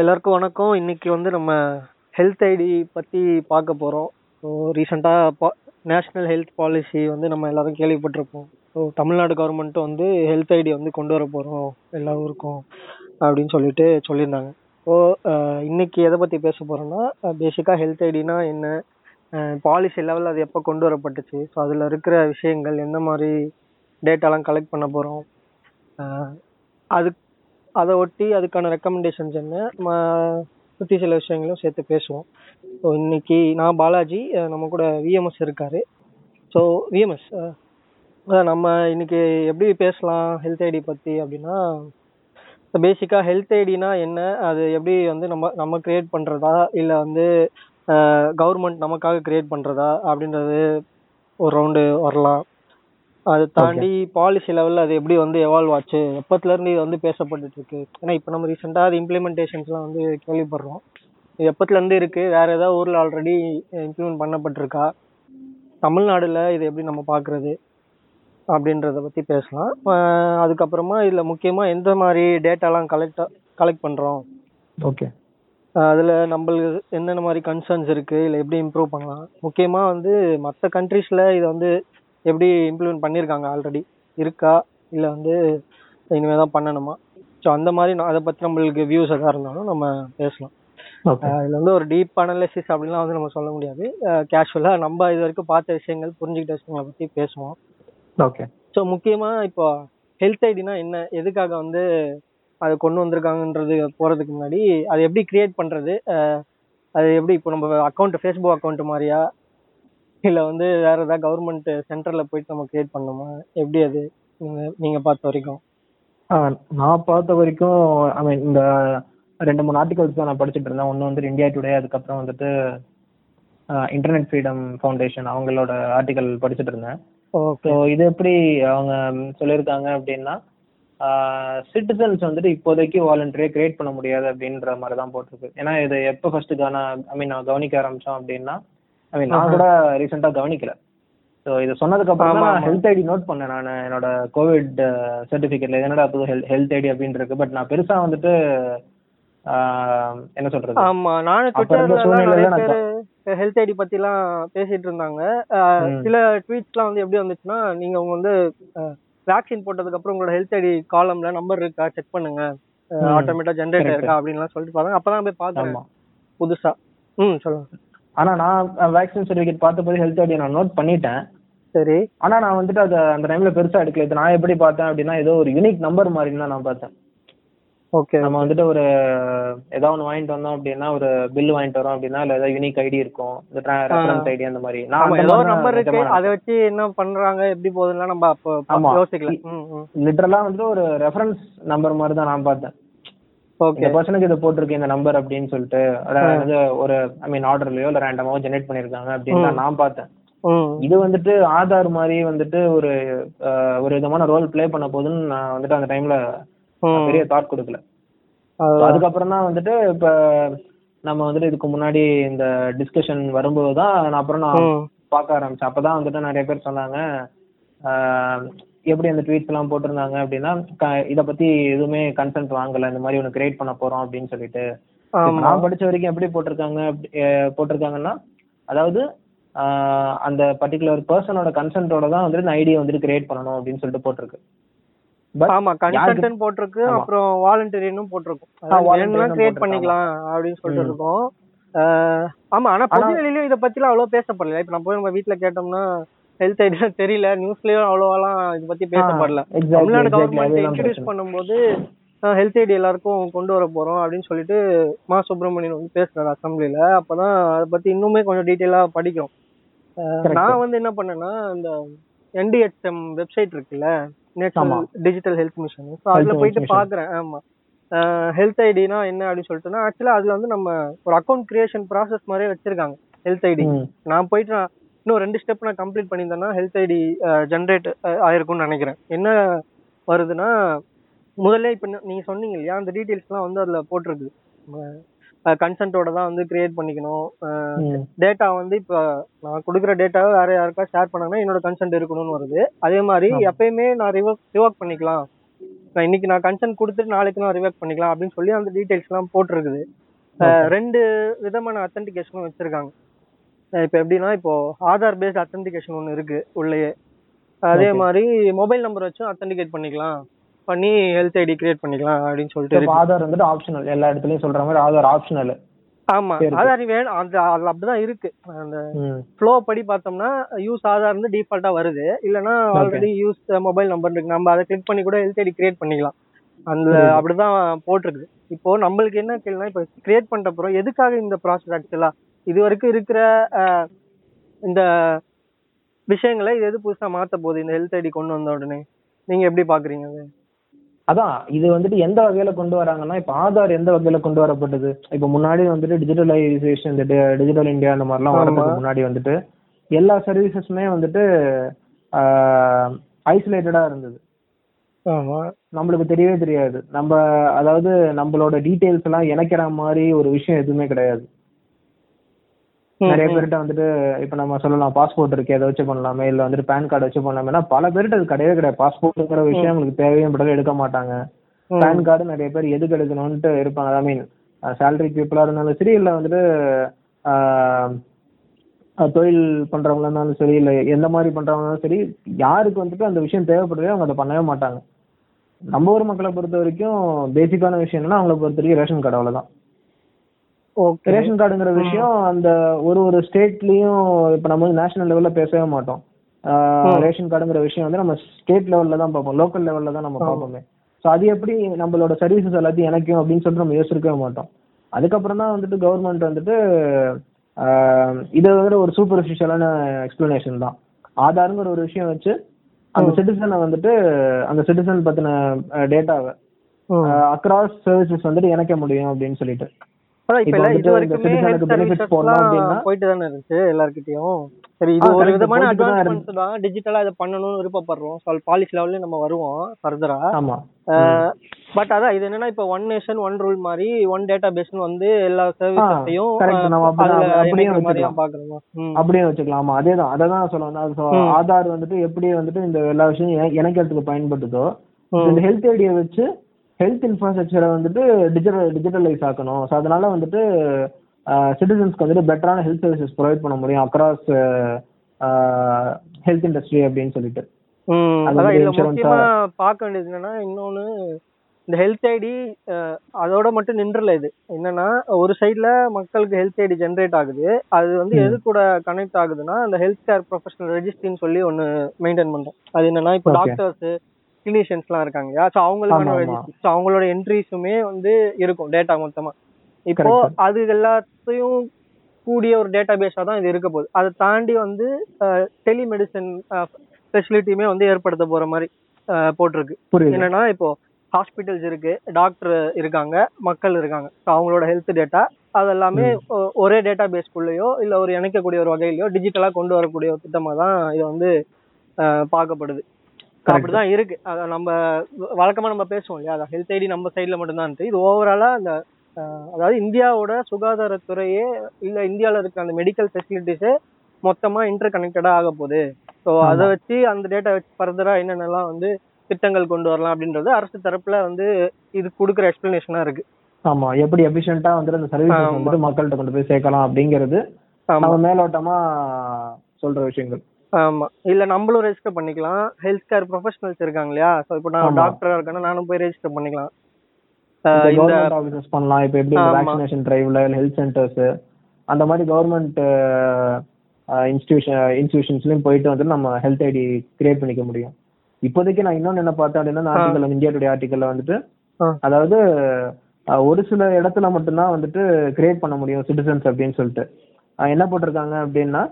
எல்லாருக்கும் வணக்கம். இன்னைக்கு வந்து நம்ம ஹெல்த் ஐடி பத்தி பார்க்க போறோம். ஸோ ரீசெண்டாக நேஷ்னல் ஹெல்த் பாலிசி வந்து நம்ம எல்லாரும் கேள்விப்பட்டிருப்போம். ஸோ தமிழ்நாடு கவர்மெண்ட் வந்து ஹெல்த் ஐடி வந்து கொண்டு வர போறோம். எல்லா ஊருக்கும் அப்படின்னு சொல்லிட்டு சொல்லியிருந்தாங்க. ஸோ இன்னைக்கு எதை பத்தி பேச போறோம்னா பேசிக்காக ஹெல்த் ஐடினா என்ன? பாலிசி லெவலில் அது எப்போ கொண்டு வரப்பட்டுச்சு? ஸோ அதில் இருக்கிற விஷயங்கள் எந்த மாதிரி டேட்டாலாம் கலெக்ட் பண்ண போகிறோம் அது அதை ஒட்டி அதுக்கான ரெக்கமெண்டேஷன்ஸ் என்ன? நம்ம சுற்றி சில விஷயங்களும் சேர்த்து பேசுவோம். ஸோ இன்னைக்கு நான் பாலாஜி நம்ம கூட விஎம்எஸ் இருக்காரு. ஸோ விஎம்எஸ் நம்ம இன்னைக்கு எப்படி பேசலாம் ஹெல்த் ஐடி பற்றி அப்படின்னா பேசிக்காக ஹெல்த் ஐடினா என்ன? அது எப்படி வந்து நம்ம நம்ம கிரியேட் பண்ணுறதா இல்லை வந்து கவர்மெண்ட் நமக்காக கிரியேட் பண்ணுறதா அப்படின்றது ஒரு ரவுண்டு வரலாம். அதை தாண்டி பாலிசி லெவலில் அது எப்படி வந்து எவால்வ் ஆச்சு? எப்பத்துலேருந்து இது வந்து பேசப்பட்டுட்டு இருக்கு ஏன்னா இப்போ நம்ம ரீசெண்டாக அது இம்ப்ளிமெண்டேஷன்ஸ்லாம் வந்து கேள்விப்படுறோம். இது எப்பத்துலேருந்து இருக்கு? வேற ஏதாவது ஊரில் ஆல்ரெடி இம்ப்ளிமெண்ட் பண்ணப்பட்டிருக்கா? தமிழ்நாடுல இது எப்படி நம்ம பார்க்குறது அப்படின்றத பற்றி பேசலாம். அதுக்கப்புறமா இதில் முக்கியமாக எந்த மாதிரி டேட்டாலாம் கலெக்ட் கலெக்ட் பண்ணுறோம் ஓகே அதில் நம்மளுக்கு என்னென்ன மாதிரி கன்சர்ன்ஸ் இருக்குது இல்லை எப்படி இம்ப்ரூவ் பண்ணலாம்? முக்கியமாக வந்து மற்ற கண்ட்ரீஸில் இதை வந்து எப்படி இம்ப்ளிமெண்ட் பண்ணியிருக்காங்க ஆல்ரெடி இருக்கா? இல்லை வந்து இனிமேல் தான் பண்ணணுமா? ஸோ அந்த மாதிரி நான் அதை பற்றி நம்மளுக்கு வியூஸ் எதாக இருந்தாலும் நம்ம பேசலாம். இதில் வந்து ஒரு டீப் அனாலிசிஸ் அப்படிலாம் வந்து நம்ம சொல்ல முடியாது. கேஷுவலாக நம்ம இது வரைக்கும் பார்த்த விஷயங்கள் புரிஞ்சுக்கிட்ட விஷயங்களை பற்றி பேசுவோம். ஓகே ஸோ முக்கியமாக இப்போ ஹெல்த் ஐடினா என்ன? எதுக்காக வந்து அதை கொண்டு வந்திருக்காங்கன்றது போகிறதுக்கு முன்னாடி அதை எப்படி கிரியேட் பண்ணுறது அது எப்படி இப்போ நம்ம அக்கௌண்ட் ஃபேஸ்புக் அக்கௌண்ட் மாதிரியா இல்லை வந்து வேற ஏதாவது கவர்மெண்ட் சென்டரில் போயிட்டு நம்ம கிரியேட் பண்ணணுமா? எப்படி அது? நீங்கள் நீங்கள் பார்த்த வரைக்கும். நான் பார்த்த வரைக்கும் ஐ மீன் இந்த ரெண்டு மூணு ஆர்டிகல்ஸ் தான் நான் படிச்சுட்டு இருந்தேன். ஒன்று வந்து இந்தியா டுடே அதுக்கப்புறம் வந்துட்டு இன்டர்நெட் ஃப்ரீடம் ஃபவுண்டேஷன் அவங்களோட ஆர்டிகல் படிச்சுட்டு இருந்தேன். ஓகே ஸோ இது எப்படி அவங்க சொல்லியிருக்காங்க அப்படின்னா சிட்டிசன்ஸ் வந்துட்டு இப்போதைக்கு வாலண்டரியை கிரியேட் பண்ண முடியாது அப்படின்ற மாதிரி தான் போட்டிருக்கு. ஏன்னா இது எப்போ ஃபர்ஸ்ட் கவன ஐ மீன் நான் கவனிக்க ஆரம்பிச்சோம் அப்படின்னா ஐ மீன் நான் கூட ரீசெண்டாக கவனிக்கல. ஸோ இது சொன்னதுக்கு அப்புறம் ஆமா. ஹெல்த் ஐடி நோட் பண்ணேன். நான் என்னோட கோவிட் சர்டிஃபிகேட்ல என்னடா புது ஹெல்த் ஹெல்த் ஐடி அப்படின்னு இருக்கு. பட் நான் பெருசா வந்துட்டு என்ன சொல்றது? ஆமா நானும் ட்விட்டர்ல நான் ஹெல்த் ஐடி பத்திலாம் பேசிட்டு இருந்தாங்க. சில ட்வீட்ஸ்லாம் வந்து எப்படி வந்துச்சுன்னா நீங்க உங்க வந்து வேக்சின் போட்டதுக்கு அப்புறம் உங்களோட ஹெல்த் ஐடி காலம்ல நம்பர் இருக்கா? செக் பண்ணுங்க. ஆட்டோமேட்டா ஜென்ரேட். இருக்கா? அப்படின்லாம் சொல்லிட்டு பாருங்க அப்பதான் போய் ஆமா. புதுசா. ம் சொல்லுங்க. ஆனா நான் வேக்சின் சர்டிஃபிகேட் பார்த்தபோது ஹெல்த் ஐடி நான் நோட் பண்ணிட்டேன். சரி. ஆனா நான் வந்துட்டு அதை அந்த டைம்ல பெருசா எடுக்கல. இது நான் எப்படி பார்த்தேன் அப்படின்னா ஏதோ ஒரு யூனிக் நம்பர் மாதிரி தான் நான் பார்த்தேன். ஓகே. நம்ம வந்துட்டு ஒரு ஏதாவது ஒன்று வாங்கிட்டு வந்தோம் அப்படின்னா ஒரு பில் வாங்கிட்டு வரோம் அப்படின்னா இல்ல ஏதாவது யூனிக் ஐடி இருக்கும். இந்த ரெஃபரன்ஸ் ஐடி அந்த மாதிரி. அந்த ஏதோ நம்பர் இருக்கு. அதை வச்சு என்ன பண்றாங்க எப்படி போகுதுன்னா நம்ம அப்போ ஆமா. யோசிக்கல. ம் ம். லிட்டரலா வந்துட்டு ஒரு ரெஃபரன்ஸ் நம்பர் மாதிரி தான் நான் பார்த்தேன். இந்த பர்சனுக்கு இதை போட்டிருக்கு இந்த நம்பர் அப்படின்னு சொல்லிட்டு அதாவது ஒரு ஐ மீன் ஆர்டர்லயோ இல்ல ரேண்டமாவோ ஜெனரேட் பண்ணிருக்காங்க அப்படின்னு தான் நான் பார்த்தேன். இது வந்துட்டு ஆதார் மாதிரி வந்துட்டு ஒரு ஒரு விதமான ரோல் ப்ளே பண்ண போதுன்னு நான் வந்துட்டு அந்த டைம்ல பெரிய தாட் கொடுக்கல. அதுக்கப்புறம் தான் வந்துட்டு இப்ப நம்ம வந்துட்டு இதுக்கு முன்னாடி இந்த டிஸ்கஷன் வரும்போது தான் நான் அப்புறம் நான் பார்க்க ஆரம்பிச்சேன். அப்பதான் வந்துட்டு நிறைய பேர் சொன்னாங்க எப்படி அந்த ட்வீட்ஸ் எல்லாம் போட்டிருந்தாங்க அப்படின்னா இத பத்தி எதுவுமே கன்சென்ட் வாங்கல. இந்த மாதிரி ஒன்று கிரியேட் பண்ண போறோம் அப்படின்னு சொல்லிட்டு. நான் படிச்ச வரைக்கும் எப்படி போட்டிருக்காங்க போட்டிருக்காங்கன்னா அதாவது அந்த பர்டிகுலர் பர்சனோட கன்சென்ட்டோட தான் வந்துட்டு இந்த ஐடியை வந்துட்டு கிரியேட் பண்ணணும் அப்படின்னு சொல்லிட்டு போட்டிருக்கு. பட் ஆமா கன்சல்டன் போட்டிருக்கு. அப்புறம் வாலண்டியர்னு போட்டிருக்கும். கிரியேட் பண்ணிக்கலாம் அப்படின்னு சொல்லிட்டு. இருக்கோம். ஆமா ஆனா பொது வெளியிலயும் இத பத்திலாம் அவ்வளவு பேசப்படல. இப்ப நம்ம போய் நம்ம வீட்ல கேட்டோம்னா ஹெல்த் ஐடியா தெரியல நியூஸ்லயும் அவ்வளோலாம் இத பத்தி பேசப்படல தமிழ்நாடு கவர்மெண்ட் இன்ட்ரடியூஸ். பண்ணும்போது ஹெல்த் ஐடி எல்லாருக்கும் கொண்டு வர போறோம் அப்படின்னு சொல்லிட்டு மா சுப்பிரமணியன் வந்து பேசுறாரு அசம்பிளில அப்பதான் அதை பத்தி இன்னுமே கொஞ்சம் டீட்டெயிலா படிக்கிறோம் Correct. நான் வந்து என்ன பண்ணேன்னா இந்த என்டிஹெச்எம் வெப்சைட் இருக்குல்ல national. Digital health mission so அதுல போயிட்டு. பாக்குறேன் ஆமா ஹெல்த் ஐடினா என்ன அப்படின்னு சொல்லிட்டுனா ஆக்சுவலா அதுல வந்து நம்ம ஒரு அக்கௌண்ட் கிரியேஷன் ப்ராசஸ் மாதிரியே வச்சிருக்காங்க ஹெல்த் ஐடி. நான் போயிட்டு இன்னும் ரெண்டு ஸ்டெப் நான் கம்ப்ளீட் பண்ணியிருந்தேன்னா ஹெல்த் ஐடி ஜென்ரேட் ஆயிருக்கும்னு நினைக்கிறேன். என்ன வருதுன்னா முதல்ல இப்போ நீங்க சொன்னீங்க இல்லையா அந்த டீட்டெயில்ஸ்லாம் வந்து அதுல போட்டிருக்கு. கன்சென்ட்டோட தான் வந்து கிரியேட் பண்ணிக்கணும். டேட்டா வந்து இப்போ நான் கொடுக்குற டேட்டாவை வேற யாருக்கா ஷேர் பண்ணாங்கன்னா என்னோட கன்சென்ட் இருக்கணும்னு வருது. அதே மாதிரி. எப்பயுமே நான் ரிவர்க் ரிவர்க் பண்ணிக்கலாம். இன்னைக்கு நான் கன்சென்ட் கொடுத்துட்டு நாளைக்கு நான் ரிவேக் பண்ணிக்கலாம் அப்படின்னு சொல்லி அந்த டீடைல்ஸ் எல்லாம் போட்டிருக்குது. ரெண்டு விதமான அத்தன்டிகேஷனும் வச்சிருக்காங்க. இப்போ எப்படின்னா இப்போ ஆதார் பேஸ்ட் அத்தன்டிகேஷன் ஒன்று இருக்கு உள்ளேயே. அதே. மாதிரி மொபைல் நம்பர் வச்சும் அத்தன்டிகேட் பண்ணிக்கலாம். பண்ணி ஹெல்த் ஐடி கிரியேட் பண்ணிக்கலாம் அப்படின்னு சொல்லிட்டு ஆதார் வந்துட்டு ஆப்ஷனல் எல்லா இடத்துலயும் சொல்ற மாதிரி ஆதார் ஆப்ஷனல் ஆமா. ஆதார் வேணும் அந்த அதுல அப்படிதான் இருக்கு. அந்த ஃப்ளோ படி பார்த்தோம்னா யூஸ் ஆதார் இருந்து டிஃபால்ட்டா வருது. இல்லனா ஆல்ரெடி யூஸ் மொபைல் நம்பர் இருக்கு. நம்ம அதை கிளிக் பண்ணி கூட ஹெல்த் ஐடி கிரியேட் பண்ணிக்கலாம். அந்த. அப்படிதான் போட்டிருக்கு. இப்போ நம்மளுக்கு என்ன கேள்வினா இப்போ கிரியேட் பண்ணிட்ட அப்புறம் எதுக்காக இந்த ப்ராசஸ் ஆக்சுவலா இது வரைக்கும் இருக்கிற இந்த விஷயங்களை இது எது புதுசா மாத்த போகுது? இந்த ஹெல்த் ஐடி கொண்டு வந்த உடனே. நீங்க எப்படி பாக்குறீங்க அது? அதான் இது வந்துட்டு எந்த வகையில கொண்டு வராங்கன்னா இப்ப ஆதார் எந்த வகையில கொண்டு வரப்பட்டது? இப்ப முன்னாடி வந்துட்டு டிஜிட்டலைசேஷன் இந்த டிஜிட்டல் இந்தியா அந்த மாதிரிலாம். வரதுக்கு முன்னாடி வந்துட்டு எல்லா சர்வீசஸுமே வந்துட்டு ஐசோலேட்டடா இருந்தது. நம்மளுக்கு தெரியவே தெரியாது. நம்ம அதாவது நம்மளோட டீடைல்ஸ் எல்லாம் இணைக்கிற மாதிரி ஒரு விஷயம் எதுவுமே கிடையாது. நிறைய பேர்கிட்ட வந்துட்டு இப்ப நம்ம சொல்லலாம் பாஸ்போர்ட் இருக்கு அதை வச்சு பண்ணலாமே இல்ல வந்துட்டு பேன் கார்டு வச்சு பண்ணலாமே பல பேர்கிட்ட அது கிடையவே கிடையாது. பாஸ்போர்ட்ங்கிற விஷயம் உங்களுக்கு தேவையும் படவே எடுக்க மாட்டாங்க. பேன் கார்டு நிறைய பேர் எதுக்கு எடுக்கணும்ட்டு இருப்பாங்க. ஐ மீன் சேலரி பீப்புளா இருந்தாலும் சரி இல்ல வந்துட்டு தொழில் பண்றவங்களா இருந்தாலும் சரி இல்ல எந்த மாதிரி பண்றவங்க இருந்தாலும் சரி யாருக்கு வந்துட்டு அந்த விஷயம் தேவைப்படுதோ அவங்க அதை பண்ணவே மாட்டாங்க. நம்ம ஊர் மக்களை பொறுத்த வரைக்கும் பேசிக்கான விஷயம் என்னன்னா அவங்கள பொறுத்த வரைக்கும் ரேஷன் கார்டு அவ்வளவுதான். ரேஷன் கார்டுங்கிற விஷயம் அந்த ஒரு ஒரு ஸ்டேட்லயும் இப்ப நம்ம வந்து நேஷனல் லெவல்ல பேசவே மாட்டோம். ரேஷன் கார்டுங்கிற விஷயம் வந்து நம்ம ஸ்டேட் லெவல்ல தான் பார்ப்போம் லோக்கல் லெவல்ல தான் நம்ம. பார்ப்போமே ஸோ அது எப்படி நம்மளோட சர்வீசஸ் எல்லாத்தையும் இணைக்கும் அப்படின்னு சொல்லிட்டு நம்ம யோசிச்சிருக்கவே மாட்டோம் அதுக்கப்புறம் தான் வந்துட்டு கவர்மெண்ட் வந்துட்டு இது வந்து ஒரு சூப்பர்ஃபிஷியலான எக்ஸ்பிளனேஷன் தான் ஆதாருங்கிற ஒரு விஷயம் வச்சு அந்த. சிட்டிசனை வந்துட்டு அந்த சிட்டிசன் பத்தின டேட்டாவை. அக்ராஸ் சர்வீசஸ் வந்துட்டு இணைக்க முடியும் அப்படின்னு சொல்லிட்டு அதான் போயிட்டு தானே இருந்துச்சு எல்லார்கிட்டயும். சரி இது ஒரு. விதமான அட்வான்ஸ்மெண்ட்ஸ் தான் டிஜிட்டலா இதை பண்ணணும்னு விருப்பப்படுறோம். பாலிசி லெவல்ல நம்ம வருவோம் ஃபர்தரா ஆமா. பட் அதான் இது என்னன்னா இப்ப ஒன் நேஷன் ஒன் ரூல் மாதிரி ஒன் டேட்டா பேஸ்னு வந்து எல்லா அதுல அப்படியே வச்சுக்கலாம். ஆமா அதேதான் அததான் சொல்ல வந்தேன். ஆதார் வந்துட்டு எப்படி வந்துட்டு இந்த எல்லா விஷயம் இணை- இணைக்கிறதுக்கு பயன்படுதோ. இந்த ஹெல்த் ஐடியை வச்சு ஹெல்த் இன்ஃப்ராஸ்ட்ரக்சரை வந்துட்டு டிஜிட்டல் டிஜிட்டலைஸ் ஆக்கணும். ஸோ அதனால வந்துட்டு சிட்டிசன்ஸ்க்கு வந்துட்டு பெட்டரான ஹெல்த் சர்வீசஸ் ப்ரொவைட் பண்ண முடியும் அக்ராஸ் ஹெல்த் இண்டஸ்ட்ரி அப்படின்னு சொல்லிட்டு. பார்க்க வேண்டியது என்னன்னா இன்னொன்னு இந்த ஹெல்த் ஐடி அதோட மட்டும் நின்றல இது. என்னன்னா ஒரு சைடுல மக்களுக்கு ஹெல்த் ஐடி ஜென்ரேட் ஆகுது. அது வந்து. எது கூட கனெக்ட் ஆகுதுன்னா அந்த ஹெல்த் கேர் ப்ரொஃபஷனல் ரெஜிஸ்ட்ரின்னு சொல்லி ஒன்னு மெயின்டைன் பண்றோம். அது என்னன்னா இப்போ. டாக்டர்ஸ் கிளினிஷியன்ஸ்லாம் இருக்காங்க ஸோ அவங்களுக்கான ஸோ அவங்களோட என்ட்ரிஸுமே வந்து இருக்கும் டேட்டா மொத்தமா. இப்போ. அது எல்லாத்தையும் கூடிய ஒரு டேட்டா பேஸா தான் இது இருக்க போகுது. அதை தாண்டி வந்து டெலிமெடிசன் ஃபெசிலிட்டியுமே வந்து ஏற்படுத்த போற மாதிரி போட்டிருக்கு. என்னன்னா இப்போ ஹாஸ்பிட்டல்ஸ் இருக்கு டாக்டர் இருக்காங்க மக்கள் இருக்காங்க. ஸோ அவங்களோட ஹெல்த் டேட்டா அது எல்லாமே ஒ- ஒரே டேட்டா பேஸ்க்குள்ளேயோ இல்ல ஒரு இணைக்கக்கூடிய ஒரு வகையிலயோ டிஜிட்டலா கொண்டு வரக்கூடிய ஒரு திட்டமா தான் இது வந்து பார்க்கப்படுது. அப்படிதான் இருக்கு. அத நம்ம வழக்கமா நம்ம பேசுவோம் இல்லையா? அதான் ஹெல்த் ஐடி நம்ம சைட்ல மட்டும்தான் இருக்கு. இது ஓவராலா அந்த அதாவது இந்தியாவோட சுகாதாரத்துறையே இல்ல இந்தியால இருக்க அந்த மெடிக்கல் ஃபெசிலிட்டிஸே மொத்தமா இன்டர் கனெக்டடா ஆக போகுது. ஸோ. அதை வச்சு அந்த டேட்டா வச்சு ஃபர்தரா என்னென்னலாம் வந்து திட்டங்கள் கொண்டு வரலாம் அப்படின்றது அரசு தரப்புல வந்து இது கொடுக்குற எக்ஸ்பிளனேஷனா இருக்கு. ஆமா. எப்படி எஃபிஷியன்ட்டா வந்துட்டு அந்த சர்வீசஸ் ஆமா. வந்துட்டு மக்கள்கிட்ட கொண்டு போய் சேர்க்கலாம் அப்படிங்கிறது நம்ம மேலோட்டமா சொல்ற விஷயங்கள். ஆமா. இல்ல நம்மளும் ரெஜிஸ்டர் பண்ணிக்கலாம். ஹெல்த் கேர் ப்ரொஃபஷனல்ஸ் இருக்காங்க இல்லையா? ஸோ இப்போ நான். டாக்டரா இருக்கேன்னா நானும் போய் ரெஜிஸ்டர் பண்ணிக்கலாம். இந்த ஆஃபீஸஸ் பண்ணலாம். இப்போ எப்படி. வேக்சினேஷன் டிரைவ்ல ஹெல்த் சென்டர்ஸ் அந்த மாதிரி கவர்மெண்ட் இன்ஸ்டியூஷன் இன்ஸ்டியூஷன்ஸ்லயும் போயிட்டு வந்து நம்ம ஹெல்த் ஐடி கிரியேட் பண்ணிக்க முடியும். இப்போதைக்கு நான் இன்னொன்னு என்ன பார்த்தேன் அப்படின்னா ஆர்டிகல் இந்தியா டுடே ஆர்டிகல்ல வந்துட்டு. அதாவது ஒரு சில இடத்துல மட்டும்தான் வந்துட்டு கிரியேட் பண்ண முடியும் சிட்டிசன்ஸ் அப்படின்னு சொல்லிட்டு. என்ன போட்டிருக்காங்க அப்படின்னா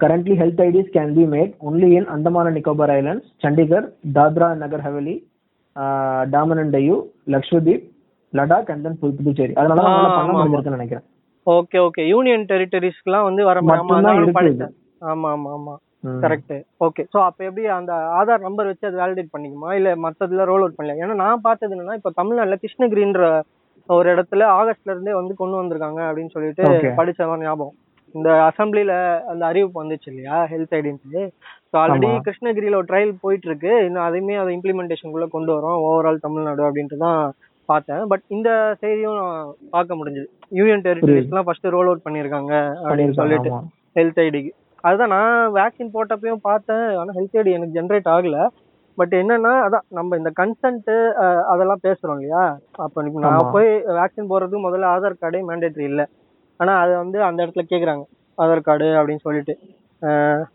currently health IDs can be made Andaman and Nicobar islands Chandigarh Dadra and Nagar Haveli Daman and Diu Lakshadweep Ladakh and then Puducherry அதனால பண்ண முடிஞ்சிருக்குன்னு நினைக்கிறேன். ஓகே ஓகே யூனியன் டெரிட்டரிஸ்க்குலாம் வந்து வர மாதிரி ஆமா, ஆமா ஆமா. கரெக்ட் ஓகே சோ அப்ப எப்படி அந்த ஆதார் நம்பர் வச்சு அது வேலிடேட் பண்ணிக்குமா? இல்ல மத்ததுல ரோல் அவுட் பண்ணல ஏன்னா நான் பார்த்தது என்னன்னா இப்ப தமிழ்நாட்டுல கிருஷ்ணகிரின்ற ஒரு இடத்துல ஆகஸ்ட்ல இருந்தே வந்து கொண்டு வந்திருக்காங்க அப்படின்னு சொல்லிட்டு Okay. படிச்ச மாதிரி ஞாபகம். இந்த அசம்பிளில அந்த அறிவிப்பு வந்துச்சு இல்லையா ஹெல்த் ஐடின்ட்டு ஸோ ஆல்ரெடி. கிருஷ்ணகிரியில ஒரு ட்ரையல் போயிட்டு இருக்கு இன்னும் அதையுமே அதை இம்ப்ளிமெண்டேஷனுக்குள்ள கொண்டு வரோம். ஓவரால் தமிழ்நாடு அப்படின்ட்டு தான் பார்த்தேன். பட் இந்த செய்தியும் நான் பார்க்க முடிஞ்சது. யூனியன் டெரிட்டரிஸ்லாம் ஃபர்ஸ்ட் ரோல் அவுட் பண்ணியிருக்காங்க அப்படின்னு சொல்லிட்டு ஹெல்த் ஐடிக்கு அதுதான் நான் வேக்சின் போட்டப்பையும் பார்த்தேன். ஆனால் ஹெல்த் ஐடி எனக்கு ஜென்ரேட் ஆகல. பட் என்னன்னா அதான் நம்ம இந்த கன்சென்ட் அதெல்லாம் பேசுறோம் இல்லையா? அப்போ நான். போய் வேக்சின் போடுறதுக்கு முதல்ல ஆதார் கார்டே மேண்டேட்டரி இல்லை. ஆனா அது வந்து அந்த இடத்துல கேக்குறாங்க. ஆதார் கார்டு அப்படின்னு சொல்லிட்டு.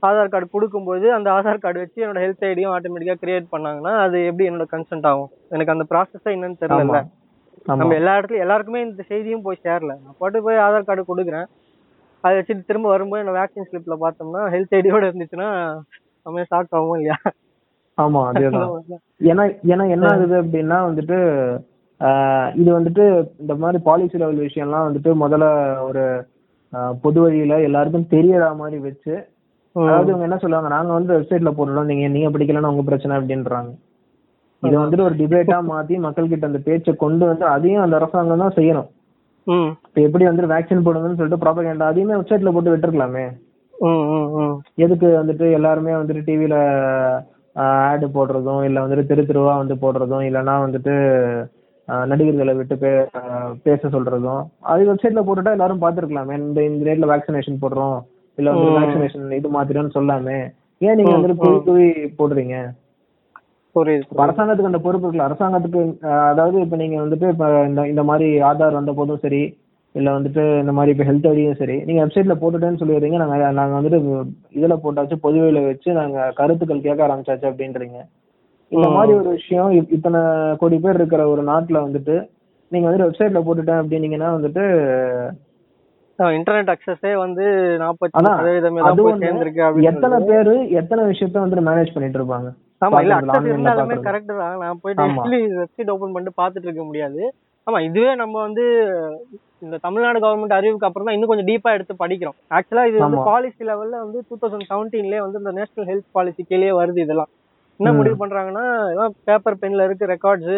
ஆதார் கார்டு கொடுக்கும்போது அந்த ஆதார் கார்டு வச்சு என்னோட ஹெல்த் ஐடியும் ஆட்டோமேட்டிக்கா கிரியேட் பண்ணாங்கன்னா அது எப்படி என்னோட கன்சென்ட் ஆகும்? எனக்கு அந்த ப்ராசஸ் என்னன்னு தெரியல நம்ம எல்லா இடத்துலயும் எல்லாருக்குமே இந்த செய்தியும் போய் சேரல. நான் பாட்டு போய் ஆதார் கார்டு கொடுக்குறேன். அதை வச்சுட்டு திரும்ப வரும்போது என்ன வேக்சின் ஸ்லிப்ல பார்த்தோம்னா ஹெல்த் ஐடியோட இருந்துச்சுன்னா நம்ம ஷாக் ஆகும் இல்லையா? ஆமா அதேதான். ஏன்னா ஏன்னா என்ன ஆகுது அப்படின்னா வந்துட்டு இது வந்துட்டு இந்த மாதிரி பாலிசி லெவல் விஷயம்லாம் வந்துட்டு முதல்ல ஒரு பொது வழியில எல்லாருக்கும் தெரியற மாதிரி வச்சு. அதாவது இவங்க என்ன சொல்லுவாங்க நாங்க வந்து வெப்சைட்ல போடுறோம் நீங்க நீங்க படிக்கலன்னா உங்க பிரச்சனை அப்படின்றாங்க. இதை வந்துட்டு ஒரு டிபேட்டா மாத்தி மக்கள் கிட்ட அந்த பேச்சை கொண்டு வந்து அதையும் அந்த அரசாங்கம் தான் செய்யணும். இப்ப எப்படி வந்து வேக்சின் போடுங்கன்னு சொல்லிட்டு ப்ராபகேண்டா அதையுமே வெப்சைட்ல போட்டு விட்டுருக்கலாமே. எதுக்கு வந்துட்டு எல்லாருமே வந்துட்டு டிவில ஆடு போடுறதும் இல்ல வந்துட்டு தெரு தெருவா வந்து போடுறதும் இல்லைன்னா வந்துட்டு நடிகர்களை விட்டு பே பேச சொல்றதும் அது வெப்சைட்ல போட்டுட்டா எல்லாரும் பார்த்திருக்கலாமே. இந்த இந்த ரேட்ல வேக்சினேஷன் போடுறோம் இல்ல வந்து. வேக்சினேஷன் இது மாத்திரம்னு சொல்லாமே. ஏன் நீங்க ம், வந்துட்டு குவி. குவி போடுறீங்க? அரசாங்கத்துக்கு அந்த பொறுப்பு இருக்குல்ல. அரசாங்கத்துக்கு அதாவது இப்ப நீங்க வந்துட்டு இப்ப இந்த இந்த மாதிரி ஆதார் வந்த போதும் சரி இல்ல வந்துட்டு இந்த மாதிரி இப்ப ஹெல்த் ஐடியும் சரி நீங்க வெப்சைட்ல போட்டுட்டேன்னு சொல்லிடுறீங்க. நாங்க நாங்க வந்துட்டு இதுல போட்டாச்சு பொதுவெளியில வச்சு நாங்க கருத்துக்கள் கேட்க ஆரம்பிச்சாச்சு அப்படின்றீங்க. இந்த. மாதிரி ஒரு விஷயம் இத்தனை கோடி பேர் இருக்கிற ஒரு நாட்டுல வந்துட்டு நீங்க வந்துட்டு வெப்சைட்ல போட்டுட்டேன் அப்படின்னீங்கன்னா வந்துட்டு இன்டர்நெட் அக்சஸே வந்து நாற்பத்தி சதவீதமே எத்தனை பேரு எத்தனை விஷயத்த வந்துட்டு மேனேஜ் பண்ணிட்டு இருப்பாங்க ஆமா இல்ல அக்சஸ் இருந்தாலுமே. கரெக்ட் தான் நான் போய் ஆமா. டெய்லி வெப்சைட் ஓபன் பண்ணிட்டு பாத்துட்டு இருக்க முடியாது ஆமா இதுவே நம்ம வந்து இந்த தமிழ்நாடு கவர்மெண்ட் அறிவுக்கு அப்புறம் தான் இன்னும் கொஞ்சம் டீப்பா எடுத்து படிக்கிறோம் ஆக்சுவலா இது வந்து. பாலிசி லெவல்ல வந்து டூ தௌசண்ட் செவன்டீன்லயே வந்து இந்த நேஷனல் ஹெல்த் பாலிசி கீழே வருது இதெல்லாம் என்ன. முடிவு பண்றாங்கன்னா பேப்பர் பென்ல இருக்க ரெக்கார்ட்ஸ்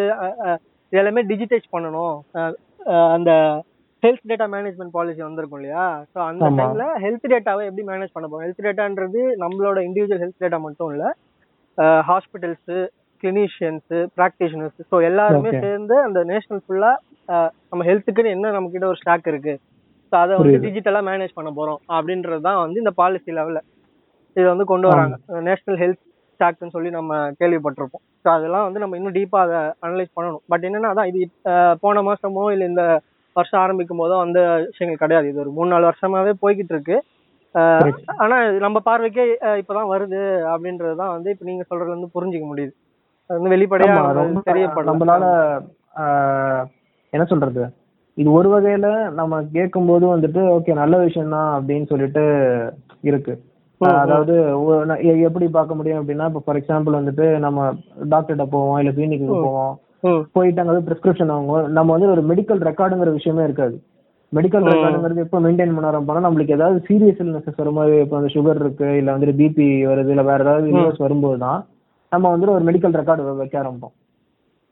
எல்லாமே டிஜிட்டைஸ் பண்ணணும் அந்த ஹெல்த் டேட்டா மேனேஜ்மெண்ட் பாலிசி வந்திருக்கும் இல்லையா ஸோ அந்த. டைம்ல ஹெல்த் டேட்டாவை எப்படி மேனேஜ் பண்ண போறோம் ஹெல்த் டேட்டான்றது நம்மளோட இண்டிவிஜுவல் ஹெல்த் டேட்டா மட்டும் இல்ல ஹாஸ்பிட்டல்ஸ் கிளினிஷியன்ஸ் ப்ராக்டிஷனர்ஸ் ஸோ எல்லாருமே. சேர்ந்து அந்த நேஷனல் ஃபுல்லா நம்ம ஹெல்த்துக்குன்னு என்ன நம்ம கிட்ட ஒரு ஸ்டாக் இருக்கு ஸோ அதை வந்து. டிஜிட்டலா மேனேஜ் பண்ண போறோம் அப்படின்றது தான் வந்து இந்த பாலிசி லெவல்ல இதை வந்து கொண்டு வராங்க நேஷனல் ஹெல்த் ஸ்டாக்னு சொல்லி நம்ம கேள்விப்பட்டிருப்போம். ஸோ அதெல்லாம் வந்து நம்ம இன்னும் டீப்பா அதை அனலைஸ் பண்ணணும். பட் என்னன்னா அதான் இது போன மாசமோ இல்ல இந்த வருஷம் ஆரம்பிக்கும் போதோ அந்த விஷயங்கள் கிடையாது. இது ஒரு மூணு நாலு வருஷமாவே போய்கிட்டு இருக்கு. ஆனா நம்ம பார்வைக்கே இப்பதான் வருது அப்படின்றது தான் வந்து இப்ப நீங்க சொல்றதுல இருந்து புரிஞ்சுக்க முடியுது. அது வந்து வெளிப்படையா தெரியப்படல. நம்மளால ஆஹ், என்ன சொல்றது? இது ஒரு வகையில நம்ம கேட்கும்போது வந்துட்டு ஓகே நல்ல விஷயம் தான் அப்படின்னு சொல்லிட்டு இருக்கு. அதாவது எப்படி பார்க்க முடியும் அப்படின்னா இப்போ ஃபார் எக்ஸாம்பிள் வந்துட்டு நம்ம டாக்டர்கிட்ட போவோம் இல்ல கிளினிக்கு. போவோம். போயிட்டு அங்க பிரிஸ்கிரிப்ஷன் வாங்குவோம். நம்ம வந்து ஒரு மெடிக்கல் ரெக்கார்டுங்கிற விஷயமே இருக்காது. மெடிக்கல். ரெக்கார்டுங்கிறது எப்போ மெயின்டைன் பண்ண ஆரம்பிப்போம்னா நம்மளுக்கு ஏதாவது சீரியஸ் இல்னஸஸ் வரும்போது இப்போ வந்து சுகர் இருக்கு இல்ல வந்துட்டு பிபி வருது இல்ல வேற ஏதாவது இல்னஸ் வரும்போது தான் நம்ம வந்துட்டு ஒரு மெடிக்கல் ரெக்கார்டு வைக்க ஆரம்பிப்போம்.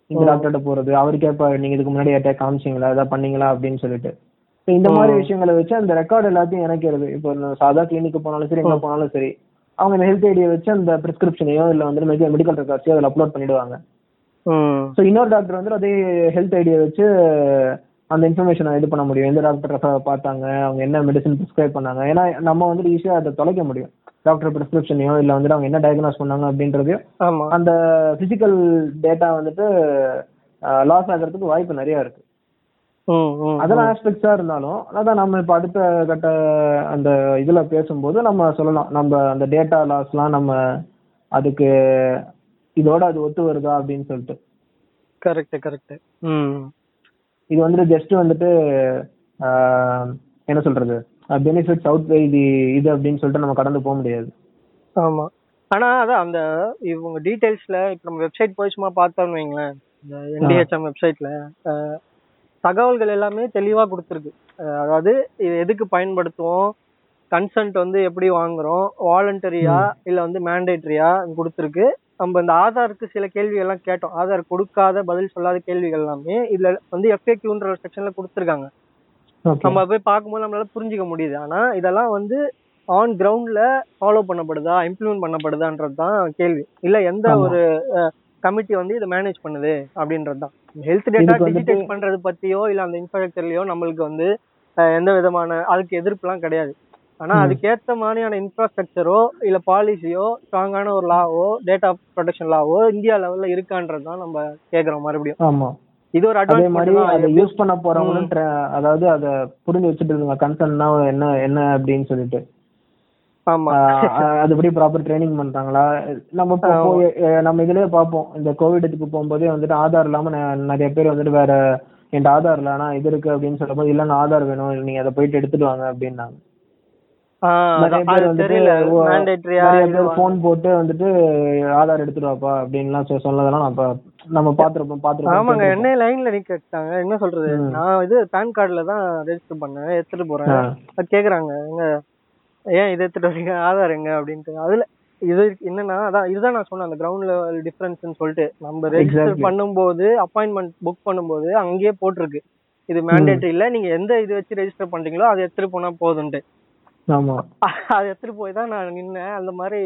இந்த. டாக்டர்கிட்ட போறது அவர் கேட்பா நீங்க இதுக்கு முன்னாடி யார்ட்ட காமிச்சீங்களா ஏதாவது பண்ணீங்களா அப்படின்னு சொல்லிட்டு. இந்த மாதிரி. விஷயங்களை வச்சு அந்த ரெக்கார்டு எல்லாத்தையும் இணைக்கிறது. இப்போ சாதா கிளினிக் போனாலும் சரி எங்க. போனாலும் சரி அவங்க இந்த ஹெல்த் ஐடியை வச்சு அந்த பிரிஸ்கிரிப்ஷனையோ இல்ல வந்து மெடிக்கல் ரெக்கார்ட்ஸையோ அதில் அப்லோட் பண்ணிடுவாங்க. ஸோ இன்னொரு டாக்டர் வந்து அதே ஹெல்த் ஐடியை வச்சு அந்த இன்ஃபர்மேஷனை இது பண்ண முடியும். எந்த டாக்டர் பார்த்தாங்க அவங்க என்ன மெடிசன் ப்ரிஸ்கிரைப் பண்ணாங்க. ஏன்னா நம்ம வந்துட்டு ஈஸியாக அதை தொலைக்க முடியும். டாக்டர் ப்ரிஸ்கிரிப்ஷனையோ இல்லை வந்துட்டு அவங்க என்ன டயக்னோஸ் பண்ணாங்க அப்படின்றதையும் அந்த பிசிக்கல் டேட்டா வந்துட்டு லாஸ் ஆகிறதுக்கு வாய்ப்பு நிறைய இருக்கு. அதெல்லாம் ஆஸ்பெக்ட்ஸா இருந்தாலும் அதான் நம்ம இப்ப அடுத்த கட்ட அந்த இதுல பேசும்போது நம்ம சொல்லலாம். நம்ம அந்த டேட்டா லாஸ்லாம் நம்ம அதுக்கு இதோட அது ஒத்து வருதா அப்படின்னு சொல்லிட்டு. கரெக்ட் கரெக்ட் இது வந்துட்டு ஜஸ்ட் வந்துட்டு என்ன சொல்றது? பெனிஃபிட்ஸ் அவுட் இது இது அப்படின்னு சொல்லிட்டு நம்ம கடந்து போக முடியாது. ஆமா. ஆனா அதான் அந்த இவங்க டீடைல்ஸ்ல இப்ப நம்ம வெப்சைட் போய் சும்மா பார்த்தோம்னு வைங்களேன். இந்த என்டிஹெச்எம் வெப்சைட்ல தகவல்கள் எல்லாமே தெளிவா கொடுத்துருக்கு. அதாவது இது எதுக்கு பயன்படுத்துவோம்? கன்சென்ட் வந்து எப்படி வாங்குறோம்? வாலண்டரியா இல்ல வந்து மேண்டேட்டரியா கொடுத்துருக்கு. நம்ம இந்த ஆதாருக்கு சில கேள்விகள் எல்லாம் கேட்டோம். ஆதார் கொடுக்காத பதில் சொல்லாத கேள்விகள் எல்லாமே இதுல வந்து எஃப்ஏக்யூன்ற ஒரு செக்ஷன்ல கொடுத்துருக்காங்க. நம்ம போய் பார்க்கும்போது நம்மளால புரிஞ்சுக்க முடியுது. ஆனா இதெல்லாம் வந்து ஆன் கிரவுண்ட்ல ஃபாலோ பண்ணப்படுதா இம்ப்ளிமெண்ட் பண்ணப்படுதான்றது தான் கேள்வி. இல்ல எந்த. ஒரு கமிட்டி வந்து இதை மேனேஜ் பண்ணுது அப்படின்றது தான் ஹெல்த் டேட்டா டிஜிட்டைஸ் பண்றது பத்தியோ இல்ல அந்த இன்ஃப்ராஸ்ட்ரக்சர்லயோ நம்மளுக்கு வந்து எந்த விதமான அதுக்கு எதிர்ப்புலாம் கிடையாது. ஆனா ம். அதுக்கேத்த மாதிரியான இன்ஃப்ராஸ்ட்ரக்சரோ இல்ல பாலிசியோ ஸ்ட்ராங்கான ஒரு லாவோ டேட்டா ப்ரொடெக்ஷன் லாவோ இந்தியா லெவல்ல இருக்கான்றது தான் நம்ம கேக்குறோம் மறுபடியும். ஆமா. இது ஒரு அதே மாதிரி அதை யூஸ் பண்ண போறவங்களும் அதாவது அத புரிஞ்சு வச்சுட்டு இருக்காங்க. கன்சர்ன்னா என்ன என்ன அப்படின்னு சொல்லிட்டு. அதுபடி ப்ராப்பர் ட்ரைனிங் பண்றாங்களா? நம்ம நம்ம இதுலயே பார்ப்போம். இந்த கோவிட் இதுக்கு போகும்போதே வந்துட்டு ஆதார் இல்லாம நிறைய பேர் வந்துட்டு வேற என்கிட்ட ஆதார் இல்ல ஆனா இது இருக்கு அப்படின்னு சொல்லும்போது இல்ல நான் ஆதார் வேணும். நீங்க அதை போயிட்டு எடுத்துட்டு வாங்க அப்படின்னாங்க. ஃபோன் போட்டு வந்துட்டு ஆதார் எடுத்துட்டு வாப்பா அப்படின்லாம் சொன்னதெல்லாம் நம்ம நம்ம பாத்துருப்போம் ஆமாங்க. பாத்துருப்போம் என்ன லைன்ல நிக்க வச்சாங்க என்ன சொல்றது. நான் இது பேன் கார்டுல தான் ரெஜிஸ்டர் பண்ணேன். எடுத்துட்டு போறேன். கேக்குறாங்க. எங்க ஏன் இதை எடுத்துட்டு வரீங்க? ஆதார் எங்க? அப்படின்ட்டு. அதுல இது என்னன்னா அதான் இதுதான் நான் சொன்னேன் அந்த கிரவுண்ட் லெவல் டிஃபரன்ஸ்னு சொல்லிட்டு. நம்ம ரெஜிஸ்டர். பண்ணும்போது அப்பாயின்மெண்ட் புக் பண்ணும்போது அங்கேயே போட்டிருக்கு. இது மேண்டேட்டரி இல்ல நீங்க எந்த இது வச்சு ரெஜிஸ்டர் பண்றீங்களோ அதை எடுத்துட்டு போனா போதும்ட்டு ஆமா. அதை எடுத்துட்டு போய் தான் நான் நின்னேன். அந்த மாதிரி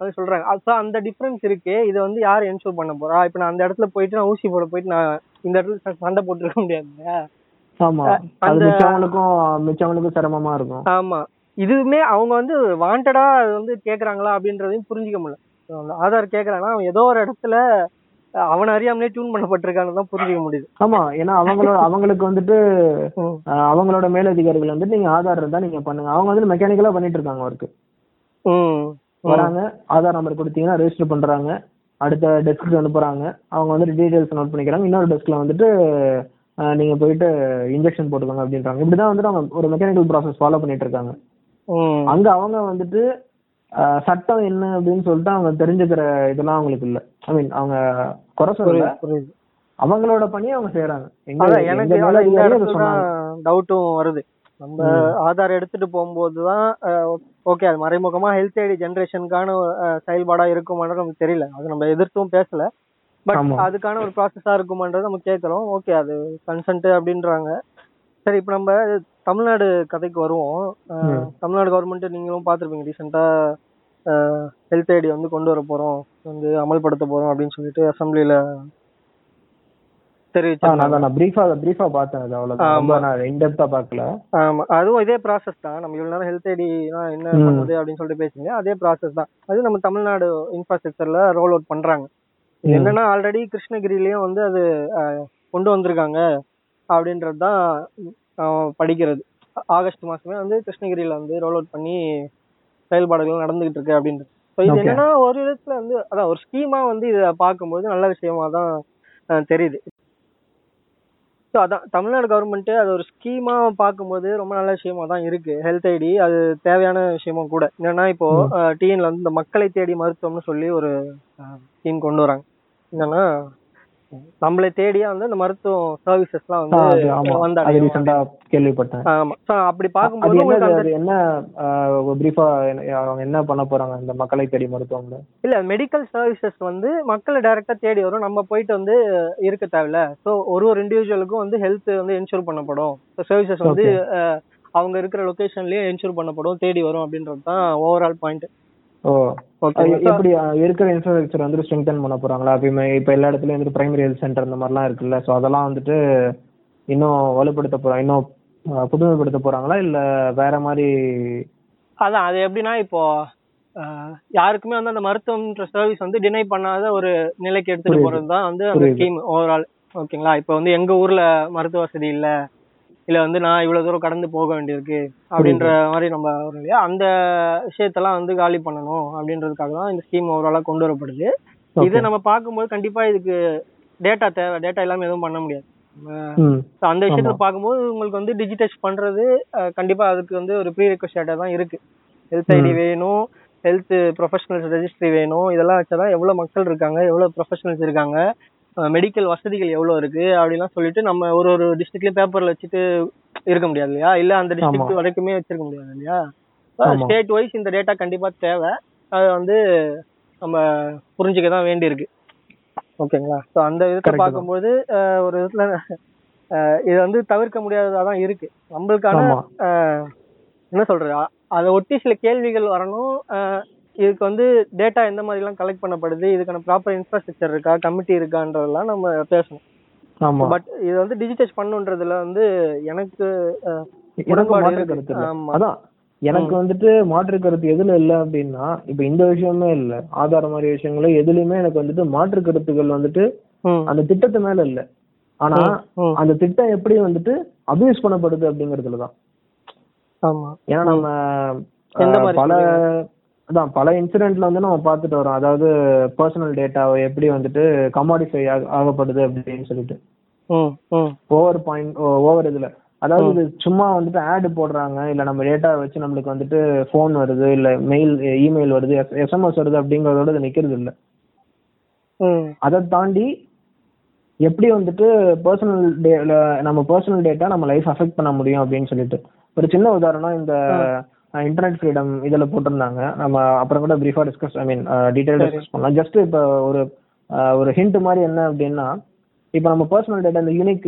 அது சொல்றாங்க. அப்ப அந்த டிஃபரன்ஸ் இருக்கு இதை வந்து யார் என்ஷூர் பண்ண போறா? இப்ப நான் அந்த இடத்துல போயிட்டு நான் ஊசி போட போயிட்டு நான் இந்த இடத்துல சண்டை போட்டுருக்க முடியாது ஆமா. அது மிச்சவங்களுக்கும் மிச்சவங்களுக்கும் சிரமமா இருக்கும். ஆமா. இதுவுமே அவங்க வந்து வாண்டடா அது வந்து கேக்குறாங்களா அப்படின்றதையும் புரிஞ்சுக்க முடியல. ஆதார் கேக்குறாங்கன்னா அவன் ஏதோ ஒரு இடத்துல அவனை அறியாமலே டியூன் பண்ணப்பட்டிருக்கான்னு தான் புரிஞ்சுக்க முடியுது. ஆமா ஏன்னா அவங்களோட அவங்களுக்கு வந்துட்டு அவங்களோட மேலதிகாரிகள் வந்துட்டு நீங்க ஆதார் இருந்தா நீங்க பண்ணுங்க. அவங்க வந்து மெக்கானிக்கலா பண்ணிட்டு இருக்காங்க ஒர்க் ம். ம். வராங்க ஆதார் நம்பர் கொடுத்தீங்கன்னா ரெஜிஸ்டர் பண்றாங்க. அடுத்த டெஸ்க்கு அனுப்புறாங்க அவங்க வந்துட்டு டீடைல்ஸ் நோட் பண்ணிக்கிறாங்க. இன்னொரு டெஸ்க்ல வந்துட்டு நீங்க போயிட்டு இன்ஜெக்ஷன் போட்டுக்கோங்க அப்படின்றாங்க. இப்படிதான் வந்துட்டு அவங்க ஒரு மெக்கானிக்கல் ப்ராசஸ் ஃபாலோ பண்ணிட்டு இருக்காங்க. அங்க அவங்க வந்துட்டு சட்டம் என்ன அப்படின்னு சொல்லிட்டு அவங்க தெரிஞ்சுக்கிற இதெல்லாம் அவங்களுக்கு இல்ல. ஐ மீன் அவங்க குறை புரியுது அவங்களோட பணியை அவங்க செய்யறாங்க எனக்கு டவுட்டும் வருது. நம்ம ஆதார் எடுத்துட்டு போகும்போது தான் ஓகே அது மறைமுகமா ஹெல்த் ஐடி ஜென்ரேஷனுக்கான செயல்பாடா இருக்குமான்றது நமக்கு தெரியல. அது நம்ம எதிர்த்தும் பேசல. பட். அதுக்கான ஒரு ப்ராசஸா இருக்குமான்றது நம்ம கேட்கறோம் ஓகே அது கன்சென்ட் அப்படின்றாங்க. சரி இப்போ நம்ம தமிழ்நாடு கதைக்கு வருவோம். தமிழ்நாடு கவர்மெண்ட் நீங்களும் பார்த்துருப்பீங்க. ரீசெண்டா ஹெல்த் ஐடி வந்து கொண்டு வர போறோம். வந்து அமல்படுத்த போறோம் அப்படின்னு சொல்லிட்டு ஆமா. அதுவும் இதே ப்ராசஸ் தான். நம்ம இவ்வளவு நேரம் ஹெல்த் ஐடி என்ன. பண்ணுது அப்படின்னு சொல்லிட்டு பேசுங்க அதே ப்ராசஸ் தான். அது நம்ம தமிழ்நாடு இன்ஃப்ராஸ்ட்ரக்சர்ல ரோல் அவுட் பண்றாங்க. என்னன்னா ஆல்ரெடி கிருஷ்ணகிரிலயும் வந்து அது கொண்டு வந்திருக்காங்க. அப்படின்றது தான் படிக்கிறது. ஆகஸ்ட் மாசமே வந்து கிருஷ்ணகிரியில வந்து ரோல் அவுட் பண்ணி செயல்பாடுகள் நடந்துகிட்டு இருக்கு அப்படின்றது. ஸோ இது. என்னன்னா ஒரு விதத்துல வந்து அதான் ஒரு ஸ்கீமா வந்து இதை பார்க்கும்போது நல்ல விஷயமா தான் தெரியுது. ஸோ அதான் தமிழ்நாடு கவர்மெண்ட் அது ஒரு ஸ்கீமா பார்க்கும்போது ரொம்ப நல்ல விஷயமா தான் இருக்கு ஹெல்த் ஐடி அது தேவையான விஷயமும் கூட. என்னன்னா இப்போ டிஎன்ல வந்து இந்த மக்களை தேடி மருத்துவம்னு சொல்லி ஒரு ஸ்கீம் கொண்டு வராங்க. என்னன்னா நம்மளை தேடியே வந்து அந்த மருத்துவ சர்வீசஸ்லாம் வந்து வந்தடையும் ரீசெண்டா கேள்விப்பட்டேன். ஆமா. ஸோ அப்படி அது பார்க்கும்போது என்ன பிரீஃபா அவங்க என்ன பண்ண போறாங்க இந்த மக்களை தேடி மருத்துவம்ல இல்ல மெடிக்கல் சர்வீசஸ் வந்து மக்களை டைரக்டா தேடி வரும். நம்ம போயிட்டு வந்து இருக்க தேவையில்ல. ஸோ ஒரு ஒரு இண்டிவிஜுவலுக்கும் வந்து ஹெல்த் வந்து என்ஷூர் பண்ணப்படும். சர்வீசஸ் வந்து அவங்க இருக்கிற லொகேஷன்லயே என்ஷூர் பண்ணப்படும் தேடி வரும் அப்படின்றது தான் ஓவரால் பாயிண்ட் ஓ எப்படி இருக்கிற இன்ஃப்ராஸ்ட்ரக்சர் வந்து ஸ்ட்ரெங்தன் பண்ண போறாங்களா? இப்ப- இப்ப எல்லா இடத்துலயும் வந்துட்டு பிரைமரி ஹெல்த் சென்டர் இந்த மாதிரிலாம் இருக்குல்ல? சோ அதெல்லாம் வந்துட்டு இன்னும் வலுப்படுத்த போறாங்க இன்னும் புதுமைப்படுத்த போறாங்களா? இல்ல வேற மாதிரி அதான் அது எப்படின்னா இப்போ யாருக்குமே வந்து அந்த மருத்துவம்ன்ற சர்வீஸ் வந்து டினை பண்ணாத ஒரு நிலைக்கு எடுத்துட்டு. போறது தான் வந்து அந்த. ஸ்கீம் ஓவரால் ஓகேங்களா இப்போ வந்து எங்க ஊர்ல மருத்துவ வசதி இல்ல. இல்ல வந்து நான் இவ்வளவு தூரம் கடந்து போக வேண்டியிருக்கு அப்படின்ற மாதிரி நம்ம வரும் இல்லையா? அந்த விஷயத்தெல்லாம் வந்து காலி பண்ணணும் அப்படின்றதுக்காக தான் இந்த ஸ்கீம் ஓவராலா கொண்டு வரப்படுது. இதை நம்ம பார்க்கும்போது கண்டிப்பா இதுக்கு டேட்டா தேவை. டேட்டா இல்லாம எதுவும் பண்ண முடியாது. அந்த விஷயத்துல. பார்க்கும்போது உங்களுக்கு வந்து டிஜிட்டைஸ் பண்றது கண்டிப்பா அதுக்கு வந்து ஒரு ப்ரீ ரெக்வஸ்டா தான் இருக்கு. Health ID. வேணும் ஹெல்த் ப்ரொஃபஷனல்ஸ் ரெஜிஸ்ட்ரி வேணும். இதெல்லாம் வச்சாதான் எவ்வளவு மக்கள் இருக்காங்க எவ்வளவு ப்ரொஃபஷனல்ஸ் இருக்காங்க மெடிக்கல் வசதிகள் எவ்வளவு இருக்கு அப்படிலாம் சொல்லிட்டு நம்ம ஒரு ஒரு டிஸ்ட்ரிக்ட்லயும் பேப்பர்ல வச்சுட்டு இருக்க முடியாது இல்லையா? இல்ல அந்த டிஸ்ட்ரிக்ட். வரைக்குமே வச்சிருக்க முடியாது இல்லையா. ஸ்டேட் வைஸ் இந்த டேட்டா கண்டிப்பா தேவை. அது வந்து நம்ம புரிஞ்சுக்க தான் வேண்டியிருக்கு. ஓகேங்களா? ஸோ அந்த விதத்தை. பார்க்கும்போது ஒரு விதத்துல இது வந்து தவிர்க்க முடியாததா தான் இருக்கு. நம்மளுக்கான என்ன சொல்றது? அதை ஒட்டி சில கேள்விகள் வரணும். இதுக்கு வந்து டேட்டா எந்த மாதிரி எல்லாம் கலெக்ட் பண்ணப்படுது இதுக்கான ப்ராப்பர் இன்ஃப்ராஸ்ட்ரக்சர் இருக்கா கமிட்டி இருக்கான்றதெல்லாம் நம்ம பேசணும். ஆமா. பட் இது வந்து டிஜிட்டைஸ் பண்ணுன்றதுல வந்து எனக்கு. அதான் எனக்கு வந்துட்டு மாற்று கருத்து எதுல இல்ல அப்படின்னா இப்ப இந்த விஷயமே இல்ல. ஆதார மாதிரி விஷயங்களும் எதுலயுமே எனக்கு வந்துட்டு மாற்று கருத்துக்கள் வந்துட்டு அந்த திட்டத்து மேல இல்ல. ஆனா அந்த திட்டம் எப்படி வந்துட்டு அபியூஸ் பண்ணப்படுது அப்படிங்கறதுலதான். ஆமா. ஏன்னா நம்ம பல அதான் பல இன்சிடென்ட்ல வந்து நம்ம பார்த்துட்டு வரோம். அதாவது பர்சனல் டேட்டாவை எப்படி வந்துட்டு கமாடிஃபை ஆகப்படுது அப்படின்னு சொல்லிட்டு. ஓவர் பாயிண்ட் ஓவர் இதுல. அதாவது இது சும்மா வந்துட்டு ஆட் போடுறாங்க. இல்ல நம்ம டேட்டா வச்சு நம்மளுக்கு வந்துட்டு ஃபோன் வருது இல்ல மெயில் இமெயில் வருது எஸ்எம்எஸ் வருது அப்படிங்கறதோட இது நிக்கிறது இல்ல. அதை தாண்டி எப்படி வந்துட்டு பர்சனல் டே நம்ம பர்சனல் டேட்டா நம்ம லைஃப் அஃபெக்ட் பண்ண முடியும் அப்படின்னு சொல்லிட்டு. ஒரு சின்ன உதாரணம் இந்த இன்டர்நெட் ஃப்ரீடம் இதுல போட்டிருந்தாங்க. நம்ம அப்புறம் கூட பிரீஃபா discuss I mean detail discuss பண்ணலாம். ஜஸ்ட் இப்போ ஒரு ஒரு ஹிண்ட் மாதிரி என்ன அப்படின்னா இப்போ நம்ம பர்சனல் டேட்டா இந்த யூனிக்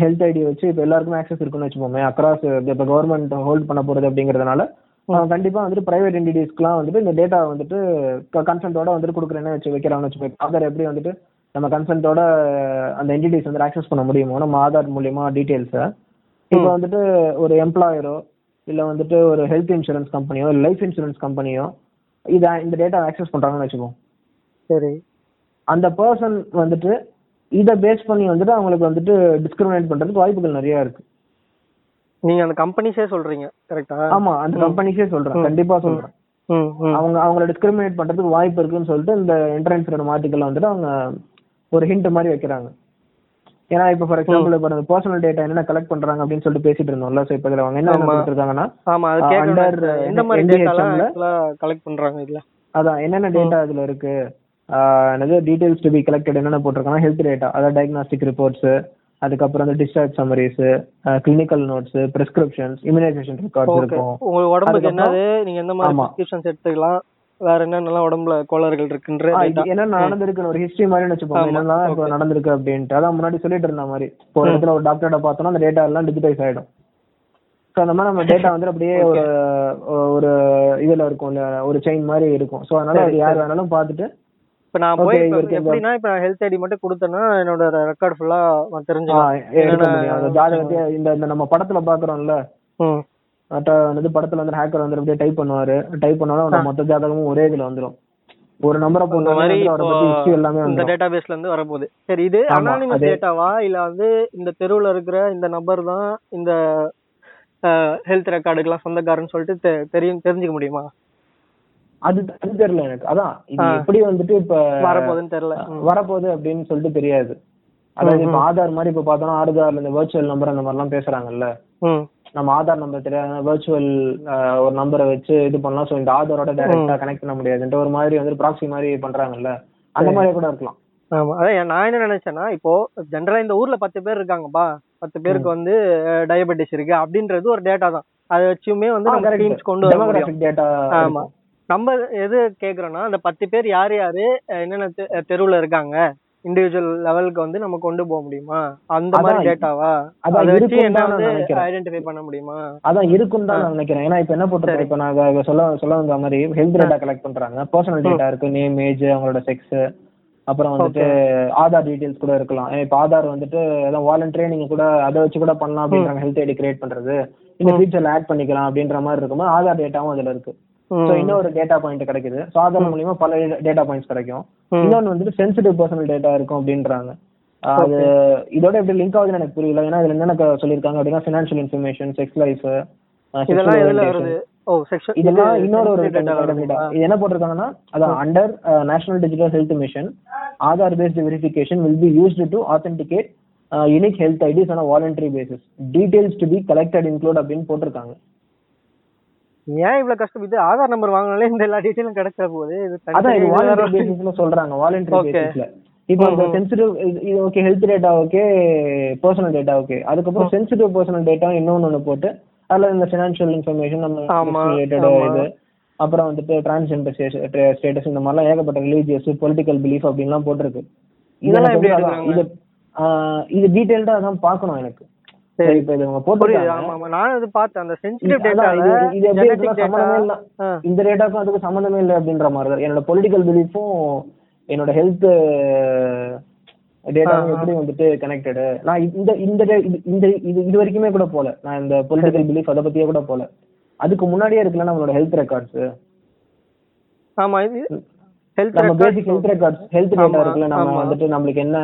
ஹெல்த் ஐடி வச்சு இப்போ எல்லாருக்குமே ஆக்சஸ் இருக்குன்னு வச்சுப்போமே அக்ராஸ் இப்போ கவர்மெண்ட் ஹோல்ட் பண்ண போறது அப்படிங்கறதுனால அஹ், கண்டிப்பா வந்துட்டு பிரைவேட் என்டிட்டிஸ்க்குலாம் வந்துட்டு இந்த டேட்டா வந்துட்டு கன்சென்ட்டோட வந்துட்டு கொடுக்குறேன்னு வச்சு வைக்கிறாங்கன்னு வச்சுக்கோ ஆதார் எப்படி வந்துட்டு நம்ம கன்சென்ட்டோட அந்த என்டிட்டிஸ் வந்து ஆக்சஸ் பண்ண முடியுமோ நம்ம ஆதார் மூலியமா டீடைல்ஸை இப்போ வந்துட்டு ஒரு எம்ப்ளாயரோ இல்ல வந்துட்டு ஒரு ஹெல்த் இன்சூரன்ஸ் கம்பெனியோ இல்ல லைஃப் இன்சூரன்ஸ் கம்பெனியோ இத இந்த டேட்டா ஆக்சஸ் பண்றாங்கன்னு வச்சுக்கோங்க சரி. அந்த பர்சன் வந்துட்டு இதை பேஸ் பண்ணி வந்துட்டு அவங்களுக்கு வந்துட்டு டிஸ்கிரிமினேட் பண்றதுக்கு வாய்ப்புகள் நிறைய இருக்கு. நீங்க அந்த கம்பெனிஸே சொல்றீங்க கரெக்டா ஆமா அந்த கம்பெனிஸே சொல்றேன் கண்டிப்பா சொல்றேன். அவங்க அவங்கள டிஸ்கிரிமினேட் பண்றதுக்கு வாய்ப்பு இருக்குன்னு சொல்லிட்டு இந்த என்ட்ரன்ஸ் ஃப்ரீடம் ஆர்டிக்கல் வந்துட்டு அவங்க ஒரு ஹிண்ட் மாதிரி வைக்கிறாங்க. ஏன்னா இப்போ ஃபார் எக்ஸாம்பிள் இப்போ அந்த பர்சனல் டேட்டா என்ன கலெக்ட் பண்றாங்க அப்படின்னு சொல்லிட்டு பேசிட்டு இருந்தோம்ல. ஸோ இப்போ இதில் அவங்க என்ன. கொடுத்துருக்காங்கன்னா ஆமா அது எனக்கு. எந்த மாதிரி டேட்டாலாம் கலெக்ட் பண்றாங்க இதுல. அதான் என்னென்ன டேட்டா இதுல இருக்கு? என்னது டீடைல்ஸ் டு பி கலெக்டட் என்னென்ன போட்டிருக்காங்கன்னா ஹெல்த் டேட்டா அதாவது டயக்னாஸ்டிக் ரிப்போர்ட்ஸ் அதுக்கப்புறம் வந்து discharge summaries clinical notes prescriptions immunisation records இருக்கும். உங்களுக்கு உடம்புக்கு என்னது? நீங்க எந்த மாதிரி. பிரிஸ்கிரிப்ஷன்ஸ் எடுத்துக்கலாம்? வேற என்னென்னலாம் உடம்புல கோளாறுகள் இருக்குன்ற என்ன நடந்திருக்குன்னு ஒரு ஹிஸ்டரி மாதிரி வச்சுப்போம் ஆமா, என்னெல்லாம். நடந்திருக்கு அப்படின்ட்டு. அதான் முன்னாடி சொல்லிட்டு இருந்த மாதிரி. இப்போ ஒரு இடத்துல ஒரு டாக்டர்கிட்ட பார்த்தோம்னா அந்த டேட்டா எல்லாம் டிஜிட்டைஸ் ஆயிடும். ஸோ அந்த மாதிரி நம்ம டேட்டா வந்து அப்படியே ஒரு ஒரு இதுல இருக்கும் ஒரு செயின் மாதிரி இருக்கும். ஸோ அதனால அது யார் வேணாலும் பார்த்துட்டு இப்ப நான் போய் எப்படின்னா இப்ப நான் ஹெல்த் ஐடி மட்டும் கொடுத்தேன்னா என்னோட ரெக்கார்ட் ஃபுல்லா நான் ஆ, தெரிஞ்சுக்கலாம். எடுக்க என்னென்ன முடியும். அந்த ஜாதகத்தை இந்த இந்த நம்ம படத்துல பாக்குறோம்ல வந்து படத்துல வந்து ஹேக்கர் வந்து அப்படியே டைப் பண்ணுவாரு. டைப் பண்ணாலும் மொத்த ஜாதகமும் ஒரே இதுல வந்துரும். ஒரு நம்பரை போட்ட மாதிரி எல்லாமே இந்த வந்துரும். டேட்டா பேஸ்ல இருந்து வரப்போகுது. சரி இது அனானிமஸ். டேட்டாவா இல்ல வந்து இந்த தெருவுல இருக்கிற இந்த நபர் தான் இந்த ஹெல்த் ரெக்கார்டுக்கெல்லாம் சொந்தக்காரன்னு சொல்லிட்டு தெரியும் தெரிஞ்சுக்க முடியுமா? அது அது தெரியல எனக்கு. அதான் இது. எப்படி வந்துட்டு இப்ப வரப்போகுதுன்னு தெரியல. வரப்போகுது அப்படின்னு சொல்லிட்டு தெரியாது. அதாவது இப்ப ஆதார் மாதிரி இப்ப பார்த்தோம்னா ஆதார்ல இந்த வெர்ச்சுவல் நம்பர் அந்த மாதிரிலாம் பேசுறாங்கல்ல. நம்ம ஆதார் நம்பர் தெரியாத வெர்ச்சுவல் ஒரு நம்பரை வச்சு இது பண்ணலாம். ஸோ இந்த ஆதாரோட டைரக்டா கனெக்ட் பண்ண முடியாதுன்ற ஒரு மாதிரி வந்து ப்ராக்ஸி மாதிரி பண்றாங்கல்ல. அந்த மாதிரி கூட இருக்கலாம். ஆமா. அதான் நான் என்ன நினைச்சேன்னா இப்போ ஜென்ரலா இந்த ஊர்ல பத்து பேர் இருக்காங்கப்பா. பத்து பேருக்கு வந்து டயபெட்டிஸ் இருக்கு. அப்படின்றது ஒரு டேட்டா தான். அதை வச்சுமே வந்து நம்ம. ஸ்கீம்ஸ் கொண்டு வர டேட்டா ஆமா. நம்ம எது கேக்குறோம்னா அந்த பத்து பேர் யார் யாரு என்னென்ன தெருவுல இருக்காங்க இண்டிவிஜுவல் லெவலுக்கு வந்து நம்ம கொண்டு போக முடியுமா? அந்த மாதிரி டேட்டாவா அதை வச்சு என்ன வந்து. ஐடென்டிஃபை பண்ண முடியுமா? அதான் இருக்குன்னு தான் நான் நினைக்கிறேன். ஏன்னா இப்ப என்ன போட்டிருக்கேன் இப்ப நான் சொல்ல சொல்ல வந்த மாதிரி ஹெல்த் டேட்டா கலெக்ட் பண்றாங்க. பர்சனல் டேட்டா இருக்கு. நேம் ஏஜ் அவங்களோட செக்ஸ் அப்புறம் வந்துட்டு ஆதார் டீடைல்ஸ் கூட இருக்கலாம். இப்ப ஆதார் வந்துட்டு ஏதாவது வாலண்டரியா நீங்க கூட அதை வச்சு கூட பண்ணலாம் அப்படின்றாங்க. ஹெல்த் ஐடி கிரியேட் பண்றது. இந்த ஃபீச்சர்ல ஆட் பண்ணிக்கலாம் அப்படின்ற மாதிரி இருக்கும்போது ஆதார் டேட்டாவும் அதுல இருக்கு. சோ இன்னொரு டேட்டா பாயிண்ட் கிடைக்குது. சோ ஆதார் மூலியமா பல டேட்டா பாயிண்ட்ஸ் கிடைக்கும். ம். இன்னொன்னு வந்துட்டு சென்சிட்டிவ் பர்சனல் டேட்டா இருக்கும் அப்படின்றாங்க. அது இதோட எப்படி லிங்க் ஆகுதுன்னு எனக்கு புரியல. ஏன்னா இதுல என்ன சொல்லியிருக்காங்க அப்படின்னா ஃபினான்ஷியல் இன்ஃபர்மேஷன் செக்ஸ் லைஃப் இதெல்லாம் இன்னொரு ஒரு. இது என்ன போட்டிருக்காங்கன்னா அதான் under national digital health mission Aadhaar based verification will be used to authenticate unique health IDs on voluntary basis details to be collected include அப்படின்னு போட்டிருக்காங்க. ஏன் இவ்வளவு கஷ்டம் இது ஆதார் நம்பர் வாங்கினாலே இந்த எல்லா டீட்டெயிலும் கிடைச்ச போகுது? அதான் இது வாலண்டரி பேசிஸ்ல சொல்றாங்க வாலண்டரி. பேசிஸ்ல இப்போ இந்த சென்சிட்டிவ் இது okay health data okay personal data okay அதுக்கப்புறம் சென்சிட்டிவ் பர்சனல் டேட்டா இன்னொன்னு ஒன்று போட்டு அதுல இந்த ஃபினான்ஷியல் இன்ஃபர்மேஷன் நம்ம ரிலேட்டட். இது. அப்புறம் வந்துட்டு டிரான்ஸ்ஜெண்டர் ஸ்டேட்டஸ் இந்த மாதிரிலாம் ஏகப்பட்ட ரிலீஜியஸ் பொலிட்டிக்கல் பிலீஃப் அப்படின்லாம் போட்டிருக்கு. இது இதெல்லாம் எப்படி அதான்? இது இது டீடைல்டா தான் பார்க்கணும் எனக்கு. சரி. நானும் இது பார்த்தேன் அந்த சென்சிட்டிவ் டேட்டா இந்த டேட்டாக்கும் அதுக்கு சம்மந்தமே இல்லை அப்படின்ற மாதிரி என்னோட பொலிட்டிக்கல் பிலீஃபும் என்னோட ஹெல்த் ஆ. எப்படி வந்துட்டு கனெக்டடு நான் இந்த இந்த இந்த இது இது வரைக்குமே கூட போல. நான் இந்த பொலிட்டிக்கல் பிலீஃப் அதை பத்தியே கூட போல. அதுக்கு முன்னாடியே இருக்குல்ல நம்மளோட ஹெல்த் ரெக்கார்ட்ஸ் ஆமா இது ஹெல்த் நம்ம basic health records health data இருக்குல்ல நம்ம. வந்துட்டு நம்மளுக்கு என்ன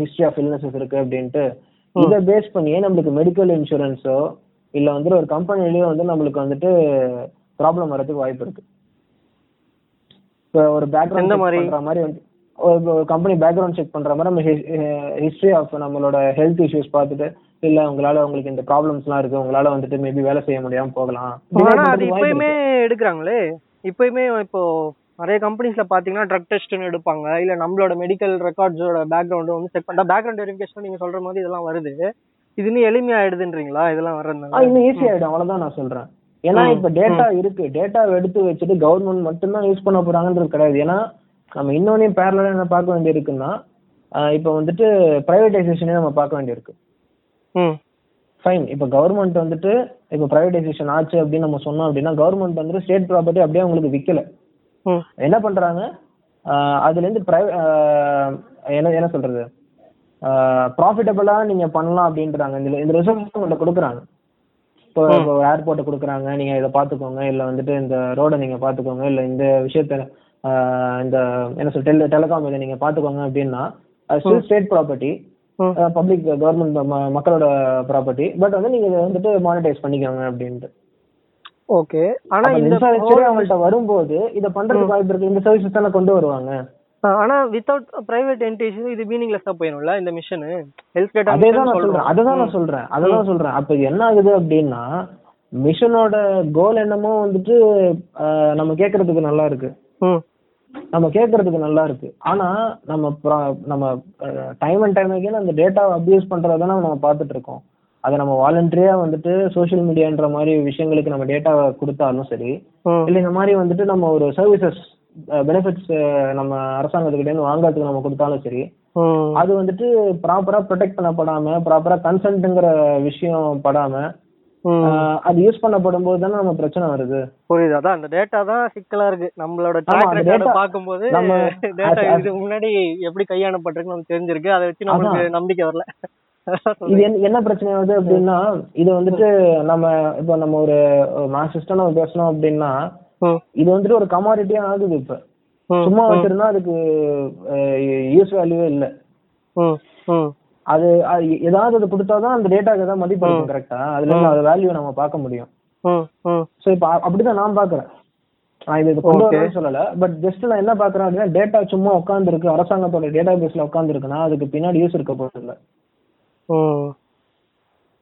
ஹிஸ்டரி ஆஃப் இல்னஸஸ் இருக்கு அப்படின்ட்டு இதை பேஸ் பண்ணியே நம்மளுக்கு மெடிக்கல் இன்சூரன்ஸோ இல்ல வந்துட்டு ஒரு கம்பெனிலயோ வந்து நம்மளுக்கு வந்துட்டு ப்ராப்ளம் வரதுக்கு வாய்ப்பு இருக்கு இப்போ ஒரு பேக்ரவுண்ட்? பண்ற மாதிரி வந்து ஒரு கம்பெனி பேக்ரவுண்ட் செக் பண்ற மாதிரி நம்ம ஹிஸ்டரி ஆஃப் நம்மளோட ஹெல்த் இஷ்யூஸ் பார்த்துட்டு இல்ல உங்களால உங்களுக்கு இந்த ப்ராப்ளம்ஸ்லாம் இருக்கு உங்களால வந்துட்டு மேபி வேலை செய்ய முடியாம போகலாம் அது இப்பயுமே. எடுக்கிறாங்களே இப்பயுமே இப்போ நிறைய கம்பெனிஸ்ல பாத்தீங்கன்னா ட்ரக் டெஸ்ட்னு எடுப்பாங்க. இல்ல நம்மளோட மெடிக்கல் ரெக்கார்ட்ஸோட பேக்ரவுண்ட் வந்து செக் பண்ணா பேக்ரவுண்ட் வெரிஃபிகேஷன் நீங்க சொல்ற மாதிரி இதெல்லாம் வருது. இது இன்னும் எளிமையாயிடுதுன்றீங்களா? இதெல்லாம் வர்றதுனால இன்னும் ஈஸி ஆயிடும். அவ்வளவுதான் நான் சொல்றேன். ஏன்னா இப்ப டேட்டா இருக்கு. டேட்டா எடுத்து வச்சுட்டு கவர்மெண்ட் மட்டும்தான் யூஸ் பண்ண போறாங்கன்றது கிடையாது. ஏன்னா நம்ம இன்னொன்னையும் பேரலா என்ன பார்க்க வேண்டியிருக்குன்னா இப்ப வந்துட்டு பிரைவேடைசேஷனே நம்ம பார்க்க வேண்டியிருக்கு. ஃபைன் இப்ப கவர்மெண்ட் வந்துட்டு இப்ப பிரைவேடைசேஷன் ஆச்சு அப்படின்னு நம்ம சொன்னோம் அப்படின்னா கவர்மெண்ட் வந்துட்டு ஸ்டேட் ப்ராப்பர்ட்டி அப்படியே அவங்களுக்கு விக்கல. ம் என்ன பண்றாங்க? அதுல இருந்து என்ன என்ன சொல்றது? ப்ராஃபிட்டபிளா நீங்க பண்ணலாம் அப்படின்றாங்க. இந்த இந்த ரிசோர்ஸ் உங்கள்ட்ட கொடுக்குறாங்க. இப்போ ஏர்போர்ட்டை கொடுக்குறாங்க. நீங்க இதை பார்த்துக்கோங்க. இல்ல வந்துட்டு இந்த ரோடை நீங்க பார்த்துக்கோங்க. இல்ல இந்த விஷயத்த இந்த என்ன சொல் டெல் டெலிகாம் இதை நீங்க பார்த்துக்கோங்க அப்படின்னா அது ஸ்டேட் ப்ராப்பர்ட்டி. பப்ளிக் கவர்மெண்ட் மக்களோட ப்ராப்பர்ட்டி பட் வந்து நீங்க இதை வந்துட்டு மானிட்டைஸ் பண்ணிக்கோங்க அப்படின்ட்டு. ஓகே ஆனா இந்த அவங்கள்ட்ட வரும்போது இதை பண்றதுக்கு வாய்ப்பு இருக்கு. இந்த சர்வீசஸ் தானே கொண்டு வருவாங்க? ஆனா வித்தவுட் பிரைவேட் என்டிசி இது மீனிங்லெஸ்ஸா போயிடும்ல இந்த மிஷன் ஹெல்த் டேட்டா அதே தான் நான் சொல்றேன். அதை தான் நான் சொல்றேன். அதை தான் சொல்றேன். அப்ப இது என்ன ஆகுது அப்படின்னா மிஷனோட கோல் என்னமோ வந்துட்டு நம்ம கேட்கறதுக்கு நல்லா இருக்கு. நம்ம கேட்கறதுக்கு நல்லா இருக்கு. ஆனா நம்ம நம்ம டைம் அண்ட் டைம் அந்த டேட்டாவை அப்யூஸ் பண்றதை நம்ம பார்த்துட்டு இருக்கோம். அதை நம்ம வாலண்டரியா வந்துட்டு சோஷியல் மீடியான்ற மாதிரி விஷயங்களுக்கு நம்ம டேட்டாவை கொடுத்தாலும் சரி இல்ல இந்த மாதிரி வந்துட்டு நம்ம ஒரு சர்வீசஸ் பெனிஃபிட்ஸ் நம்ம அரசாங்கத்துக்கிட்ட இருந்து வாங்குறதுக்கு நம்ம கொடுத்தாலும் சரி அது வந்துட்டு ப்ராப்பரா ப்ரொடெக்ட் பண்ணப்படாம ப்ராப்பரா கன்சென்ட்ங்கிற விஷயம் படாம அது யூஸ் பண்ணப்படும் போது தானே நம்ம பிரச்சனை வருது. புரியுது. அதான் அந்த டேட்டா தான் சிக்கலா இருக்கு. நம்மளோட data- பாக்கும்போது நம்ம- டேட்டா இதுக்கு முன்னாடி எப்படி கையாளப்பட்டிருக்கு நமக்கு தெரிஞ்சிருக்கு. அதை வச்சு நம்மளுக்கு நம்பிக்கை வரல. இது. என்ன பிரச்சனை ஆகுது அப்படின்னா இது வந்துட்டு நம்ம இப்போ நம்ம ஒரு மார்க்சிஸ்டா நம்ம பேசணும் அப்படின்னா இது வந்துட்டு ஒரு கமாடிட்டியா ஆகுது இப்ப. சும்மா வச்சிருந்தா அதுக்கு யூஸ் வேல்யூவே இல்ல. அது ஏதாவது அது கொடுத்தாதான் அந்த டேட்டாக்கு ஏதாவது மதிப்பு இருக்கும் கரெக்டா அதுல இருந்து அது வேல்யூ நம்ம பார்க்க முடியும். சோ இப்ப அப்படிதான் நான் பாக்குறேன் நான் இது கொண்டு. வரேன்னு சொல்லல. பட் ஜஸ்ட் நான் என்ன பாக்குறேன் அப்படின்னா டேட்டா சும்மா உட்கார்ந்து இருக்கு அரசாங்கத்தோட டேட்டா பேஸ்ல உட்கார்ந்து இருக்குன்னா அதுக்கு பின்னாடி யூஸ் இருக்க போறது இல்ல.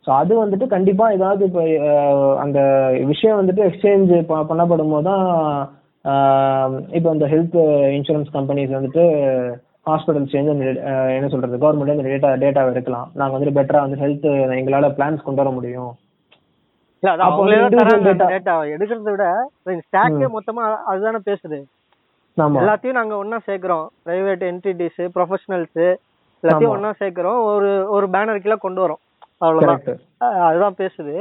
ஸோ அது வந்துட்டு கண்டிப்பா ஏதாவது இப்போ அந்த விஷயம் வந்துட்டு எக்ஸ்சேஞ்ச் பண்ணப்படும் போது தான் இப்போ இந்த ஹெல்த் இன்சூரன்ஸ் கம்பெனிஸ் வந்துட்டு ஹாஸ்பிட்டல் அஹ், என்ன சொல்றது கவர்மெண்ட் அந்த டேட்டா டேட்டாவை எடுக்கலாம். நாங்க வந்துட்டு பெட்டரா வந்து ஹெல்த் எங்களால பிளான்ஸ் கொண்டு வர முடியும். எடுக்கிறத விட ஸ்டாக்கே மொத்தமா அதுதானே பேசுது. எல்லாத்தையும் நாங்க ஒண்ணா சேர்க்கிறோம். பிரைவேட் என்டிட்டிஸ் ப்ரொஃபஷனல்ஸ் எல்லாத்தையும். ஒண்ணா சேர்க்கிறோம். ஒரு ஒரு பேனர் கீழே கொண்டு வரோம். அவ்வளவுதான். அதுதான் பேசுது.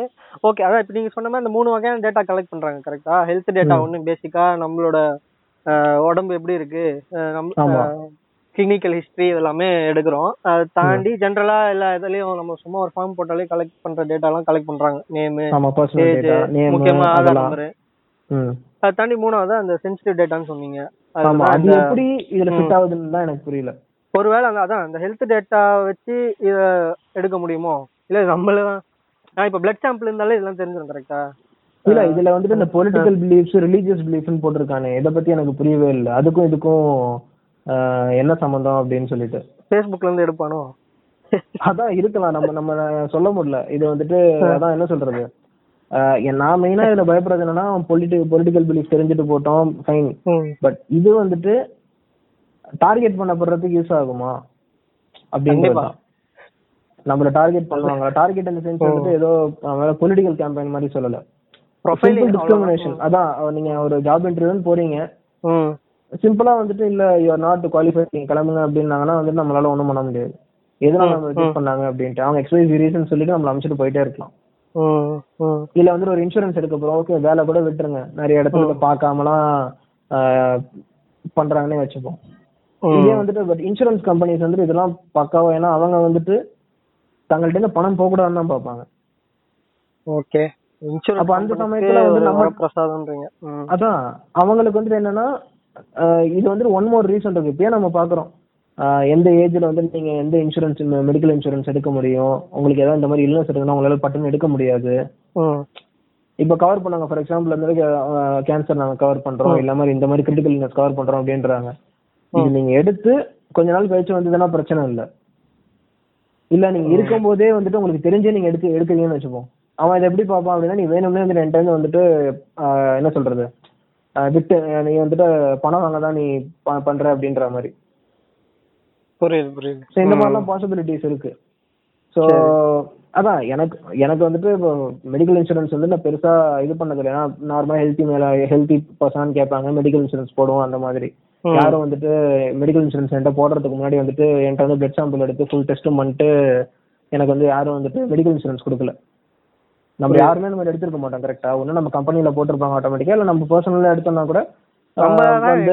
ஓகே அதான் இப்ப நீங்க சொன்ன மாதிரி அந்த மூணு வகையான டேட்டா கலெக்ட் பண்றாங்க கரெக்டா ஹெல்த் டேட்டா ஒண்ணு பேசிக்கா நம்மளோட உடம்பு எப்படி இருக்கு? நம்ம. கிளினிக்கல் ஹிஸ்டரி இதெல்லாமே எடுக்கிறோம். அதை தாண்டி ஜென்ரலா எல்லா இதுலயும் நம்ம சும்மா ஒரு ஃபார்ம் போட்டாலே கலெக்ட் பண்ற டேட்டா எல்லாம் கலெக்ட் பண்றாங்க. நேமு முக்கியமா ஆதார் நம்பர் அதை தாண்டி மூணாவது அந்த சென்சிட்டிவ் டேட்டான்னு சொன்னீங்க. அது எப்படி இதுல ஃபிட் ஆகுதுன்னு தான் எனக்கு புரியல. ஒருவேளை அந்த அதான் அந்த ஹெல்த் டேட்டா வச்சு இத எடுக்க முடியுமோ? இல்ல நம்மள நான் இப்ப பிளட் சாம்பிள் இருந்தாலே இதெல்லாம் தெரிஞ்சிடும் கரெக்டா இல்ல இதுல வந்துட்டு இந்த பொலிட்டிக்கல் பிலீஃப்ஸ் ரிலீஜியஸ் பிலீஃப்னு போட்டிருக்கானே இத பத்தி எனக்கு புரியவே இல்ல. அதுக்கும் இதுக்கும் என்ன சம்பந்தம் அப்படின்னு சொல்லிட்டு. ஃபேஸ்புக்ல இருந்து எடுப்பானோ? அதான் இருக்கலாம். நம்ம நம்ம சொல்ல முடியல. இது வந்துட்டு அதான் என்ன சொல்றது? நான் மெயினா இதுல பயப்படுறது என்னன்னா பொலிட்டி பொலிட்டிக்கல் பிலீஃப் தெரிஞ்சுட்டு போட்டோம் ஃபைன். பட் இது வந்துட்டு டார்கெட் பண்ணப்படுறதுக்கு யூஸ் ஆகுமா. தான். நம்மள டார்கெட் பண்ணுவாங்க. டார்கெட் இந்த சென்ஸ் வந்துட்டு ஏதோ பொலிட்டிக்கல் கேம்பெயின் மாதிரி சொல்லல. ப்ரொஃபைலிங் டிஸ்கிரிமினேஷன் அதான் நீங்க ஒரு ஜாப் இன்டர்வியூன்னு போறீங்க. சிம்பிளா வந்துட்டு இல்ல யூ ஆர் நாட் குவாலிஃபைட் நீங்க கிளம்புங்க அப்படின்னாங்கன்னா வந்துட்டு நம்மளால ஒண்ணும் பண்ண முடியாது. எதனால நம்ம ரிஜெக்ட் பண்ணாங்க அப்படின்ட்டு. அவங்க எக்ஸ்பைஸ் ரீசன் சொல்லிட்டு நம்மள அமைச்சிட்டு போயிட்டே இருக்கலாம். இல்ல வந்து ஒரு இன்சூரன்ஸ் எடுக்க போறோம். ஓகே வேலை கூட விட்டுருங்க. நிறைய இடத்துல பார்க்காமலாம் ஆஹ், பண்றாங்கன்னே வச்சுப்போம். இதே வந்துட்டு பட் இன்சூரன்ஸ் கம்பெனிஸ் வந்துட்டு இதெல்லாம் பக்காவா ஏன்னா அவங்க வந்துட்டு தங்கள்ட்ட இருந்து பணம் போகக்கூடாதுன்னு தான் பார்ப்பாங்க. ஓகே. அப்ப அந்த சமயத்துல வந்து நம்ம- பிரசாதம்ன்றீங்க அதான். அவங்களுக்கு வந்துட்டு என்னன்னா இது வந்துட்டு ஒன் மோர் ரீசன் இருக்கு. இப்பயே நம்ம பாக்குறோம் எந்த ஏஜ்ல வந்து நீங்க எந்த இன்சூரன்ஸ் மெடிக்கல் இன்சூரன்ஸ் எடுக்க முடியும்? உங்களுக்கு ஏதாவது இந்த மாதிரி இல்னஸ் இருக்குன்னா உங்களால பட்டுன்னு எடுக்க முடியாது. இப்ப கவர் பண்ணாங்க. ஃபார் எக்ஸாம்பிள் வந்து கேன்சர் நாங்க கவர் பண்றோம். இல்ல மாதிரி இந்த மாதிரி கிரிட்டிக்கல் இல்னஸ் கவர் பண்றோம் அப்படின்றாங்க. இது நீங்க எடுத்து கொஞ்ச நாள் கழிச்சு வந்ததுன்னா பிரச்சனை இல்ல. இல்ல நீங்க இருக்கும்போதே வந்துட்டு உங்களுக்கு தெரிஞ்சே நீங்க எடுத்து எடுக்கிறீங்கன்னு வச்சுப்போம். அவன் இதை எப்படி பார்ப்பான் அப்படின்னா நீ வேணும்னே வந்து டைம் வந்துட்டு என்ன சொல்றது? விட்டு நீ வந்துட்டு பணம் வாங்க தான் நீ பண்ற அப்படின்ற மாதிரி. புரியுது புரியுது. ஸோ இந்த மாதிரிலாம் பாசிபிலிட்டிஸ் இருக்கு. ஸோ அதான் எனக்கு எனக்கு வந்துட்டு இப்போ மெடிக்கல் இன்சூரன்ஸ் வந்து நான் பெருசா இது பண்ணது இல்லை ஏன்னா நார்மலா ஹெல்த்தி மேல ஹெல்த்தி பர்சன் கேட்பாங்க மெடிக்கல் இன்சூரன்ஸ் போடுவோம் அந்த மாதிரி. யாரும் வந்துட்டு மெடிக்கல் இன்சூரன்ஸ் என்கிட்ட போடுறதுக்கு முன்னாடி வந்துட்டு என்கிட்ட வந்து பிளட் சாம்பிள் எடுத்து ஃபுல் டெஸ்ட்டும் பண்ணிட்டு எனக்கு வந்து யாரும் வந்துட்டு மெடிக்கல் இன்சூரன்ஸ் கொடுக்கல. நம்ம யாருமே மாதிரி எடுத்திருக்க மாட்டோம் கரெக்டா ஒண்ணு நம்ம கம்பெனில போட்டிருப்பாங்க ஆட்டோமேட்டிக்கா இல்ல நம்ம பர்சனலா எடுத்தோம்னா கூட நம்ம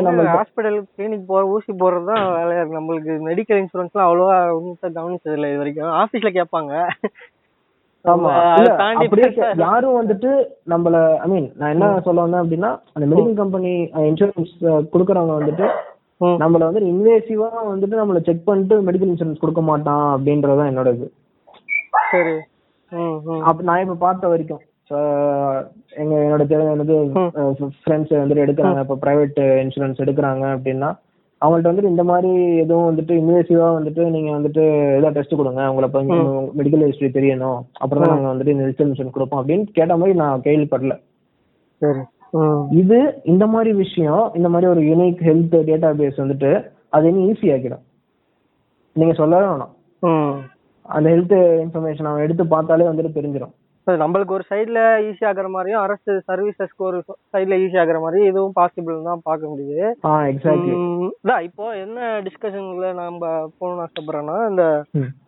நம்ம ஹாஸ்பிடல் கிளினிக் போற ஊசி போடுறது தான் வேலையா இருக்கு. நம்மளுக்கு மெடிக்கல் இன்சூரன்ஸ்லாம் அவ்வளவா கவனிச்சது இல்லை இது வரைக்கும். ஆபீஸ்ல கேட்பாங்க. யாரும் வந்துட்டு நம்மள ஐ மீன் நான் என்ன சொல்ல வந்தேன் அப்படின்னா அந்த மெடிக்கல் கம்பெனி இன்சூரன்ஸ் குடுக்கறவங்க வந்துட்டு. நம்மள வந்து இன்வேசிவா வந்துட்டு நம்மள செக் பண்ணிட்டு மெடிக்கல் இன்சூரன்ஸ் கொடுக்க மாட்டான் அப்படின்றதுதான் என்னோட இது சரி அப்ப நான் இப்ப பார்த்த வரைக்கும் எங்க என்னோட தெரிஞ்ச ஃப்ரெண்ட்ஸ் வந்துட்டு எடுக்கிறாங்க இப்ப பிரைவேட் இன்சூரன்ஸ் எடுக்கிறாங்க அப்படின்னா அவங்கள்ட்ட வந்துட்டு இந்த மாதிரி எதுவும் வந்துட்டு இன்வேசிவா வந்துட்டு நீங்க வந்துட்டு ஏதாவது டெஸ்ட் கொடுங்க. உங்களை மெடிக்கல் ஹிஸ்டரி தெரியணும். அப்புறம் தான் நாங்க வந்துட்டு இந்த இன்சூரன்ஸ் கொடுப்போம் அப்படின்னு கேட்ட மாதிரி நான் கேள்விப்படல. சரி. இது இந்த மாதிரி விஷயம் இந்த மாதிரி ஒரு யூனிக் ஹெல்த் டேட்டா பேஸ் வந்துட்டு அது இன்னும் ஈஸி ஆக்கிடும் நீங்க சொல்லவே வேணாம். அந்த ஹெல்த் இன்ஃபர்மேஷன் அவன் எடுத்து பார்த்தாலே வந்துட்டு தெரிஞ்சிடும் நம்மளுக்கு ஒரு சைடுல ஈஸி ஆகுற மாதிரியும் அரசு சர்வீசஸ்க்கு ஒரு சைடுல ஈஸி ஆகுற மாதிரி இதுவும் பாசிபிள் தான் பார்க்க முடியுது. அதான் இப்போ என்ன டிஸ்கஷன்ல நம்ம போகணும்னு ஆசைப்படுறோம்னா இந்த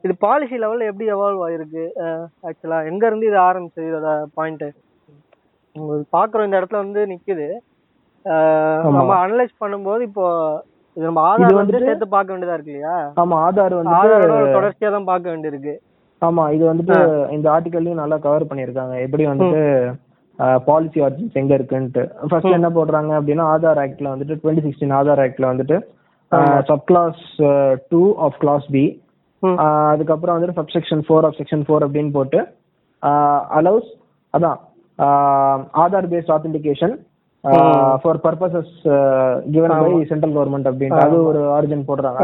இது பாலிசி லெவல்ல எப்படி எவால்வ் ஆயிருக்கு? ஆக்சுவலா எங்க இருந்து இது ஆரம்பிச்சது? இதோட பாயிண்ட் பாக்குறோம் இந்த இடத்துல வந்து ஆமா. நம்ம அனலைஸ் பண்ணும்போது இப்போ இது நம்ம ஆதார் வந்து சேர்த்து பார்க்க வேண்டியதா இருக்கு இல்லையா? ஆமா ஆதார் வந்துட்டு ஆதாரோட தொடர்ச்சியா தான் பார்க்க வேண்டியிருக்கு. ஆமா இது வந்துட்டு இந்த ஆர்டிகல்லையும் நல்லா கவர் பண்ணிருக்காங்க எப்படி வந்துட்டு பாலிசி ஆர்ஜின்ஸ் எங்க இருக்குன்ட்டு. ஃபர்ஸ்ட் என்ன போடுறாங்க அப்படின்னா ஆதார் ஆக்ட்ல வந்துட்டு டுவெண்ட்டி சிக்ஸ்டீன் ஆதார் ஆக்ட்ல வந்துட்டு sub clause two of clause B. அதுக்கப்புறம் வந்துட்டு sub section four of section four அப்படின்னு போட்டு அலௌஸ் அதான் Aadhaar based authentication for purposes given by central government அப்படின்ட்டு அது ஒரு ஆர்ஜின் போடுறாங்க.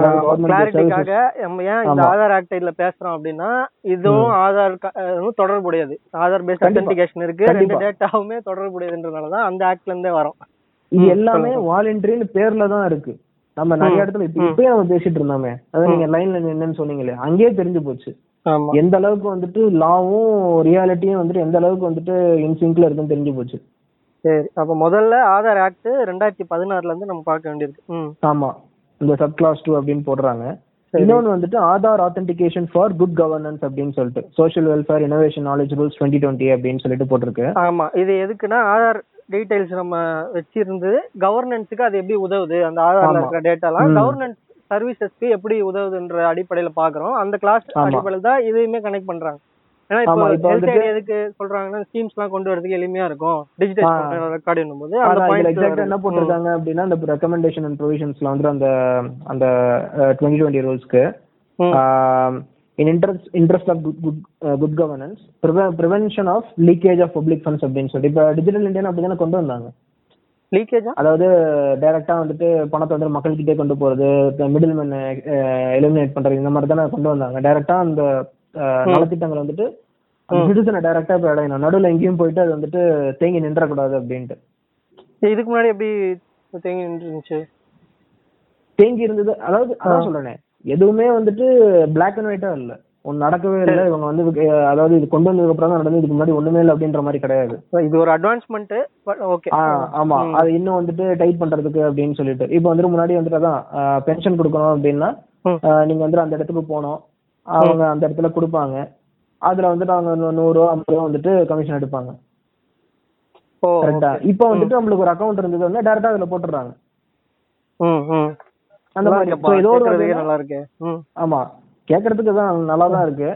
கிளாரிட்டிக்காக ஏன் இந்த ஆதார் ஆக்ட் இதுல பேசுறோம் அப்படின்னா இதுவும் ஆதார் தொடர்புடையது. ஆதார் பேஸ்ட். அத்தன்டிகேஷன் இருக்கு. ரெண்டு. டேட்டாவுமே தொடர்புடையதுன்றதுனால தான் அந்த ஆக்ட்ல இருந்தே வரும். இது எல்லாமே வாலண்டரின்னு பேர்ல தான் இருக்கு. நம்ம நிறைய இடத்துல இப்ப இப்பயே நம்ம பேசிட்டு இருந்தோமே. அதான் நீங்க லைன்ல என்னன்னு சொன்னீங்களே அங்கேயே தெரிஞ்சு போச்சு. எந்த அளவுக்கு வந்துட்டு லாவும் ரியாலிட்டியும் வந்துட்டு எந்த அளவுக்கு வந்துட்டு இன்சிங்க்ல இருக்குன்னு தெரிஞ்சு போச்சு. சரி அப்ப முதல்ல ஆதார் ஆக்ட் ரெண்டாயிரத்தி பதினாறுல இருந்து நம்ம பார்க்க வேண்டியிருக்கு. ம். ஆமா. இந்த சப் கிளாஸ் டூ அப்படின்னு போடுறாங்க. இன்னொன்னு வந்துட்டு Aadhaar authentication for good governance அப்படின்னு சொல்லிட்டு social welfare innovation knowledge rules twenty twenty அப்படின்னு சொல்லிட்டு போட்டிருக்கு. ஆமா. இது எதுக்குன்னா ஆதார் டீடைல்ஸ் நம்ம வச்சிருந்து கவர்னன்ஸுக்கு அது எப்படி உதவுது? அந்த ஆதார்ல. இருக்கிற டேட்டாலாம். கவர்னன்ஸ் சர்வீசஸ்க்கு எப்படி உதவுதுன்ற அடிப்படையில பாக்குறோம் அந்த கிளாஸ். அடிப்படையில தான் இதையுமே கனெக்ட் பண்றாங்க. ஏன்னா இப்போ ஹெல்த் எதுக்கு சொல்றாங்கன்னா ஸ்கீம்ஸ் எல்லாம் கொண்டு வரதுக்கு எளிமையா இருக்கும். டிஜிட்டல். ரெக்கார்டு போது அந்த எக்ஸாக்டா என்ன போட்டிருக்காங்க அப்படின்னா இந்த ரெக்கமெண்டேஷன் அண்ட் ப்ரொவிஷன்ஸ்ல வந்து அந்த அந்த twenty twenty ரூல்ஸ்க்கு in interest interest of good good governance prevention of leakage of public funds அப்படின்னு சொல்லிட்டு இப்போ டிஜிட்டல் இந்தியா அப்படி தானே கொண்டு வந்தாங்க? லீக்கேஜா அதாவது டைரக்டா வந்துட்டு பணத்தை வந்து மக்கள்கிட்டே கொண்டு போறது மிடில் மேன் எலிமினேட் பண்றது இந்த மாதிரி தானே கொண்டு வந்தாங்க. டைரக்டா அந்த நலத்திட்டங்கள் வந்துட்டு சிட்டிசனை டைரக்டா போய் அடையணும் நடுவுல எங்கேயும் போயிட்டு அது வந்துட்டு தேங்கி நின்றக்கூடாது அப்படின்ட்டு. இதுக்கு முன்னாடி எப்படி தேங்கி நின்றுச்சு தேங்கி இருந்தது அதாவது அதான் சொல்றேனே. எதுவுமே வந்துட்டு பிளாக் அண்ட் ஒயிட்டா இல்ல. ஒன்னு நடக்கவே இல்ல. இவங்க வந்து அதாவது இது கொண்டு வந்ததுக்கு அப்புறம் தான் நடந்து இதுக்கு முன்னாடி ஒண்ணுமே இல்லை அப்படின்ற மாதிரி கிடையாது. இது ஒரு அட்வான்ஸ்மெண்ட் ஓகே ஆமா. அது இன்னும் வந்துட்டு டைட் பண்றதுக்கு அப்படின்னு சொல்லிட்டு. இப்போ வந்துட்டு முன்னாடி வந்துட்டு அதான் பென்ஷன் கொடுக்கணும் அப்படின்னா நீங்க வந்து அந்த இடத்துக்கு போகணும். அவங்க அந்த இடத்துல கொடுப்பாங்க. அதுல வந்துட்டு அவங்க நூறு ரூபா ஐம்பது ரூபா வந்துட்டு கமிஷன் எடுப்பாங்க. கரெக்டா இப்போ வந்துட்டு நம்மளுக்கு ஒரு அக்கௌண்ட் இருந்தது வந்து டேரக்டா அதுல போட்டுறாங்க அந்த மாதிரி. ஏதோ ஒரு நல்லா இருக்கு ஆமா. கேக்குறதுக்கு தான் நல்லா தான் இருக்கு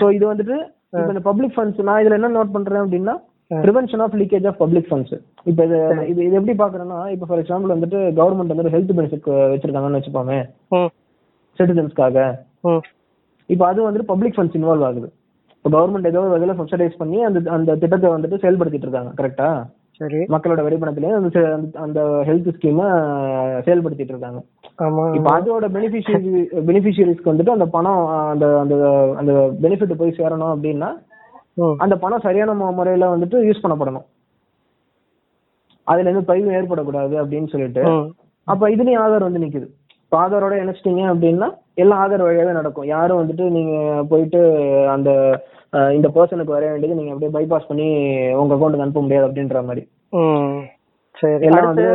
சோ இது வந்துட்டு இப்ப இந்த பப்ளிக் ஃபண்ட்ஸ் நான் இதுல என்ன நோட் பண்றேன் அப்படின்னா prevention of leakage of public funds இப்ப இது இது இது எப்படி பாக்குறேன்னா இப்ப ஃபார் எக்ஸாம்பிள் வந்துட்டு கவர்மெண்ட் வந்து ஹெல்த் பெனிஃபிட் வச்சிருக்காங்கன்னு வச்சுப்போமே சிட்டிசன்ஸ்க்காக இப்போ அது வந்துட்டு பப்ளிக் ஃபண்ட்ஸ் இன்வால்வ் ஆகுது. இப்போ கவர்மெண்ட் ஏதோ ஒரு வகையில சப்சிடைஸ் பண்ணி அந்த அந்த திட்டத்தை வந்துட்டு செயல்படுத்திட்டு இருக்காங்க கரெக்டா சரி. மக்களோட வரிப்பணத்திலேயே அந்த அந்த- ஹெல்த் ஸ்கீமை செயல்படுத்திட்டு இருக்காங்க. இப்போ அதோட பெனிஃபிஷியரி பெனிஃபிஷியரிஸ்க்கு வந்துட்டு அந்த பணம் அந்த அந்த அந்த பெனிஃபிட் போய் சேரணும் அப்படின்னா அந்த பணம் சரியான முறையில வந்துட்டு யூஸ் பண்ணப்படணும். அதுல இருந்து தொய்வு ஏற்படக்கூடாது அப்படின்னு சொல்லிட்டு அப்ப இதுலயும் ஆதார் வந்து நிக்குது. இப்போ ஆதாரோட இணைச்சிட்டீங்க அப்படின்னா எல்லாம் ஆதார் வழியாவே நடக்கும். யாரும் வந்துட்டு நீங்க போயிட்டு அந்த இந்த பர்சனுக்கு வர வேண்டியது நீங்க அப்படியே பைபாஸ் பண்ணி உங்க அக்கௌண்ட்டுக்கு அனுப்ப முடியாது அப்படின்ற மாதிரி. ம். சரி எல்லாம் வந்து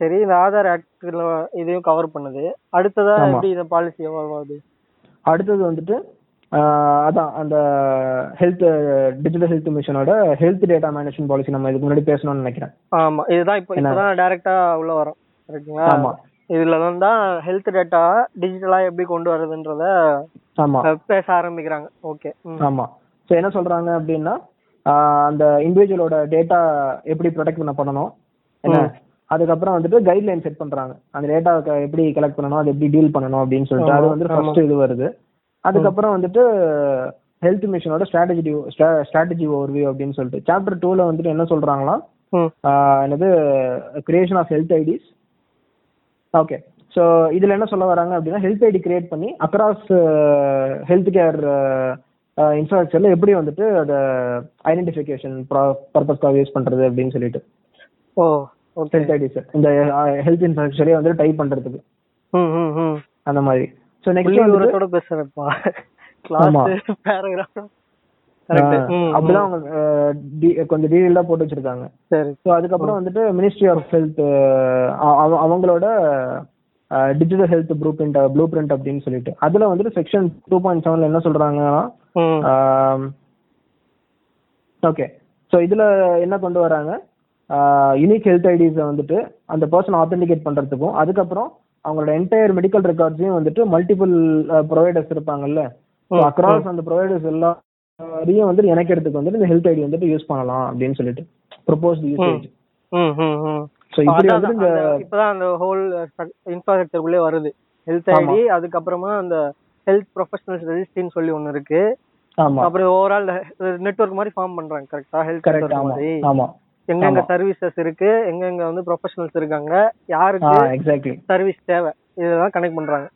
சரி இந்த ஆதார் ஆக்ட்ல இதையும் கவர் பண்ணுது. அடுத்ததா. எப்படி இந்த பாலிசி எவால்வ் ஆகுது அடுத்தது வந்துட்டு அதான் அந்த ஹெல்த் டிஜிட்டல் ஹெல்த் மிஷனோட ஹெல்த் டேட்டா மேனேஜ்மெண்ட் பாலிசி நம்ம இதுக்கு முன்னாடி பேசணும்னு நினைக்கிறேன். ஆமா இதுதான் இப்போ? இப்பதான் டைரக்டா உள்ள வரோம். ஆமா. இதுல தான் ஹெல்த் டேட்டா டிஜிட்டலா எப்படி கொண்டு வரதுன்றத ஆமா. பேச ஆரம்பிக்கிறாங்க. ஓகே ஆமா. ஸோ என்ன சொல்றாங்க அப்படின்னா அந்த இண்டிவிஜுவலோட டேட்டா எப்படி ப்ரொடெக்ட் பண்ண பண்ணணும் என்ன அதுக்கப்புறம் வந்துட்டு கைட்லைன் செட் பண்றாங்க. அந்த டேட்டா எப்படி கலெக்ட் பண்ணணும் அது எப்படி டீல் பண்ணணும் அப்படின்னு சொல்லிட்டு அது வந்து. ஃபர்ஸ்ட் இது வருது. அதுக்கப்புறம் வந்துட்டு ஹெல்த் மிஷனோட ஸ்ட்ராட்டஜி ஸ்ட்ராட்டஜி ஓவர்வியூ அப்படின்னு சொல்லிட்டு சாப்டர் டூல வந்துட்டு என்ன சொல்றாங்களா என்னது creation of health IDs okay so இதுல என்ன சொல்ல வராங்க அப்படின்னா ஹெல்த் ஐடி கிரியேட் பண்ணி அக்ராஸ் ஹெல்த் கேர் இன்ஃப்ராஸ்ட்ரக்சர்ல எப்படி வந்துட்டு அதை ஐடென்டிஃபிகேஷன் பர்பஸ்க்காக யூஸ் பண்றது அப்படின்னு சொல்லிட்டு. ஓ ஓகே ஹெல்த் ஐடிஸ் இந்த ஹெல்த் இன்ஃப்ராஸ்ட்ரக்சரே வந்துட்டு டைப் ம் அந்த மாதிரி. ஸோ நெக்ஸ்ட் ஆமா. கிளாஸ் பேராகிராஃப் அப்படிதான் கொஞ்சம் டீடெயிலா போட்டு வச்சிருக்காங்க. சரி. ஸோ அதுக்கப்புறம் வந்துட்டு மினிஸ்ட்ரி ஆஃப் ஹெல்த் அவங்களோட digital health blueprint blueprint அப்படின்னு சொல்லிட்டு. அதுல வந்துட்டு செக்ஷன் டூ பாயிண்ட் செவன்ல என்ன சொல்றாங்கன்னா ஓகே ஸோ இதுல என்ன கொண்டு வராங்க? யூனிக் ஹெல்த் ஐடிஸை வந்துட்டு அந்த பர்சன் ஆத்தென்டிகேட் பண்றதுக்கும் அதுக்கப்புறம் அவங்களோட என்டையர் மெடிக்கல் ரெக்கார்ட்ஸையும் வந்துட்டு மல்டிபிள் ப்ரொவைடர்ஸ் இருப்பாங்கல்ல. அக்ராஸ் அந்த ப்ரொவைடர்ஸ் எல்லாரையும் வந்துட்டு இணைக்கிறதுக்கு வந்துட்டு இந்த ஹெல்த் ஐடி வந்துட்டு யூஸ் பண்ணலாம் அப்படின்னு சொல்லிட்டு ப்ரொபோஸ் யூசேஜ் ஸோ இப்படி வந்துட்டு இந்த இப்பதான் அந்த ஹோல் இன்ஃப்ராஸ்ட்ரக்சர் உள்ளே வருது. ஹெல்த். ஐடி அதுக்கப்புறமா அந்த ஹெல்த் ப்ரொஃபஷனல்ஸ் ரெஜிஸ்ட்ரின்னு சொல்லி ஒன்னு இருக்கு. ஆமா. அப்புறம் ஓவரால் நெட்வொர்க் மாதிரி ஃபார்ம் பண்றாங்க கரெக்டா ஹெல்த் கரெக்ட் மாதிரி. எங்கெங்க. சர்வீசஸ் இருக்கு எங்கெங்க வந்து ப்ரொஃபஷனல்ஸ் இருக்காங்க யாருக்கு எக்ஸாக்ட்லி சர்வீஸ் தேவை இதெல்லாம் கனெக்ட் பண்றாங்க.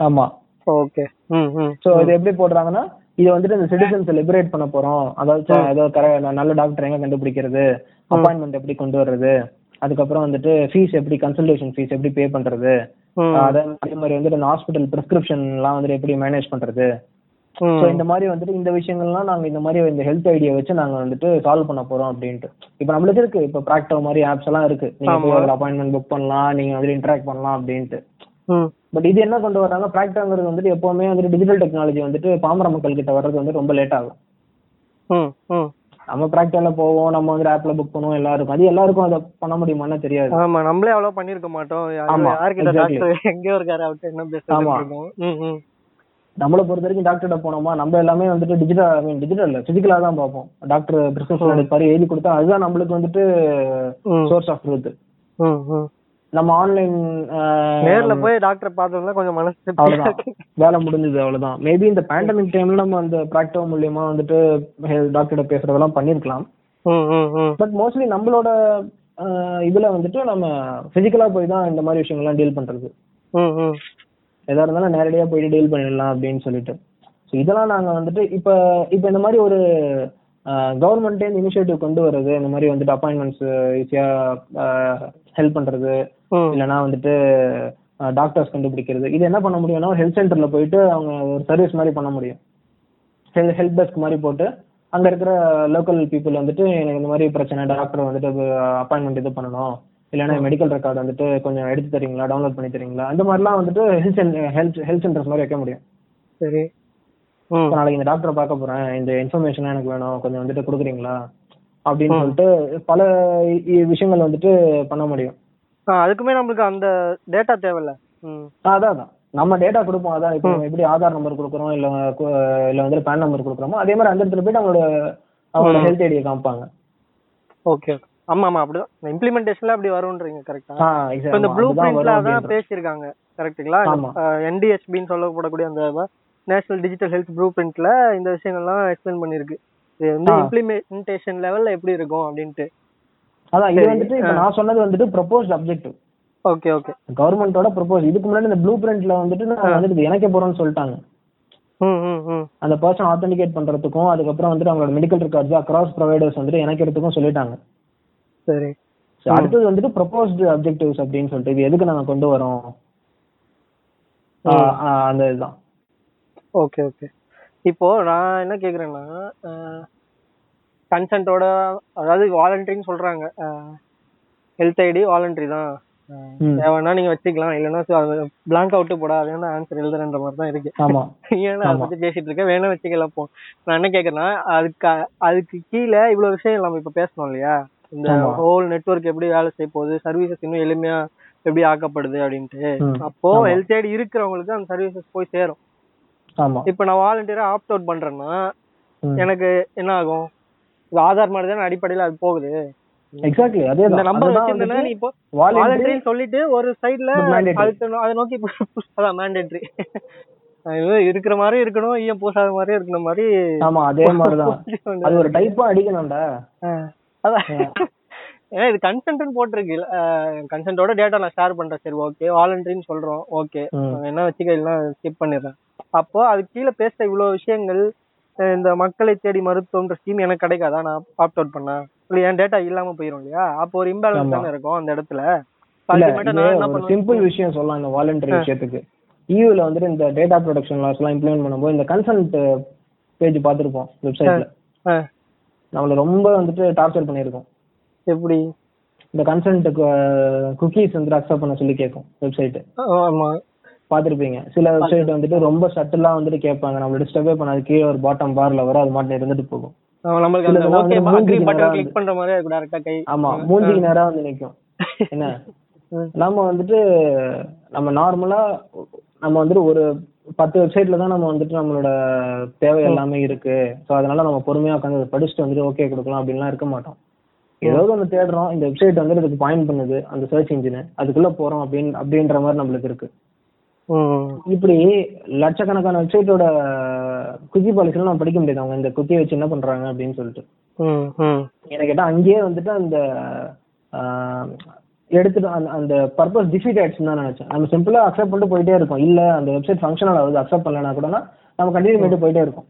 ஆமா. ஓகே ம் ம். ஸோ இது எப்படி போடுறாங்கன்னா இது வந்துட்டு இந்த சிட்டிசன்ஸ் லிபரேட் பண்ண போறோம். அதாவது ச- ஏதோ கர நல்ல டாக்டர் எங்க கண்டுபிடிக்கிறது? அப்பாயின்மெண்ட் எப்படி கொண்டு வர்றது? அதுக்கப்புறம் வந்துட்டு ஃபீஸ் எப்படி கன்சல்டேஷன் ஃபீஸ் எப்படி பே பண்றது? அதே மாதிரி வந்துட்டு இந்த ஹாஸ்பிட்டல் பிரிஸ்கிரிப்ஷன் எல்லாம் வந்துட்டு எப்படி மேனேஜ் பண்றது? ஸோ இந்த மாதிரி வந்துட்டு இந்த விஷயங்கள்லாம் நாங்க இந்த மாதிரி இந்த ஹெல்த் ஐடியா வச்சு நாங்க வந்துட்டு சால்வ் பண்ண போறோம் அப்படின்ட்டு. இப்போ நம்மளுக்கு இருக்கு. இப்போ ப்ராக்டோ மாதிரி ஆப்ஸ் எல்லாம் இருக்கு. நீங்க போய். அதில் அப்பாயின்மெண்ட் புக் பண்ணலாம். நீங்க வந்துட்டு இன்டராக்ட் பண்ணலாம் அப்படின்ட்டு. பட் இது என்ன கொண்டு வராங்க ப்ராக்டாங்கிறது வந்துட்டு எப்பவுமே வந்துட்டு டிஜிட்டல் டெக்னாலஜி வந்துட்டு பாமர மக்கள் கிட்ட வர்றது வந்து ரொம்ப லேட் ஆகும். நம்ம ப்ராக்டால போவோம் நம்ம வந்து ஆப்ல புக் பண்ணுவோம் எல்லாருக்கும். அது எல்லாருக்கும் அதை பண்ண முடியுமான்னு தெரியாது. ஆமா நம்மளே அவ்வளவு பண்ணிருக்க மாட்டோம். யார்கிட்ட. டாக்டர் எங்கேயோ இருக்காரு அவர்கிட்ட என்ன ம் நம்மளை பொறுத்த வரைக்கும் டாக்டர்கிட்ட போனோமா? நம்ம எல்லாமே வந்துட்டு டிஜிட்டல் ஐ மீன் டிஜிட்டல் பிசிக்கலா தான் பார்ப்போம். டாக்டர் பிரிஸ்கிரிப்ஷன் எடுப்பாரு எழுதி கொடுத்தா அதுதான் நம்மளுக்கு வந்துட்டு. சோர்ஸ் ஆஃப் ட்ரூத் நம்ம ஆன்லைன் நேர்ல போய் டாக்டர் பார்த்தோம்னா கொஞ்சம் மனசு அவ்வளவுதான். வேலை முடிஞ்சது அவ்வளவுதான். மேபி இந்த பேண்டமிக் டைம்ல நம்ம அந்த ப்ராக்டோ மூலியமா வந்துட்டு டாக்டர்கிட்ட பேசுறதெல்லாம் பண்ணிருக்கலாம். பட் மோஸ்ட்லி நம்மளோட இதுல வந்துட்டு நம்ம பிசிக்கலா போய் தான் இந்த மாதிரி விஷயங்கள்லாம் டீல் பண்றது. எதா இருந்தாலும் நேரடியா போயிட்டு டீல் பண்ணிடலாம் அப்படின்னு சொல்லிட்டு. ஸோ இதெல்லாம் நாங்க வந்துட்டு இப்ப இப்ப இந்த மாதிரி ஒரு கவர்மெண்ட்டே இனிஷியேட்டிவ் கொண்டு வர்றது இந்த மாதிரி வந்துட்டு அப்பாயின்மெண்ட்ஸ் ஈஸியா ஹெல்ப் பண்றது இல்லைன்னா வந்துட்டு டாக்டர்ஸ் கண்டுபிடிக்கிறது. இது என்ன பண்ண முடியும்னா ஹெல்த் சென்டர்ல போயிட்டு அவங்க ஒரு சர்வீஸ் மாதிரி பண்ண முடியும். ஹெல் ஹெல்ப் டெஸ்க் மாதிரி போட்டு அங்க இருக்கிற லோக்கல் பீப்புள் வந்துட்டு எனக்கு இந்த மாதிரி பிரச்சனை டாக்டர் வந்துட்டு அப்பாயின்மெண்ட் இது பண்ணணும். இல்லைன்னா மெடிக்கல் ரெக்கார்டு வந்துட்டு கொஞ்சம் எடுத்து தரீங்களா டவுன்லோட் பண்ணி தரீங்களா அந்த மாதிரிலாம் வந்துட்டு ஹெல்த் ஹெல்த் ஹெல்த் சென்டர்ஸ் மாதிரி வைக்க முடியும். சரி. நாளைக்கு இந்த டாக்டரை பார்க்க போறேன் இந்த இன்ஃபர்மேஷன் எனக்கு வேணும் கொஞ்சம் வந்துட்டு கொடுக்குறீங்களா? அப்படின்னு சொல்லிட்டு பல விஷயங்கள் வந்துட்டு பண்ண முடியும். அதுக்குமே நம்மளுக்கு அந்த டேட்டா தேவையில்ல. அதான் அதான். நம்ம டேட்டா கொடுப்போம். அதான் இப்போ எப்படி ஆதார் நம்பர் கொடுக்குறோம் இல்ல இல்ல வந்து பேன் நம்பர் கொடுக்குறோமோ அதே மாதிரி அந்த இடத்துல போயிட்டு அவங்களோட அவங்களோட ஹெல்த் ஐடியை காமிப்பாங்க. ஓகே ஆமா ஆமா அப்படிதான். இம்ப்ளிமெண்டேஷன்ல அப்படி வரும்ன்றீங்க கரெக்டா இந்த. ப்ளூ பிரிண்ட்ல வரும் தான் அப்படின்ற. பேசியிருக்காங்க கரெக்ட்டுங்களா ஆமா. என்டிஹெச்பின்னு சொல்லப்படக்கூடிய அந்த நேஷனல் டிஜிட்டல் ஹெல்த் ப்ளூ பிரிண்ட்ல இந்த விஷயங்கள்லாம் எக்ஸ்பிளைன் பண்ணிருக்கு இது வந்து. இம்ப்ளிமெண்டேஷன் லெவல்ல எப்படி இருக்கும் அப்படின்ட்டு. அதான் இது. வந்துட்டு இப்ப நான் சொன்னது வந்துட்டு ப்ரொபோஸ்ட் அப்ஜெக்டிவ் ஓகே ஓகே கவர்மெண்டோட ப்ரொபோஸ் இதுக்கு முன்னாடி இந்த ப்ளூ பிரிண்ட்ல வந்துட்டு நான் வந்துட்டு இணைக்க போறோம்னு சொல்லிட்டாங்க. அந்த பர்சன் ஆத்தென்டிகேட் பண்றதுக்கும் அதுக்கப்புறம் வந்துட்டு அவங்களோட மெடிக்கல் ரெக்கார்ட்ஸ் அக்ராஸ் ப்ரொவைடர்ஸ் வந்துட்டு இணைக்கிறதுக்கும் சொல்லிட்டாங்க. சரி. அடுத்தது வந்துட்டு ப்ரொபோஸ்டு அப்ஜெக்டிவ்ஸ் அப்படின்னு சொல்லிட்டு இது எதுக்கு நாங்க கொண்டு வரோம்? அந்த இதுதான். ஓகே ஓகே இப்போ நான் என்ன கேக்குறேன்னா கன்சென்ட்டோட அதாவது வாலண்டரின்னு சொல்றாங்க. ஹெல்த் ஐடி வாலண்டரி தான். தேவைன்னா நீங்க வச்சுக்கலாம். இல்லைன்னா பிளாங்க் அவுட்டு போடா அதே ஆன்சர் எழுதுறன்ற மாதிரி தான் இருக்கு. ஆமா. ஏன்னா அதை பத்தி பேசிட்டு இருக்கேன் வேணா வச்சுக்கலாம் போ. நான் என்ன கேக்குறேன்னா அதுக்கு அதுக்கு கீழே இவ்வளவு விஷயம் நம்ம இப்ப பேசணும் இல்லையா? இந்த. ஹோல் நெட்வொர்க் எப்படி வேலை செய்ய போகுது சர்வீசஸ் இன்னும் எளிமையா எப்படி ஆக்கப்படுது அப்படின்ட்டு. அப்போ. ஹெல்த் ஐடி இருக்கிறவங்களுக்கு அந்த சர்வீசஸ் போய் சேரும். இப்ப நான் வாலண்டியரா ஆப்ட் அவுட் பண்றேன்னா. எனக்கு என்ன ஆகும்? ஆதார் மாதிரி தானே அடிப்படையில அது போகுது. எக்ஸாக்ட்லி அதே இந்த நம்பர் வச்சிருந்தேன்னா நீ இப்போ வாலண்டரி வாலண்டரின்னு சொல்லிட்டு ஒரு சைடுல அதை நோக்கி அதான் மேண்டேட்ரி இருக்கிற மாதிரி இருக்கணும் ஈயம் பூசாத மாதிரி இருக்கிற மாதிரி ஆமா அதே மாதிரிதான் அது ஒரு டைப்பா அடிக்கணும்டா. அதான். ஏன்னா இது கன்சென்ட்னு போட்டிருக்கு. கன்சென்ட்டோட டேட்டா நான் ஷேர் பண்றேன். சரி ஓகே வாலண்டரின்னு சொல்றோம். ஓகே. என்ன வச்சுக்க இல்லைன்னா ஸ்கிப் பண்ணிடுறேன். அப்போ அதுக்கு கீழே பேசுற இவ்வளவு விஷயங்கள் இந்த மக்களை தேடி மருத்துவம்ன்ற ஸ்கீம் எனக்கு கிடைக்காதா? நான் ஆப்ட் அவுட் பண்ணா? இல்லை என் டேட்டா இல்லாம போயிடும் இல்லையா? அப்போ ஒரு இம்பேலன்ஸ். தானே இருக்கும் அந்த இடத்துல? சிம்பிள் விஷயம் சொல்லலாம் இந்த வாலண்டரி விஷயத்துக்கு. யூல வந்துட்டு இந்த டேட்டா ப்ரொடக்ஷன் லாஸ் எல்லாம் இம்ப்ளிமெண்ட் பண்ணும்போது இந்த கன்சல்ட் பேஜ் பார்த்திருப்போம் வெப்சைட்ல நம்மள ரொம்ப வந்துட்டு டார்ச்சர் பண்ணியிருக்கோம். எப்படி? இந்த கன்சல்ட் குக்கீஸ் வந்துட்டு அக்செப்ட் பண்ண சொல்லி கேட்கும் வெப்சைட் ஆமா. பார்த்திருப்பீங்க. சில வெப்சைட் வந்துட்டு ரொம்ப சட்டிலா வந்துட்டு கேட்பாங்க. நம்மள டிஸ்டர்பே பண்ணாது. கீழே ஒரு பாட்டம் பார்ல வரும் அது மட்டும் இருந்துட்டு போகும். ஆ, நம்மளுக்கு அந்த சிலதெல்லாம் ஓகே வந்து அக்ரி மூஞ்சிக்கு பட்டன் நேரா கிளிக் பண்ற மாதிரி இருக்கும் டேரக்டா கை. ஆமா மூஞ்சிக்கு நேரா வந்து நிக்கும். என்ன. நம்ம வந்துட்டு நம்ம நார்மலா நம்ம வந்துட்டு ஒரு பத்து வெப்சைட்ல தான் நம்ம வந்துட்டு நம்மளோட தேவை எல்லாமே இருக்கு. ஸோ அதனால நம்ம பொறுமையா உட்காந்து படிச்சுட்டு வந்துட்டு ஓகே கொடுக்கலாம் அப்படின்லாம் இருக்க மாட்டோம். ஏதாவது ஒன்று தேடுறோம். இந்த வெப்சைட் வந்துட்டு இதுக்கு பாயிண்ட் பண்ணுது. அந்த சர்ச் இன்ஜின் அதுக்குள்ள போறோம் அப்படின்னு அப்படின்ற மாதிரி நம்மளுக்கு இருக்கு. இப்படி லட்சக்கணக்கான வெப்சைட்டோட குக்கி பாலிசிலாம் நம்ம படிக்க முடியாது. அவங்க இந்த குக்கியை வச்சு என்ன பண்றாங்க அப்படின்னு சொல்லிட்டு. என்ன கேட்டா அங்கேயே வந்துட்டு அந்த எடுத்துட்டு அந்த அந்த பர்பஸ் டிஃபீட் ஆயிடுச்சுன்னு தான் நினைச்சேன். நம்ம சிம்பிளா அக்செப்ட் பண்ணிட்டு போயிட்டே இருக்கோம். இல்ல அந்த வெப்சைட் ஃபங்க்ஷனல் ஆகுது அக்செப்ட் பண்ணலனா கூட நம்ம கண்டினியூ பண்ணிட்டு போயிட்டே இருக்கோம்.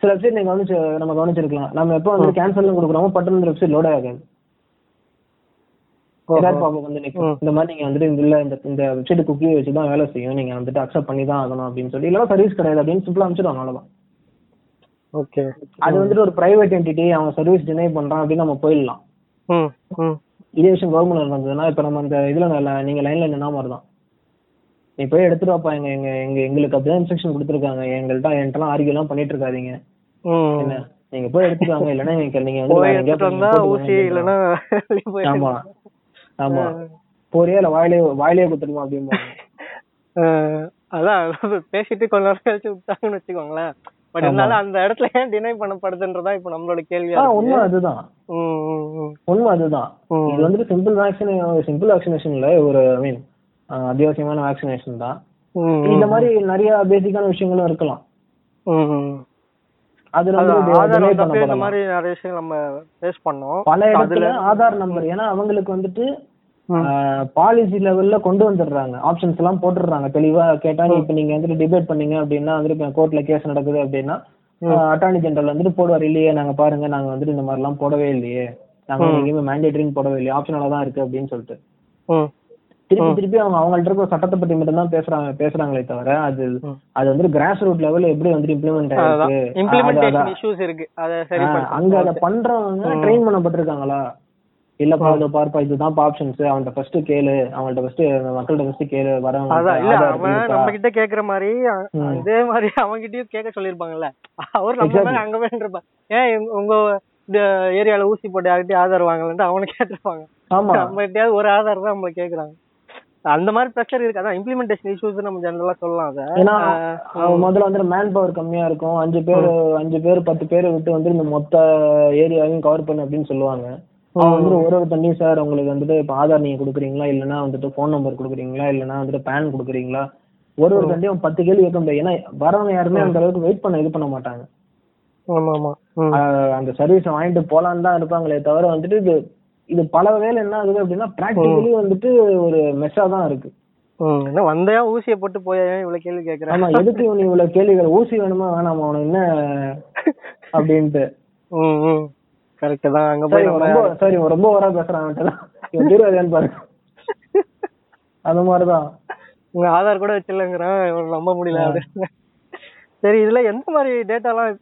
சில வெப்சைட் நீங்க கவனிச்சு நம்ம கவனிச்சிருக்கலாம். நம்ம எப்போ வந்து கேன்சல் கொடுக்குறோமோ பட்டன் இந்த வெப்சைட் லோட் ஆகாது. ஏதாவது ப்ராப்ளம் வந்து நிற்கும் இந்த மாதிரி நீங்க வந்துட்டு இல்ல இந்த இந்த வெப்சைட் குக்கி வச்சு தான் வேலை செய்யும். நீங்க வந்துட்டு அக்செப்ட் பண்ணி தான் ஆகணும் அப்படின்னு சொல்லி. இல்லைன்னா சர்வீஸ் கிடையாது அப்படின்னு சிம்பிளா அனுப்பிச்சிடுவாங்க அவ்வளவுதான். ஓகே. அது வந்துட்டு ஒரு பிரைவேட் என்டிட்டி அவங்க சர்வீஸ் டினை பண்றான் அப்படின்னு நம்ம போயிடலாம். இதே விஷயம் கவர்மெண்ட் நடந்ததுன்னா இப்ப நம்ம இந்த இதுல நீங்க லைன்ல நின்னா மாதிரி தான் நீ போய் எடுத்துட்டு வாப்பா எங்க எங்க எங்க எங்களுக்கு அப்படிதான் இன்ஸ்ட்ரக்ஷன் கொடுத்துருக்காங்க. எங்கள்ட்ட என்கிட்டலாம் ஆர்கியூ எல்லாம் பண்ணிட்டு இருக்காதீங்க. என்ன? நீங்க போய் எடுத்துட்டு வாங்க. இல்லைன்னா நீங்க நீங்க வந்து ஊசி. இல்லைன்னா ஆமா. ஆமா. போறியா இல்ல வாயிலே வாயிலே குத்துருமா அப்படின்னு அதான் பேசிட்டு கொஞ்ச நேரம் கழிச்சு விட்டாங்கன்னு வச்சுக்கோங்களேன். பட் இருந்தாலும் அந்த இடத்துல ஏன் டினை பண்ணப்படுதுன்றதா இப்ப நம்மளோட இருக்கு உண்மை அதுதான். உண்மை அதுதான். இது வந்துட்டு சிம்பிள் வேக்சின் சிம்பிள் வேக்சினேஷன்ல ஒரு ஐ மீன் அத்தியாவசியமான வேக்சினேஷன் தான். இந்த மாதிரி நிறைய பேசிக்கான விஷயங்களும் இருக்கலாம். அதுல வந்து இந்த. மாதிரி நிறைய விஷயம் நம்ம ஃபேஸ் பண்ணோம். பல இடத்துல ஆதார் நம்பர் ஏன்னா அவங்களுக்கு வந்துட்டு. பாலிசி லெவல்ல கொண்டு வந்துடுறாங்க. ஆப்ஷன்ஸ் எல்லாம் போட்டுடுறாங்க. தெளிவா கேட்டா இப்ப நீங்க வந்துட்டு டிபேட் பண்ணீங்க அப்படின்னா வந்துட்டு கோர்ட்ல கேஸ் நடக்குது அப்படின்னா அட்டார்னி ஜெனரல் வந்துட்டு போடுவார் இல்லையே நாங்க பாருங்க நாங்க வந்துட்டு இந்த மாதிரி எல்லாம் போடவே இல்லையே. நாங்க எங்கேயுமே மேண்டேட்டரின்னு போடவே இல்லையே. ஆப்ஷனலா தான் இருக்கு அப்படின்னு சொல்லிட்டு. திருப்பி திருப்பி அவங்க அவங்கள்ட்ட இருக்க சட்டத்தை பத்தி மட்டும் தான் பேசுறாங்க பேசுறாங்களே தவிர அது. அது வந்து கிராஸ் ரூட் லெவல்ல எப்படி வந்துட்டு இம்ப்ளிமெண்ட் ஆயிருக்கு? அங்க அதை பண்றவங்க ட்ரெயின் பண்ணப்பட்டிருக்காங்களா? இல்லப்பா இதோ பார்ப்பா இதுதான் ஆப்ஷன்ஸ் அவன்கிட்ட ஃபர்ஸ்ட் கேளு. அவன்கிட்ட ஃபர்ஸ்ட் மக்கள்கிட்ட ஃபர்ஸ்ட் கேளு. வரவங்க அவன் நம்ம கிட்ட கேக்குற மாதிரி இதே மாதிரி அவன்கிட்டயும் கேட்க சொல்லிருப்பாங்கல்ல அவர் நம்ம அங்க இருப்பான் ஏன் உங்க ஏரியால ஊசி போட்டு யார்கிட்டயும் ஆதார் வாங்கலன்ட்டு அவனை கேட்டிருப்பாங்க. ஆமா. நம்ம கிட்டயாவது ஒரு ஆதார் தான் நம்மள கேக்குறாங்க. அந்த மாதிரி ப்ரெஷர் இருக்கு. அதான் இம்ப்ளிமெண்டேஷன் இஷ்யூஸ் நம்ம ஜெனரலா சொல்லலாம் அத. ஏன்னா முதல்ல வந்து மேன் பவர் கம்மியா இருக்கும். அஞ்சு பேர் அஞ்சு பேர் பத்து பேரை விட்டு வந்து இந்த மொத்த ஏரியாவையும் கவர் பண்ணு அப்படின்னு சொல்லுவாங்க. அவன் வந்துட்டு ஒரு ஒரு தண்ணி சார் உங்களுக்கு வந்துட்டு இப்போ ஆதார் நீங்க கொடுக்குறீங்களா? இல்லைன்னா வந்துட்டு ஃபோன் நம்பர் கொடுக்குறீங்களா? இல்லைன்னா வந்துட்டு பேன் கொடுக்குறீங்களா? ஒரு ஒரு தண்டியும் பத்து கேள்வி கேட்க முடியாது. ஏன்னா வரவங்க யாருமே அந்த அளவுக்கு வெயிட் பண்ண இது பண்ண மாட்டாங்க. அந்த சர்வீஸ் வாங்கிட்டு போலான்னு தான் இருப்பாங்களே தவிர வந்துட்டு இது இது பல வேலை என்ன ஆகுது அப்படின்னா பிராக்டிகலி வந்துட்டு ஒரு மெஸ்ஸா தான் இருக்கு. வந்தையா ஊசியை போட்டு போயா ஏன் இவ்வளவு கேள்வி கேக்குறேன் ஆமா எதுக்கு இவன் இவ்வளவு கேள்விகள்? ஊசி வேணுமா வேணாமா அவனுக்கு என்ன அப்படின்ட்டு. கரெக்ட் தான். அங்க போய் ரொம்ப சரி ரொம்ப வரா பேசுறான். இவன் தீர்வாதியான்னு பாருங்க அந்த மாதிரிதான். உங்க ஆதார் கூட வச்சிடலங்கிறான். இவனை நம்ப முடியல அப்படின்னு. சரி இதுல எந்த மாதிரி டேட்டாலாம்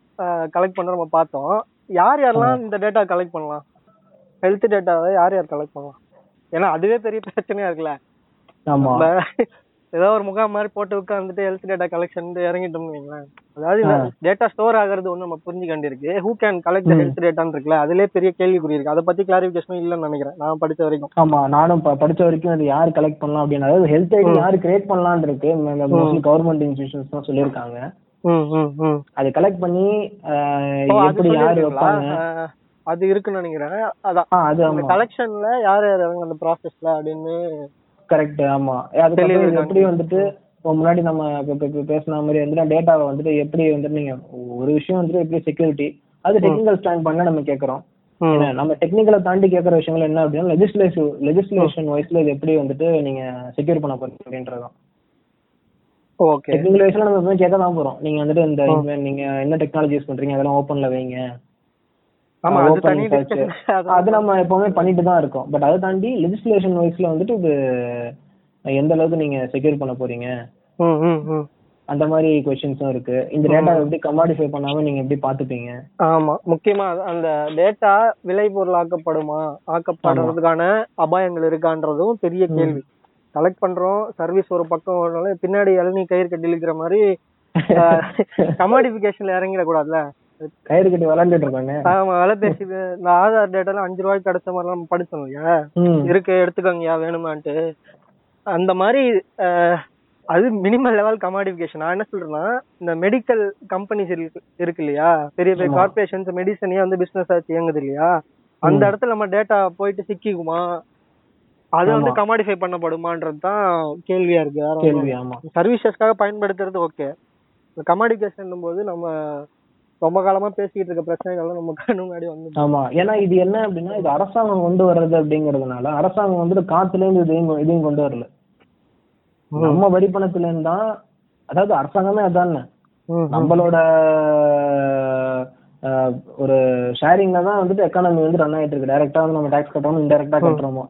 கலெக்ட் பண்றோம் நம்ம பார்த்தோம்? யார் யாரெல்லாம் இந்த டேட்டா கலெக்ட் பண்ணலாம்? ஹெல்த் டேட்டாவை யார் யார் கலெக்ட் பண்ணலாம் ஏன்னா அதுவே பெரிய பிரச்சனையா இருக்குல்ல? ஏதோ ஒரு முகாம் மாதிரி போட்டு உட்காந்துட்டு ஹெல்த் டேட்டா கலெக்ஷன் இறங்கிட்டோம்னு வைங்களேன். அதாவது டேட்டா ஸ்டோர் ஆகுறது ஒண்ணு நம்ம புரிஞ்சுக்க வேண்டியிருக்கு. ஹூ கேன் கலெக்ட் ஹெல்த் டேட்டான்னு இருக்குல்ல அதுலயே பெரிய கேள்விக்குறி இருக்கு. அதை பத்தி கிளாரிபிகேஷன் இல்லைன்னு நினைக்கிறேன். நான் படிச்ச வரைக்கும். ஆமா நானும் படிச்ச வரைக்கும் அது யார் கலெக்ட் பண்ணலாம் அப்படின்னு அதாவது ஹெல்த் ஐடி யார் கிரியேட் பண்ணலாம்னு இருக்கு. கவர்மெண்ட் இன்ஸ்டிடியூஷன்ஸ் தான் சொல்லியிருக்காங்க. அது கலெக்ட் பண்ணி எப்படி யார்? வைப்பாங்க? அது இருக்குன்னு நினைக்கிறேன். அதான். அந்த கலெக்ஷன்ல யார் யார் இறங்க அந்த ப்ராசஸ்ல அப்படின்னு கரெக்ட் ஆமா. அதுக்கப்புறம் எப்படி வந்துட்டு இப்போ முன்னாடி நம்ம பேசின மாதிரி வந்துட்டு டேட்டாவை வந்துட்டு எப்படி வந்துட்டு நீங்க ஒரு விஷயம் வந்துட்டு எப்படி செக்யூரிட்டி அது டெக்னிக்கல் ஸ்டாண்ட் பண்ண நம்ம கேக்குறோம் ம். ஏன்னா, நம்ம டெக்னிக்கலை தாண்டி கேட்கற விஷயங்கள் என்ன அப்படின்னா லெஜிஸ்லேட்டிவ் லெஜிஸ்லேஷன் வைஸ்ல இது எப்படி வந்துட்டு நீங்க செக்யூர் பண்ண போறீங்க அப்படின்றதும் ஓகே. டெக்னிக்கல் வைஸ்ல நம்ம எப்பவுமே கேட்க தான் போறோம். நீங்க வந்துட்டு இந்த இந்த நீங்க என்ன டெக்னாலஜி யூஸ் பண்றீங்க அதெல்லாம் ஓப்பன்ல வைங்க. ஆமா அது நம்ம எப்பவுமே பண்ணிட்டு தான் இருக்கோம். பட் அதை தாண்டி லெஜிஸ்லேஷன் வைஸ்ல வந்துட்டு இது எந்த அளவுக்கு நீங்க செக்யூர் பண்ண போறீங்க. அந்த மாதிரி கொஸ்டின்ஸும் இருக்கு. இந்த டேட்டா எப்படி கமாடிஃபை பண்ணாம நீங்க எப்படி பாத்துப்பீங்க ஆமா. முக்கியமா அந்த டேட்டா விளைபொருள் ஆக்கப்படுமா ஆக்கப்படுறதுக்கான அபாயங்கள் இருக்கான்றதும் பெரிய கேள்வி. கலெக்ட் பண்றோம் சர்வீஸ் ஒரு பக்கம் பின்னாடி இளநீ கயிறு கட்டி இழுக்கிற மாதிரி கமாடிஃபிகேஷன்ல இறங்கிடக்கூடாதுல கயிறு கட்டி விளாண்டுட்டு இருக்காங்க. ஆமா விலை பேசி இந்த ஆதார் டேட்டாலாம் அஞ்சு ரூபாய்க்கு கிடைச்ச மாதிரிலாம் நம்ம படிச்சோம் இல்லையா இருக்கு எடுத்துக்கோங்கயா வேணுமான்ட்டு. அந்த மாதிரி அது மினிமல் லெவல் கமாடிஃபிகேஷன் நான் என்ன சொல்றேன்னா இந்த மெடிக்கல் கம்பெனிஸ் இருக்கு இல்லையா? பெரிய பெரிய கார்பரேஷன்ஸ் மெடிசனே வந்து பிசினஸ் ஆச்சு இயங்குது இல்லையா? அந்த இடத்துல நம்ம டேட்டா போயிட்டு சிக்கிக்குமா? அது வந்து கமாடிஃபை பண்ணப்படுமான்றது தான் கேள்வியா இருக்கு சர்வீசஸ்க்காக பயன்படுத்துறது ஓகே கமாடிஃபிகேஷன் போது நம்ம ரொம்ப காலமா பேசிக்கிட்டு இருக்க பிரச்சனைகள்லாம் நம்ம கண்ணு முன்னாடி வந்து ஆமா. ஏன்னா இது என்ன அப்படின்னா இது அரசாங்கம் கொண்டு வர்றது அப்படிங்கறதுனால அரசாங்கம் வந்துட்டு காத்துல இருந்து இதையும் இதையும் கொண்டு வரல. நம்ம வரி பணத்துல இருந்து அதாவது அரசாங்கமே அதானே. நம்மளோட ஒரு ஷேரிங்ல தான் வந்துட்டு எக்கானமி வந்து ரன் ஆயிட்டு இருக்கு. டைரக்டா வந்து நம்ம டாக்ஸ் கட்டுறோமோ இன்டெரக்டா கட்டுறோமோ.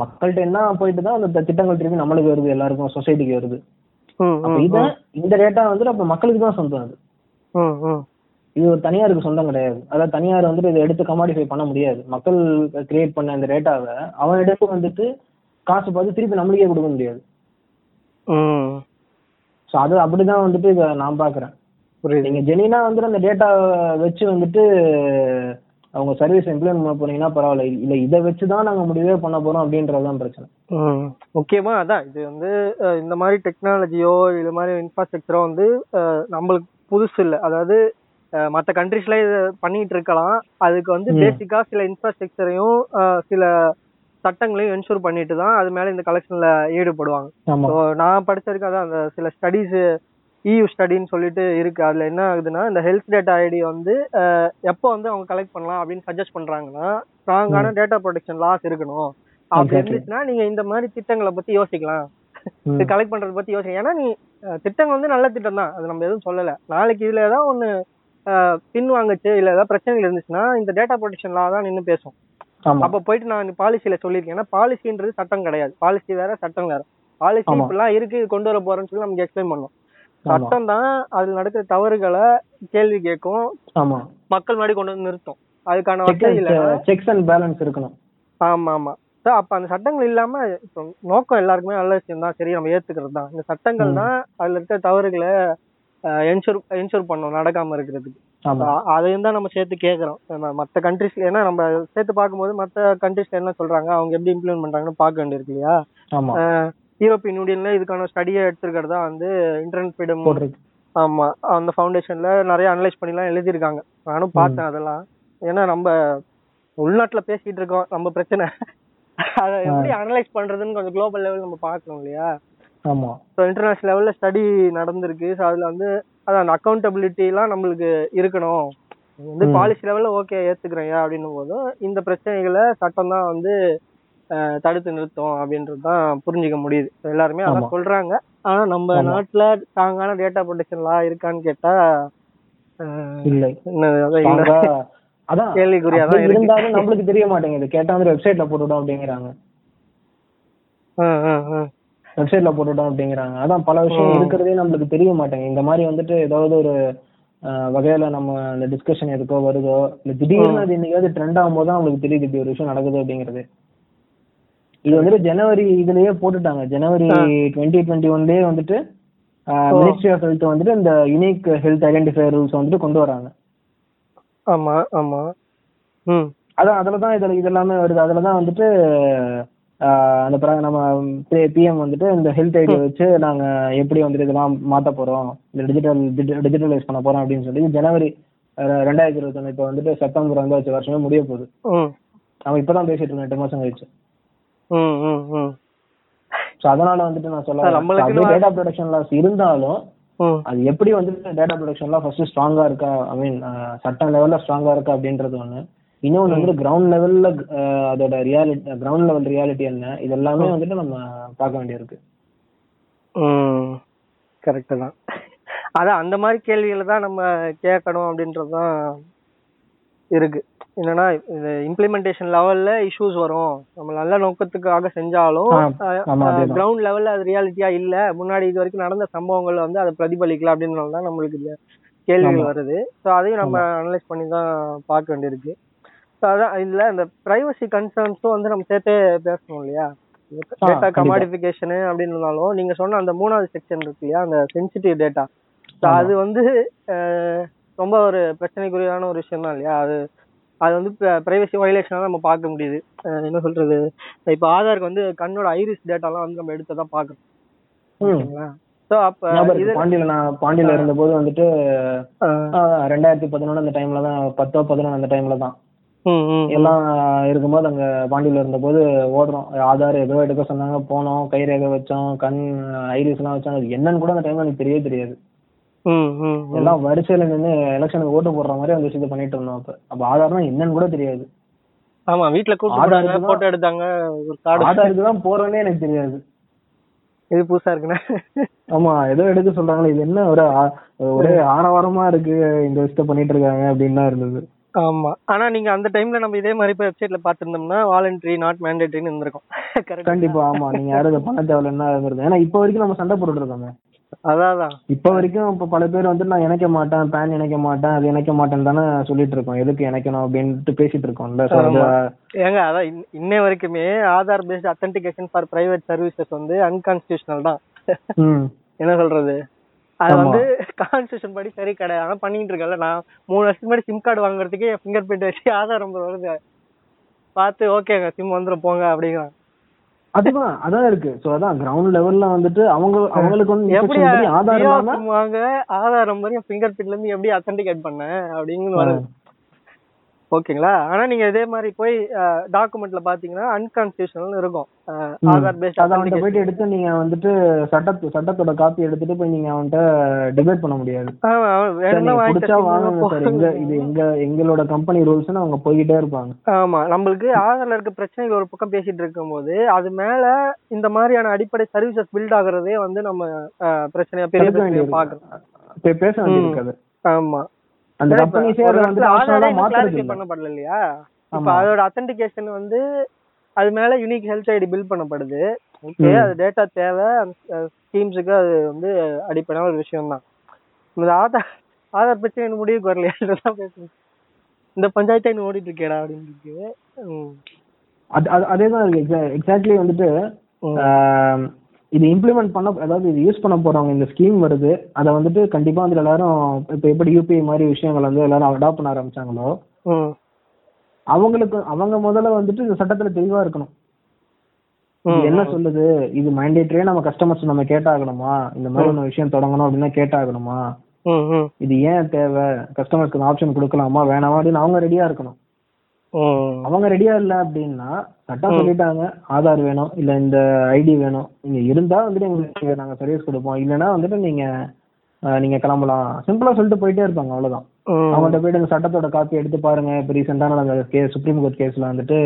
மக்கள்கிட்ட என்ன போயிட்டு தான் அந்த திட்டங்கள் திருப்பி நம்மளுக்கு வருது எல்லாருக்கும் சொசைட்டிக்கு வருது. இத இந்த டேட்டா வந்துட்டு அப்ப மக்களுக்கு தான் சொந்தம் அது. இது ஒரு தனியாருக்கு சொந்தம் கிடையாது. அதாவது தனியார் வந்துட்டு இதை எடுத்து கமாடிஃபை பண்ண முடியாது. மக்கள் கிரியேட் பண்ண இந்த டேட்டாவை அவன் எடுத்து வந்துட்டு காசு பார்த்து திருப்பி நம்மளுக்கே கொடுக்க முடியாது. ஸோ அது அப்படிதான் வந்துட்டு இதை நான் பாக்குறேன் புரியுது. நீங்க ஜெனினா வந்துட்டு அந்த டேட்டா வச்சு வந்துட்டு அவங்க சர்வீஸ் இம்ப்ளிமெண்ட் பண்ண போனீங்கன்னா பரவாயில்ல. இல்ல இதை வச்சு தான் நாங்க முடிவே பண்ண போறோம் அப்படின்றதுதான் பிரச்சனை. ம். முக்கியமா அதான் இது வந்து இந்த மாதிரி டெக்னாலஜியோ இது மாதிரி இன்ஃப்ராஸ்ட்ரக்சரோ வந்து நம்மளுக்கு புதுசு இல்ல. அதாவது மத்த கண்ட்ரீஸ்ல பண்ணிட்டு இருக்கலாம். அதுக்கு வந்து பேசிக்கா சில இன்ஃப்ராஸ்ட்ரக்சரையும் சில சட்டங்களையும் என்ஷூர் பண்ணிட்டு தான் அது மேல இந்த கலெக்ஷன்ல ஈடுபடுவாங்க. ஸோ நான் படிச்ச வரைக்கும் அதான் அந்த சில ஸ்டடீஸ் இயூ ஸ்டடின்னு சொல்லிட்டு இருக்கு. அதுல என்ன ஆகுதுன்னா இந்த ஹெல்த் டேட்டா ஐடி வந்து எப்போ வந்து அவங்க கலெக்ட் பண்ணலாம் அப்படின்னு சஜஸ்ட் பண்றாங்கன்னா ஸ்ட்ராங்கான டேட்டா ப்ரொடெக்ஷன் லாஸ் இருக்கணும். அப்படி. இருந்துச்சுன்னா நீங்க இந்த மாதிரி திட்டங்களை பத்தி யோசிக்கலாம். இது கலெக்ட் பண்றத பத்தி யோசிக்கலாம். ஏன்னா நீ திட்டம் வந்து நல்ல திட்டம் தான். அது நம்ம எதுவும் சொல்லல. நாளைக்கு இதுல ஏதாவது ஒண்ணு பின் வாங்குச்சு இல்ல ஏதாவது பிரச்சனைகள் இருந்துச்சுன்னா இந்த டேட்டா ப்ரொடெக்ஷன் லா தான் நின்னு பேசும். அப்ப போயிட்டு நான் பாலிசியில சொல்லியிருக்கேன். ஏன்னா பாலிசின்றது சட்டம் கிடையாது. பாலிசி வேற சட்டம் வேற. பாலிசி ஆமா. இப்படிலாம் இருக்கு இது கொண்டு வர போறேன்னு சொல்லி நமக்கு எக்ஸ்பிளைன் பண்ணோம். சட்டம் தான் அதுல நடக்கிற தவறுகளை கேள்வி கேட்கும். ஆமா. மக்கள் முன்னாடி கொண்டு வந்து நிறுத்தும். அதுக்கான வசதி இல்ல செக்ஸ் அண்ட் பேலன்ஸ் இருக்கணும். ஆமா ஆமா. So, அப்ப அந்த சட்டங்கள் இல்லாம இப்போ நோக்கம் எல்லாருக்குமே நல்ல விஷயம் தான் சரி நம்ம ஏத்துக்கிறது தான் இந்த சட்டங்கள் தான் அதுல இருக்க தவறுகளை என்ஷூர் என்ஷூர் பண்ணும் நடக்காம இருக்கிறதுக்கு. அதையும் தான் நம்ம சேர்த்து கேக்குறோம். நம்ம மத்த கண்ட்ரிஸ் ஏன்னா நம்ம சேர்த்து பார்க்கும்போது மத்த கண்ட்ரிஸ்ல என்ன சொல்றாங்க அவங்க எப்படி இம்ப்ளிமெண்ட் பண்றாங்கன்னு பார்க்க வேண்டியிருக்கு இல்லையா? யூரோப்பியன் யூனியன்ல இதுக்கான ஸ்டடியை எடுத்திருக்கிறதா வந்து இன்டர்நெட் ஃப்ரீடம் ஆமா. அந்த ஃபவுண்டேஷன்ல நிறைய அனலைஸ் பண்ணிலாம் எழுதியிருக்காங்க. நானும் பார்த்தேன் அதெல்லாம். ஏன்னா நம்ம உள்நாட்டுல பேசிட்டு இருக்கோம் நம்ம பிரச்சனை. அதை எப்படி அனலைஸ் பண்றதுன்னு கொஞ்சம் குளோபல் லெவல் நம்ம பார்க்கணும் இல்லையா? ஆமா. ஸோ இன்டர்நேஷனல் லெவல்ல ஸ்டடி நடந்திருக்கு. ஸோ அதுல வந்து அதான் அந்த எல்லாம் நம்மளுக்கு இருக்கணும். வந்து. பாலிசி லெவல்ல ஓகே ஏத்துக்கிறேன் அப்படின்னும் போதும் இந்த பிரச்சனைகளை சட்டம் தான் வந்து தடுத்து நிறுத்தும் அப்படின்றது தான் புரிஞ்சுக்க முடியுது. எல்லாருமே. அதான் சொல்றாங்க. ஆனா நம்ம. நாட்டுல ஸ்ட்ராங்கான டேட்டா ப்ரொடெக்ஷன் லா இருக்கான்னு கேட்டா இல்லை. அதான் கேள்விக்குறியா தான் இருந்தாலும் நம்மளுக்கு தெரிய மாட்டேங்குது. கேட்டா வந்து வெப்சைட்ல போட்டுவிடும் அப்படிங்கிறாங்க. வெப்சைட்ல போட்டுவிட்டோம் அப்படிங்கிறாங்க. அதான் பல விஷயம். இருக்கிறதே நம்மளுக்கு தெரிய மாட்டேங்குது. இந்த மாதிரி வந்துட்டு ஏதாவது ஒரு வகையில நம்ம அந்த டிஸ்கஷன் எதுக்கோ வருதோ இல்ல திடீர்னு அது இன்னைக்காவது ட்ரெண்ட் தான் நம்மளுக்கு தெரியுது இப்படி ஒரு விஷயம் நடக்குது அப்படிங்கிறது. இது வந்துட்டு ஜனவரி இதுலயே போட்டுட்டாங்க. ஜனவரி டுவெண்ட்டி டுவெண்ட்டி ஒன்லயே வந்துட்டு மினிஸ்ட்ரி ஆஃப் ஹெல்த் வந்துட்டு இந்த யுனிக் ஹெல்த் ஐடென்டிஃபையர் ரூல்ஸ் வந்துட்டு கொண்டு வராங்க. ஆமா ஆமா. ம். அதான் அதுல தான் இதுல இதெல்லாமே வருது. அதுல தான் வந்துட்டு அந்த பிர- நம்ம பிஎம் வந்துட்டு இந்த ஹெல்த் ஐடி வச்சு நாங்க எப்படி வந்துட்டு இதெல்லாம் மாத்த போறோம் இந்த டிஜிட்டல் டிஜிட்டலைஸ் பண்ண போறோம் அப்படின்னு சொல்லி ஜனவரி ரெண்டாயிரத்தி இருபத்தொன்னு இப்போ வந்துட்டு செப்டம்பர் வந்தாச்சு வருஷமே முடிய போகுது. நம்ம இப்பதான் பேசிட்டு இருக்கோம் எட்டு மாசம் கழிச்சு. ஸோ அதனால வந்துட்டு நான் சொல்ல டேட்டா ப்ரொடக்ஷன் லாஸ் இருந்தாலும் அது எப்படி வந்துட்டு டேட்டா ப்ரொடக்ஷன்லாம் ஃபர்ஸ்ட் ஸ்ட்ராங்கா இருக்கா? ஐ மீன் சட்டம் லெவல்ல ஸ்ட்ராங்கா இருக்கா அப்படின்றது ஒண்ணு. இன்னொன்று வந்து கிரவுண்ட் லெவல்ல அதோட ரியாலிட்டி கிரவுண்ட் லெவல் ரியாலிட்டி என்ன இது எல்லாமே வந்துட்டு நம்ம பார்க்க வேண்டியிருக்கு. கரெக்டு தான். அதான் அந்த மாதிரி கேள்விகளை தான் நம்ம கேட்கணும் அப்படின்றது தான் இருக்கு. என்னன்னா இது இம்ப்ளிமெண்டேஷன் லெவல்ல இஷ்யூஸ் வரும். நம்ம நல்ல நோக்கத்துக்காக செஞ்சாலும். கிரவுண்ட் லெவல்ல அது ரியாலிட்டியா இல்ல. முன்னாடி இது வரைக்கும் நடந்த சம்பவங்கள் வந்து அதை பிரதிபலிக்கல அப்படின்றனால தான் நம்மளுக்கு இந்த கேள்விகள். வருது. ஸோ அதையும் நம்ம அனலைஸ் பண்ணி தான் பார்க்க வேண்டியிருக்கு. அதான் இதுல இந்த பிரைவசி கன்சர்ன்ஸும் வந்து நம்ம சேர்த்தே பேசணும் இல்லையா? டேட்டா கண்டிப்பா. கமாடிஃபிகேஷனு அப்படின்றதாலும் நீங்க சொன்ன அந்த மூணாவது செக்ஷன் இருக்கு இல்லையா? அந்த சென்சிட்டிவ் டேட்டா அது வந்து ரொம்ப ஒரு பிரச்சனைக்குரியான ஒரு விஷயம் தான் இல்லையா? அது அது வந்து பிரைவசி வயலேஷனாக நம்ம பார்க்க முடியுது. என்ன சொல்றது? இப்போ ஆதாருக்கு வந்து கண்ணோட ஐரிஸ் டேட்டாலாம் வந்து நம்ம எடுத்து தான் பார்க்கணும். ஸோ அப்போ. பாண்டியில நான் பாண்டியில இருந்தபோது வந்துட்டு ரெண்டாயிரத்தி பதினொன்று அந்த டைம்ல தான் பத்தோ பதினொன்று அந்த டைம்ல தான். எல்லாம் இருக்கும்போது அங்க பாண்டியில இருந்தபோது ஓடுறோம். ஆதார் ஏதோ எடுக்க சொன்னாங்க போனோம் கை ரேகை வச்சோம் கண் ஐரிஸ் எல்லாம் வச்சோம் அது என்னன்னு கூட அந்த டைம்ல எனக்கு தெரியவே தெரியாது. எல்லாம் வரிசையில நின்று எலெக்ஷனுக்கு ஓட்டு போடுற மாதிரி அந்த விஷயத்தை பண்ணிட்டு இருந்தோம் அப்ப. அப்ப ஆதார்னா என்னன்னு கூட தெரியாது. ஆமா வீட்ல கூப்பிட்டு போட்டோ எடுத்தாங்க ஒரு கார்டு ஆதாருக்கு தான் போறோன்னே எனக்கு தெரியாது. இது புதுசா இருக்குண்ணே. ஆமா ஏதோ எடுக்க சொல்றாங்களே இது என்ன ஒரு ஒரே ஆரவாரமா இருக்கு இந்த விஷயத்த பண்ணிட்டு இருக்காங்க அப்படின்னு தான் இருந்தது. ஆமா. ஆனா நீங்க அந்த டைம்ல நம்ம இதே மாதிரி போய் வெப்சைட்ல பாத்துருந்தோம்னா வாலண்டரி நாட் மேண்டேட்டரின்னு இருந்திருக்கும். கரெக்ட் கண்டிப்பா ஆமா. நீங்க யாரும் இதை பண்ண தேவையில்ல இருந்தது ஏன்னா இப்ப வரைக்கும் நம்ம சண்டை போட்டுட்டு இருக்கோமே. அதான். இப்ப வரைக்கும் இப்ப பல பேர் வந்து நான் இணைக்க மாட்டேன் பேன் இணைக்க மாட்டேன் அது இணைக்க மாட்டேன்னு தானே சொல்லிட்டு இருக்கோம். எதுக்கு இணைக்கணும்? அப்படின்ட்டு பேசிட்டு இருக்கோம்ல. ஏங்க அதான் இன்ன- வரைக்குமே Aadhaar based authentication for private services வந்து அன்கான்ஸ்டியூஷனல் தான். என்ன சொல்றது? அது. வந்து கான்ஸ்டியூஷன் படி சரி கிடையாது ஆனா பண்ணிட்டு இருக்கல நான் மூணு வருஷத்துக்கு முன்னாடி சிம் கார்டு வாங்குறதுக்கே என் ஃபிங்கர் பிரிண்ட் வச்சு ஆதார் நம்பர் வருது. பார்த்து ஓகேங்க சிம் வந்துரும் போங்க அப்படிங்கிறான். அதுதான் அதான் இருக்கு. சோ அதான் கிரவுண்ட் லெவல்ல வந்துட்டு அவங்க அவங்களுக்கு வந்து எப்படி ஆதார் வாங்க ஆதார் நம்பர் என் ஃபிங்கர் பிரிண்ட்ல இருந்து எப்படி அத்தன்டிகேட் பண்ண அப்படின்னு வருது. ஓகேங்களா? ஆனா நீங்க இதே மாதிரி போய் டாக்குமெண்ட்ல பாத்தீங்கன்னா அன்கான்ஸ்டியூஷனல் இருக்கும். ஆதார் பேஸ்ட் அத அவன்கிட்ட போயிட்டு எடுத்து நீங்க வந்துட்டு சட்டத்து சட்டத்தோட காப்பி எடுத்துட்டு போய் நீங்க அவன்கிட்ட டிபேட் பண்ண முடியாது. பிடிச்சா வாங்குங்க சார். எங்க. இது எங்க எங்களோட கம்பெனி ரூல்ஸ்னு அவங்க போய்கிட்டே இருப்பாங்க. ஆமா. நம்மளுக்கு ஆதார்ல இருக்க பிரச்சனைகள் ஒரு பக்கம் பேசிட்டு இருக்கும்போது அது மேல இந்த மாதிரியான அடிப்படை சர்வீசஸ் பில்ட் ஆகுறதே வந்து நம்ம பிரச்சனையா பெரிய பாக்குறோம் பேச வேண்டியிருக்கு ஆமா. அந்த ஆப்ஷனலா இன்னும் மாத்துறது clarify இல்ல. பண்ணப்படல இல்லையா இப்ப அதோட அத்தன்டிகேஷன் வந்து அது மேல யூனிக் ஹெல்த் ஐடி பில்ட் பண்ணப்படுது. ஓகே. அது டேட்டா தேவை ஸ்கீம்ஸுக்கு அது வந்து அடிப்படையான ஒரு விஷயம் தான் இந்த ஆதார் ஆதார் பிரச்சனை இன்னும் முடிவுக்கு வரலையா? பேசுறேன் இந்த பஞ்சாயத்தை இன்னும் ஓடிட்டு இருக்கேடா அப்படின்னு இருக்கு. அது தான் இருக்கு. எக்ஸாக்ட்லி வந்துட்டு இது இம்ப்ளிமெண்ட் பண்ண அதாவது இது யூஸ் பண்ண போறவங்க இந்த ஸ்கீம் வருது அதை வந்துட்டு கண்டிப்பா வந்து எல்லாரும் இப்போ எப்படி யூபிஐ மாதிரி விஷயங்கள் வந்து எல்லாரும் அடாப்ட் பண்ண ஆரம்பிச்சாங்களோ அவங்களுக்கு அவங்க முதல்ல வந்துட்டு இந்த சட்டத்துல தெளிவா இருக்கணும். என்ன சொல்லுது? இது மைண்டேட்டரியே நம்ம கஸ்டமர்ஸ் நம்ம கேட்டாகணுமா? இந்த மாதிரி ஒரு விஷயம் தொடங்கணும் அப்படின்னா கேட்டாகணுமா? இது ஏன் தேவை? கஸ்டமர்ஸ்க்கு ஆப்ஷன் கொடுக்கலாமா? வேணாமா அப்படின்னு அவங்க ரெடியா இருக்கணும். அவங்க ரெடியா இல்ல அப்படின்னா சட்டம் சொல்லிட்டாங்க. ஆதார் வேணும் இல்ல இந்த ஐடி வேணும். நீங்க இருந்தா வந்துட்டு எங்களுக்கு நாங்க சர்வீஸ் கொடுப்போம். இல்லைன்னா வந்துட்டு நீங்க நீங்க கிளம்பலாம். சிம்பிளா சொல்லிட்டு போயிட்டே இருப்பாங்க அவ்வளவுதான். அவங்கள்ட்ட போயிட்டு இந்த சட்டத்தோட காப்பி எடுத்து பாருங்க. இப்ப ரீசெண்டா நடந்த கேஸ் சுப்ரீம் கோர்ட் கேஸ்ல வந்துட்டு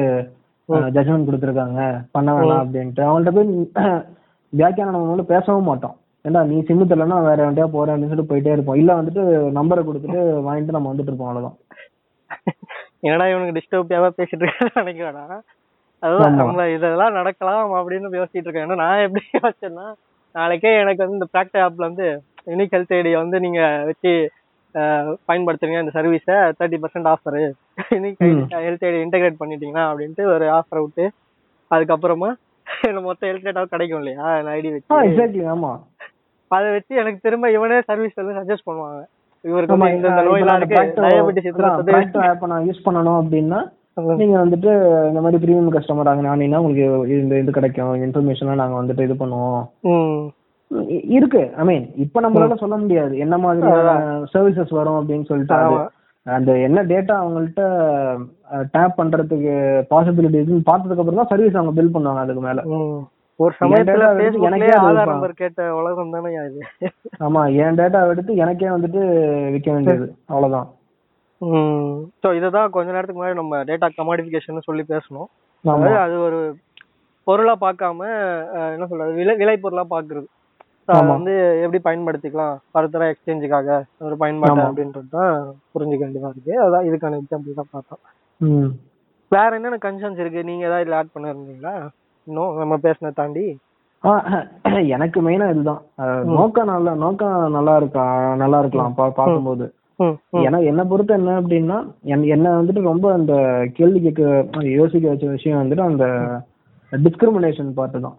ஜட்மெண்ட் கொடுத்துருக்காங்க. பண்ண வேணாம் அப்படின்ட்டு. அவங்கள்ட்ட போய் வியாக்கியானம் நம்ம பேசவும் மாட்டோம். ஏண்டா நீ சிம்மு தெரியலன்னா வேற வண்டியா போறேன் அப்படின்னு சொல்லிட்டு போயிட்டே இருப்போம். இல்ல வந்துட்டு நம்பரை கொடுத்துட்டு வாங்கிட்டு நம்ம வந்துட்டு இருப்போம் அவ்வளவுதான். என்னடா இவனுக்கு டிஸ்டர்பியாவா பேசிட்டு இருக்கான்னு நினைக்கிறேடா அதுதான் ஆமா. நம்ம இதெல்லாம் நடக்கலாம் அப்படின்னு யோசிச்சுட்டு இருக்கேன். ஏன்னா நான் எப்படி யோசிச்சேன்னா நாளைக்கே எனக்கு வந்து இந்த ப்ராக்ட் ஆப்ல வந்து யூனிக் ஹெல்த் ஐடியை வந்து நீங்க வச்சு பயன்படுத்துறீங்க இந்த சர்வீஸை thirty percent offer unique health ID integrate பண்ணிட்டீங்கன்னா அப்படின்ட்டு ஒரு ஆஃபரை விட்டு அதுக்கப்புறமா மொத்த ஹெல்த் டேட்டா கிடைக்கும் இல்லையா? ஐடி வச்சு. ஆமா. அதை வச்சு எனக்கு திரும்ப இவனே சர்வீஸ் வந்து சஜஸ்ட் பண்ணுவாங்க. இவருக்கு இந்த நோயெல்லாம் இருக்கு டயபெட்டிஸ் நான் யூஸ் பண்ணணும் அப்படின்னா நீங்க வந்துட்டு இந்த மாதிரி பிரீமியம் கஸ்டமர் ஆனீங்கன்னா உங்களுக்கு இந்த இது கிடைக்கும்? இன்ஃபர்மேஷன்லாம் நாங்க வந்துட்டு இது பண்ணுவோம். இருக்கு. ஐ மீன் இப்ப நம்மளால சொல்ல முடியாது. என்ன மாதிரியான சர்வீசஸ் வரும் அப்படின்னு சொல்லிட்டு. அந்த என்ன டேட்டா அவங்கள்ட்ட டேப் பண்றதுக்கு பாசிபிலிட்டி இருக்குன்னு பார்த்ததுக்கு அப்புறம் தான் சர்வீஸ் அவங்க பில் பண்ணுவாங்க அதுக்கு மேல. ஒரு சமயத்துல எனக்கே ஆதார். நம்பர் கேட்ட உலகம் தானே இது ஆமா என் டேட்டா எடுத்து எனக்கே வந்துட்டு விற்க வேண்டியது. அவ்வளவுதான். ஸோ இததான் கொஞ்ச நேரத்துக்கு முன்னாடி நம்ம டேட்டா கமாடிஃபிகேஷன் சொல்லி பேசணும் அது ஒரு பொருளா பார்க்காம என்ன சொல்றது விலை விலை பொருளா பாக்குறது அதை. வந்து எப்படி பயன்படுத்திக்கலாம்? ஃபர்தரா எக்ஸ்சேஞ்சுக்காக ஒரு பயன்பாடு. அப்படின்றது தான் புரிஞ்சுக்க வேண்டியதா இருக்கு. அதான் இதுக்கான எக்ஸாம்பிள் தான் பார்த்தோம். வேற என்னென்ன கன்சர்ன்ஸ் இருக்கு? நீங்க ஏதாவது இதுல ஆட் பண்ணிருந்தீங்களா? இன்னும் நம்ம பேசினதை தாண்டி? எனக்கு மெயினா இதுதான். நோக்கம் நல்லா நோக்கம் நல்லா இருக்கா? நல்லா இருக்கலாம் பார்க்கும்போது. ஏன்னா என்ன பொறுத்த என்ன அப்படின்னா என்- என்ன வந்துட்டு ரொம்ப அந்த கேள்வி கேட்க யோசிக்க வச்ச விஷயம் வந்துட்டு அந்த டிஸ்கிரிமினேஷன் பார்ட்டு தான்.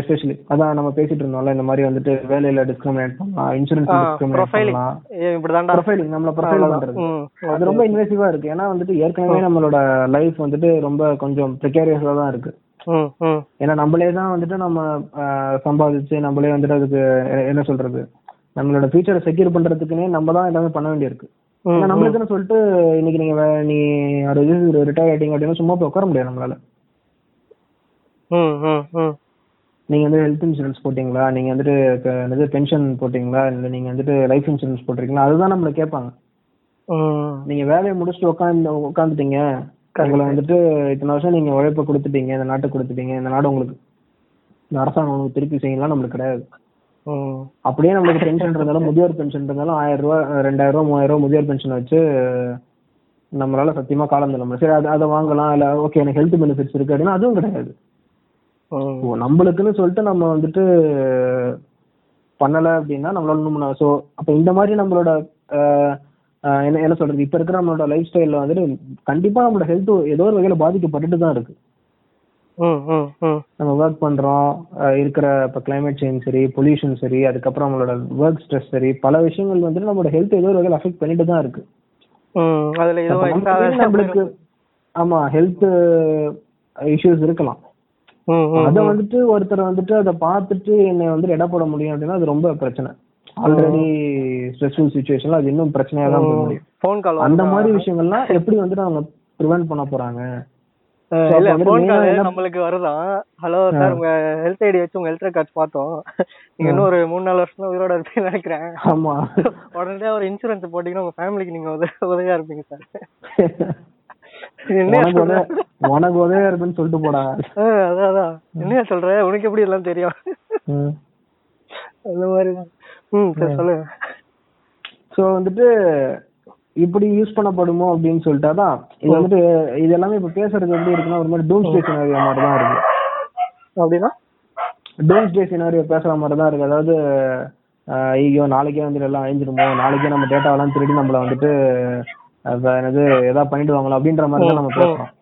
எஸ்பெஷலி அதான் நம்ம பேசிட்டு இருந்தோம்ல இந்த மாதிரி வந்துட்டு வேலையில டிஸ்கிரிமினேட் பண்ணலாம் இன்சூரன்ஸ் டிஸ்கிரிமினேட் ப்ரொஃபைலிங் நம்மள ப்ரொஃபைல் பண்றது. அது ரொம்ப இன்வெசிவா இருக்கு. ஏன்னா வந்துட்டு ஏற்கனவே நம்மளோட லைஃப் வந்துட்டு ரொம்ப கொஞ்சம் ப்ரிகேரியஸா தான் இருக்கு. ஏன்னா நம்மளே தான் வந்துட்டு நம்ம சம்பாதிச்சு நம்மளே வந்துட்டு அதுக்கு என்ன சொல்றது? நம்மளோட ஃபியூச்சரை செக்யூர் பண்றதுக்குன்னே நம்ம தான் எல்லாமே பண்ண வேண்டியிருக்கு. ஏன்னா நம்மளுக்குன்னு சொல்லிட்டு இன்னைக்கு நீங்க நீ ரிட்டையர் ஆயிட்டீங்க அப்படின்னா சும்மா போய் உட்கார முடியாது நம்மளால. நீங்க வந்து ஹெல்த் இன்சூரன்ஸ் போட்டீங்களா? நீங்க வந்துட்டு என்னது பென்ஷன் போட்டீங்களா? இல்ல நீங்க வந்துட்டு லைஃப் இன்சூரன்ஸ் போட்டிருக்கீங்களா? அதுதான் நம்மள கேட்பாங்க. நீங்க வேலையை முடிச்சுட்டு உட்காந்து உட்காந்துட்டீங்க உங்களை வந்துட்டு இத்தனை வருஷம் நீங்க உழைப்ப கொடுத்துட்டீங்க இந்த நாட்டுக்கு கொடுத்துட்டீங்க இந்த நாடு உங்களுக்கு இந்த அரசாங்கம் உங்களுக்கு திருப்பி செய்யலாம் நம்மளுக்கு கிடையாது. அப்படியே நம்மளுக்கு பென்ஷன் இருந்தாலும் முதியோர் பென்ஷன் இருந்தாலும் ஆயிரம் ரூபாய் ரெண்டாயிரம் ரூபாய் மூவாயிரம் ரூபாய் முதியோர் பென்ஷன் வச்சு நம்மளால சத்தியமா காலம் தள்ள முடியும். சரி அது அதை வாங்கலாம் இல்ல ஓகே எனக்கு ஹெல்த் பெனிஃபிட்ஸ் இருக்கு அப்படின்னா அதுவும் கிடையாது. நம்மளுக்குன்னு சொல்லிட்டு நம்ம வந்துட்டு பண்ணல அப்படின்னா நம்மளால ஒண்ணும் ஸோ அப்ப இந்த மாதிரி நம்மளோட என்ன என்ன சொல்றது? இப்ப இருக்கிற நம்மளோட லைஃப் ஸ்டைல்ல வந்துட்டு கண்டிப்பா நம்மளோட ஹெல்த் ஏதோ ஒரு வகையில பாதிக்கப்பட்டுட்டு தான் இருக்கு. நம்ம ஒர்க் பண்றோம் இருக்கிற இப்போ climate சேஞ்ச் சரி பொல்யூஷன் சரி அதுக்கப்புறம் நம்மளோட ஒர்க் ஸ்ட்ரெஸ் சரி பல விஷயங்கள் வந்துட்டு நம்மளோட ஹெல்த் ஏதோ ஒரு வகையில் அஃபெக்ட் பண்ணிட்டு தான் இருக்கு. நம்மளுக்கு ஆமா ஹெல்த் இஷ்யூஸ் இருக்கலாம். அத வந்துட்டு ஒருத்தர் வந்துட்டு அதை பார்த்துட்டு என்னை எடை போட முடியும் அப்படின்னா அது ரொம்ப பிரச்சனை. ஆல்ரெடி ஸ்ட்ரெஸ்ஃபுல் சுச்சுவேஷன்ல அது இன்னும் பிரச்சனையா தான் போக முடியும். ஃபோன் கால் அந்த மாதிரி விஷயங்கள்லாம் எப்படி வந்துட்டு அவங்க ப்ரிவென்ட் பண்ண போறாங்க? இல்ல வந்து ஆ கால் நம்மளுக்கு வருதான் ஹலோ சார் உங்க ஹெல்த் ஐடி வச்சு உங்க ஹெல்த் ரெக்கார்ட்ஸ் பார்த்தோம். நீங்க இன்னும் ஒரு மூணு நாலு வருஷம் உயிரோட இருப்பீங்கன்னு நினைக்கிறேன். ஆமா. உடனே ஒரு இன்சூரன்ஸ் போட்டீங்கன்னா உங்க ஃபேமிலிக்கு நீங்க உத- உதவியா இருப்பீங்க சார் உனக்கு உதவி உனக்கு உதவியா இருக்குன்னு சொல்லிட்டு போடா. அதான் என்ன சொல்ற உனக்கு எப்படி எல்லாம் தெரியும். அந்த மாதிரிதான் ம் சொல்லுங்க. சோ வந்துட்டு இப்படி யூஸ் பண்ணப்படுமோ அப்படின்னு சொல்லிட்டு அதான் இது வந்துட்டு இது எல்லாமே இப்ப பேசுறது எப்படி இருக்குன்னா ஒரு மாதிரி டூம் ஸ்டே சினாரியோ மாதிரி தான் இருக்கு. அப்படின்னா? டூம் ஸ்டே சினாரியோ பேசுற மாதிரி தான் இருக்கு. அதாவது ஐயோ நாளைக்கே வந்துட்டு எல்லாம் அழிஞ்சிருமோ நாளைக்கே நம்ம டேட்டாவெல்லாம் திருடி நம்மள வந்துட்டு என்னது ஏதாவது பண்ணிடுவாங்களோ அப்படின்ற மாதிரி தான் நம்ம பேசுறோம்.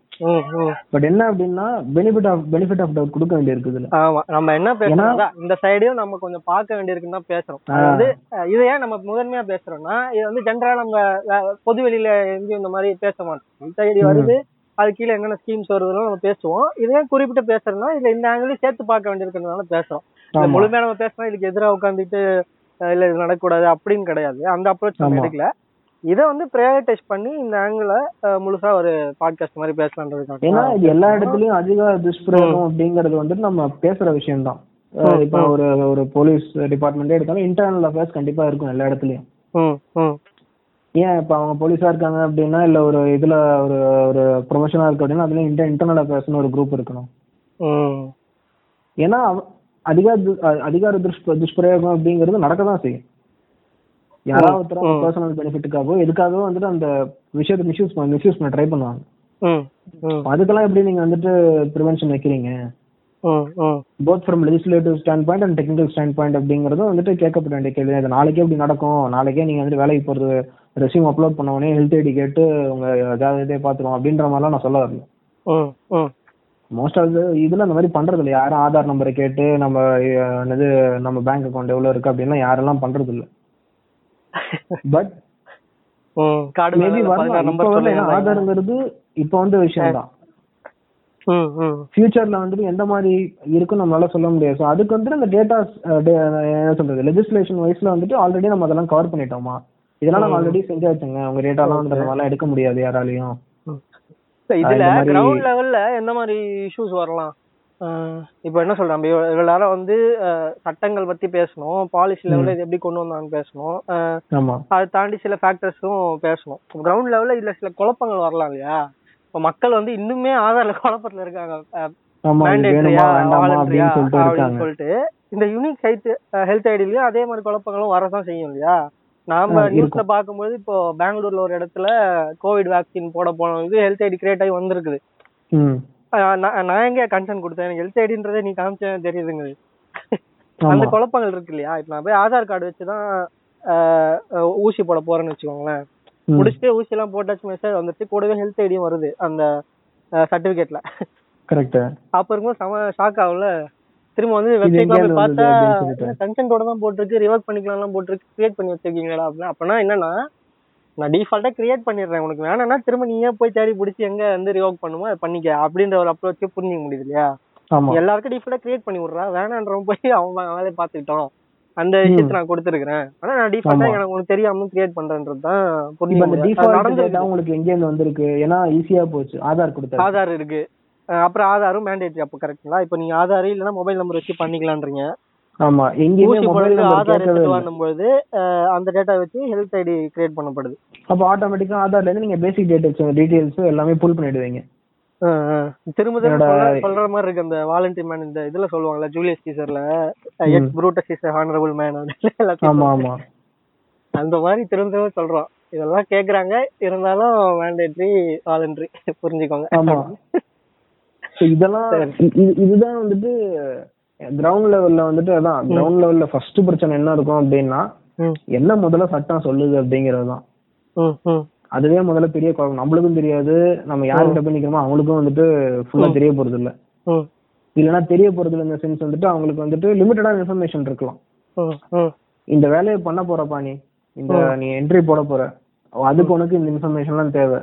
பட் என்ன அப்படின்னா benefit of benefit of doubt கொடுக்க வேண்டியிருக்கு இதுல. ஆமா நம்ம என்ன ஏன்னா- பேசுறோம் இந்த சைடையும் நம்ம கொஞ்சம் பார்க்க வேண்டியிருக்குன்னு தான் பேசுறோம். வந்து இது ஏன் நம்ம முதன்மையா பேசுறோம்னா இது வந்து ஜென்ரலா நம்ம பொது வெளியில எங்கேயும் இந்த மாதிரி பேச மாட்டோம். இந்த ஐடி வருது அது கீழே என்னென்ன ஸ்கீம்ஸ் வருதுன்னு நம்ம பேசுவோம். இதே குறிப்பிட்டு பேசுறோம்னா இதுல இந்த ஆங்கிலையும் சேர்த்து பார்க்க வேண்டியிருக்கிறதுனால பேசுறோம். முழுமையா நம்ம பேசுனா இதுக்கு எதிராக உட்காந்துட்டு இல்ல இது நடக்கக்கூடாது அப்படின்னு கிடையாது. அந்த அப்ரோச் நம்ம. எடுக்கல. இதை வந்து ப்ரையாரிட்டைஸ் பண்ணி இந்த ஆங்கிள முழுசா ஒரு பாட்காஸ்ட் மாதிரி பேசலான்றதுக்காக. ஏன்னா இது எல்லா இடத்துலயும் அதிக துஷ்பிரயோகம் அப்படிங்கறது வந்துட்டு நம்ம பேசுற விஷயம் தான் இப்போ ஒரு ஒரு போலீஸ் டிபார்ட்மெண்ட்டே எடுத்தாலும் இன்டர்னல் அஃபேர்ஸ் கண்டிப்பா இருக்கும் எல்லா இடத்துலயும். ஏன் இப்ப அவங்க போலீஸா இருக்காங்க அப்படின்னா இல்ல ஒரு இதுல ஒரு ஒரு ப்ரொஃபஷனா இருக்கு அப்படின்னா அதுல இன்டர் இன்டர்னல் அஃபேர்ஸ்னு ஒரு குரூப் இருக்கணும். ஏன்னா அதிகார அதிகார துஷ்ப துஷ்பிரயோகம் அப்படிங்கிறது நடக்க தான் செய்யும். யாராவது பர்சனல் பெனிஃபிட்டுக்காகவோ எதுக்காகவோ வந்துட்டு அந்த விஷயத்தை மிஸ்யூஸ் மிஸ்யூஸ் பண்ண ட்ரை பண்ணுவாங்க. அதுக்கெல்லாம் எப்படி நீங்க வந்துட்டு ப்ரிவென்ஷன் வைக்கிறீங்க? Both from legislative standpoint and technical standpoint அப்படிங்கிறதும் வந்துட்டு கேட்கப்பட வேண்டிய கேள்வி இது நாளைக்கே இப்படி நடக்கும். நாளைக்கே நீங்க வந்துட்டு வேலைக்கு போறது ரெஸ்யூம் அப்லோட் பண்ண உடனே ஹெல்த் ஐடி கேட்டு உங்க ஏதாவது இதே பாத்துருவோம் அப்படின்ற மாதிரிலாம் நான் சொல்ல வரல. மோஸ்ட் ஆஃப் இதுல அந்த மாதிரி பண்றது இல்ல. யாரும் ஆதார் நம்பரை கேட்டு நம்ம என்னது நம்ம பேங்க் அக்கௌண்ட் எவ்வளவு இருக்கு அப்படின்லாம் யாரெல்லாம் பண்றது இல்ல. பட் மேபி வரலாம் இப்ப வரல ஆதார்ங்கிறது இப்ப வந்த விஷயம் தான். ஃபியூச்சர்ல வந்துட்டு எந்த மாதிரி இருக்குன்னு நம்மளால சொல்ல முடியாது. ஸோ அதுக்கு வந்துட்டு அந்த டேட்டாஸ் என்ன சொல்றது லெஜிஸ்லேஷன் வைஸ்ல வந்துட்டு ஆல்ரெடி நம்ம அதெல்லாம் கவர் பண்ணிட்டோமா? இதெல்லாம் நம்ம ஆல்ரெடி செஞ்சாச்சுங்க உங்க டேட்டாலாம் வந்து நம்மளால எடுக்க முடியாது யாராலையும். இதுல கிரவுண்ட் லெவல்ல எந்த மாதிரி இஷ்யூஸ் வரலாம்? இப்போ என்ன சொல்றேன் நம்ம இவ்வளவு நேரம் வந்து சட்டங்கள் பத்தி பேசணும் பாலிசி லெவல்ல இது எப்படி கொண்டு வந்தாங்கன்னு பேசணும். அதை தாண்டி சில ஃபேக்டர்ஸும் பேசணும். கிரவுண்ட் லெவல்ல இதுல சில குழப்பங்கள் வரலாம் இல்லையா? இப்போ மக்கள் வந்து இன்னுமே ஆதார்ல குழப்பத்துல இருக்காங்க. சொல்லிட்டு இந்த யூனிக் ஹெல்த் ஹெல்த் ஐடிலையும் அதே மாதிரி குழப்பங்களும் வரதான் செய்யும் இல்லையா? நாம நியூஸ்ல இருக்கும். பார்க்கும்போது இப்போ பெங்களூர்ல ஒரு இடத்துல கோவிட் வேக்சின் போட போனது ஹெல்த் ஐடி கிரியேட் ஆகி வந்திருக்குது. நான் எங்க கன்சர்ன் கொடுத்தேன்? எனக்கு ஹெல்த் ஐடின்றதே நீ காமிச்ச தெரியுதுங்க. அந்த குழப்பங்கள் இருக்கு இல்லையா? இப்ப நான் போய் ஆதார் கார்டு வச்சுதான் ஊசி போட போறேன்னு வச்சுக்கோங்களேன். முடிச்சுட்டு ஊசி எல்லாம் போட்டாச்சு மெசேஜ் வந்துட்டு கூடவே ஹெல்த் ஐடியும் வருது அந்த சர்டிபிகேட்ல கரெக்ட் அப்ப இருக்கும்போது செம ஷாக் ஆகும்ல. திரும்ப வந்து வெப்சைட்ல பார்த்தா. கன்சென்ட்டோட தான் போட்டிருக்கு ரிவர்க் பண்ணிக்கலாம் போட்டிருக்கு கிரியேட் பண்ணி வச்சிருக்கீங்களா அப்படின்னா. அப்பனா என்னன்னா நான் டிஃபால்ட்டா கிரியேட் பண்ணிடுறேன். உனக்கு வேணும்னா திரும்ப நீயே போய் தேடி பிடிச்சி எங்க வந்து ரிவோக் பண்ணுமோ அதை பண்ணிக்க. அப்படின்ற ஒரு அப்ரோச்சே புரிஞ்சுக்க முடியுது இல்லையா? எல்லாருக்கும் டிஃபால்ட்டா கிரியேட் பண்ணி விடுறா. வேணான்றவன் போய் அவன் வேலையை பார்த்துக்கிட்டோம். அந்த விஷயத்தை நான் கொடுத்துருக்கேன் ஆனா நான் டிஃபால்ட்டா. எனக்கு உனக்கு தெரியாம கிரியேட் பண்றேன்றது தான் புரிஞ்சுக்க அந்த டிஃபால்ட் உங்களுக்கு எங்க இருந்து வந்திருக்கு? ஏன்னா ஈஸியா போச்சு. ஆதார் கொடுத்தாரு ஆதார் இருக்கு. அப்புறம் ஆதாரும் மேண்டேட்டரி அப்போ கரெக்ட்டுங்களா இப்போ நீங்க ஆதார் இல்லைன்னா மொபைல் நம்பர் வச்சு பண்ணிக்கலான்றீங்க ஆமா எங்கேயுமே மொபைல் ஆதார் அஹ் அந்த டேட்டா வச்சு ஹெல்த் ஐடி கிரியேட் பண்ணப்படுது. அப்போ ஆட்டோமேட்டிக்கா ஆதார்ல இருந்து நீங்க பேசிக் டீடைல்ஸ் டீடைல்ஸ் எல்லாமே புல் பண்ணிடுவீங்க. திரும்ப திரும்ப சொல்ற- மாதிரி இருக்கு. அந்த வாலண்டி மேன் இந்த இதுல சொல்லுவாங்கல்ல ஜூலியஸ் சீசர்ல எக்ஸ் ப்ரூட்டஸ் இஸ் ஹானரபிள் மேன் ஆமா ஆமா. அந்த மாதிரி திரும்ப திரும்ப சொல்றோம். இதெல்லாம் கேக்குறாங்க. இருந்தாலும் மேண்டேட்டரி வாலண்டரி புரிஞ்சுக்கோங்க. ஆமா. இதெல்லாம் இதுதான் வந்துட்டு கிரவுண்ட் லெவல்ல வந்துட்டு அதான் கிரவுண்ட் லெவல்ல ஃபர்ஸ்ட் பிரச்சனை என்ன இருக்கும் அப்படின்னா என்ன முதல்ல சட்டம் சொல்லுது அப்படிங்கிறது தான். அதுவே முதல்ல பெரிய குழப்பம் நம்மளுக்கும் தெரியாது. நம்ம யார்கிட்ட போய் நிக்கிறோமோ அவங்களுக்கும் வந்துட்டு ஃபுல்லா தெரிய போறது இல்ல இல்லைன்னா தெரிய போறது இல்ல இந்த சென்ஸ் வந்துட்டு அவங்களுக்கு வந்துட்டு லிமிட்டடான இன்ஃபர்மேஷன் இருக்கலாம். இந்த வேலையை பண்ண போறப்பா நீ? இந்த நீ என்ட்ரி போட போற. அதுக்கு உனக்கு இந்த இன்ஃபர்மேஷன்லாம் தேவை.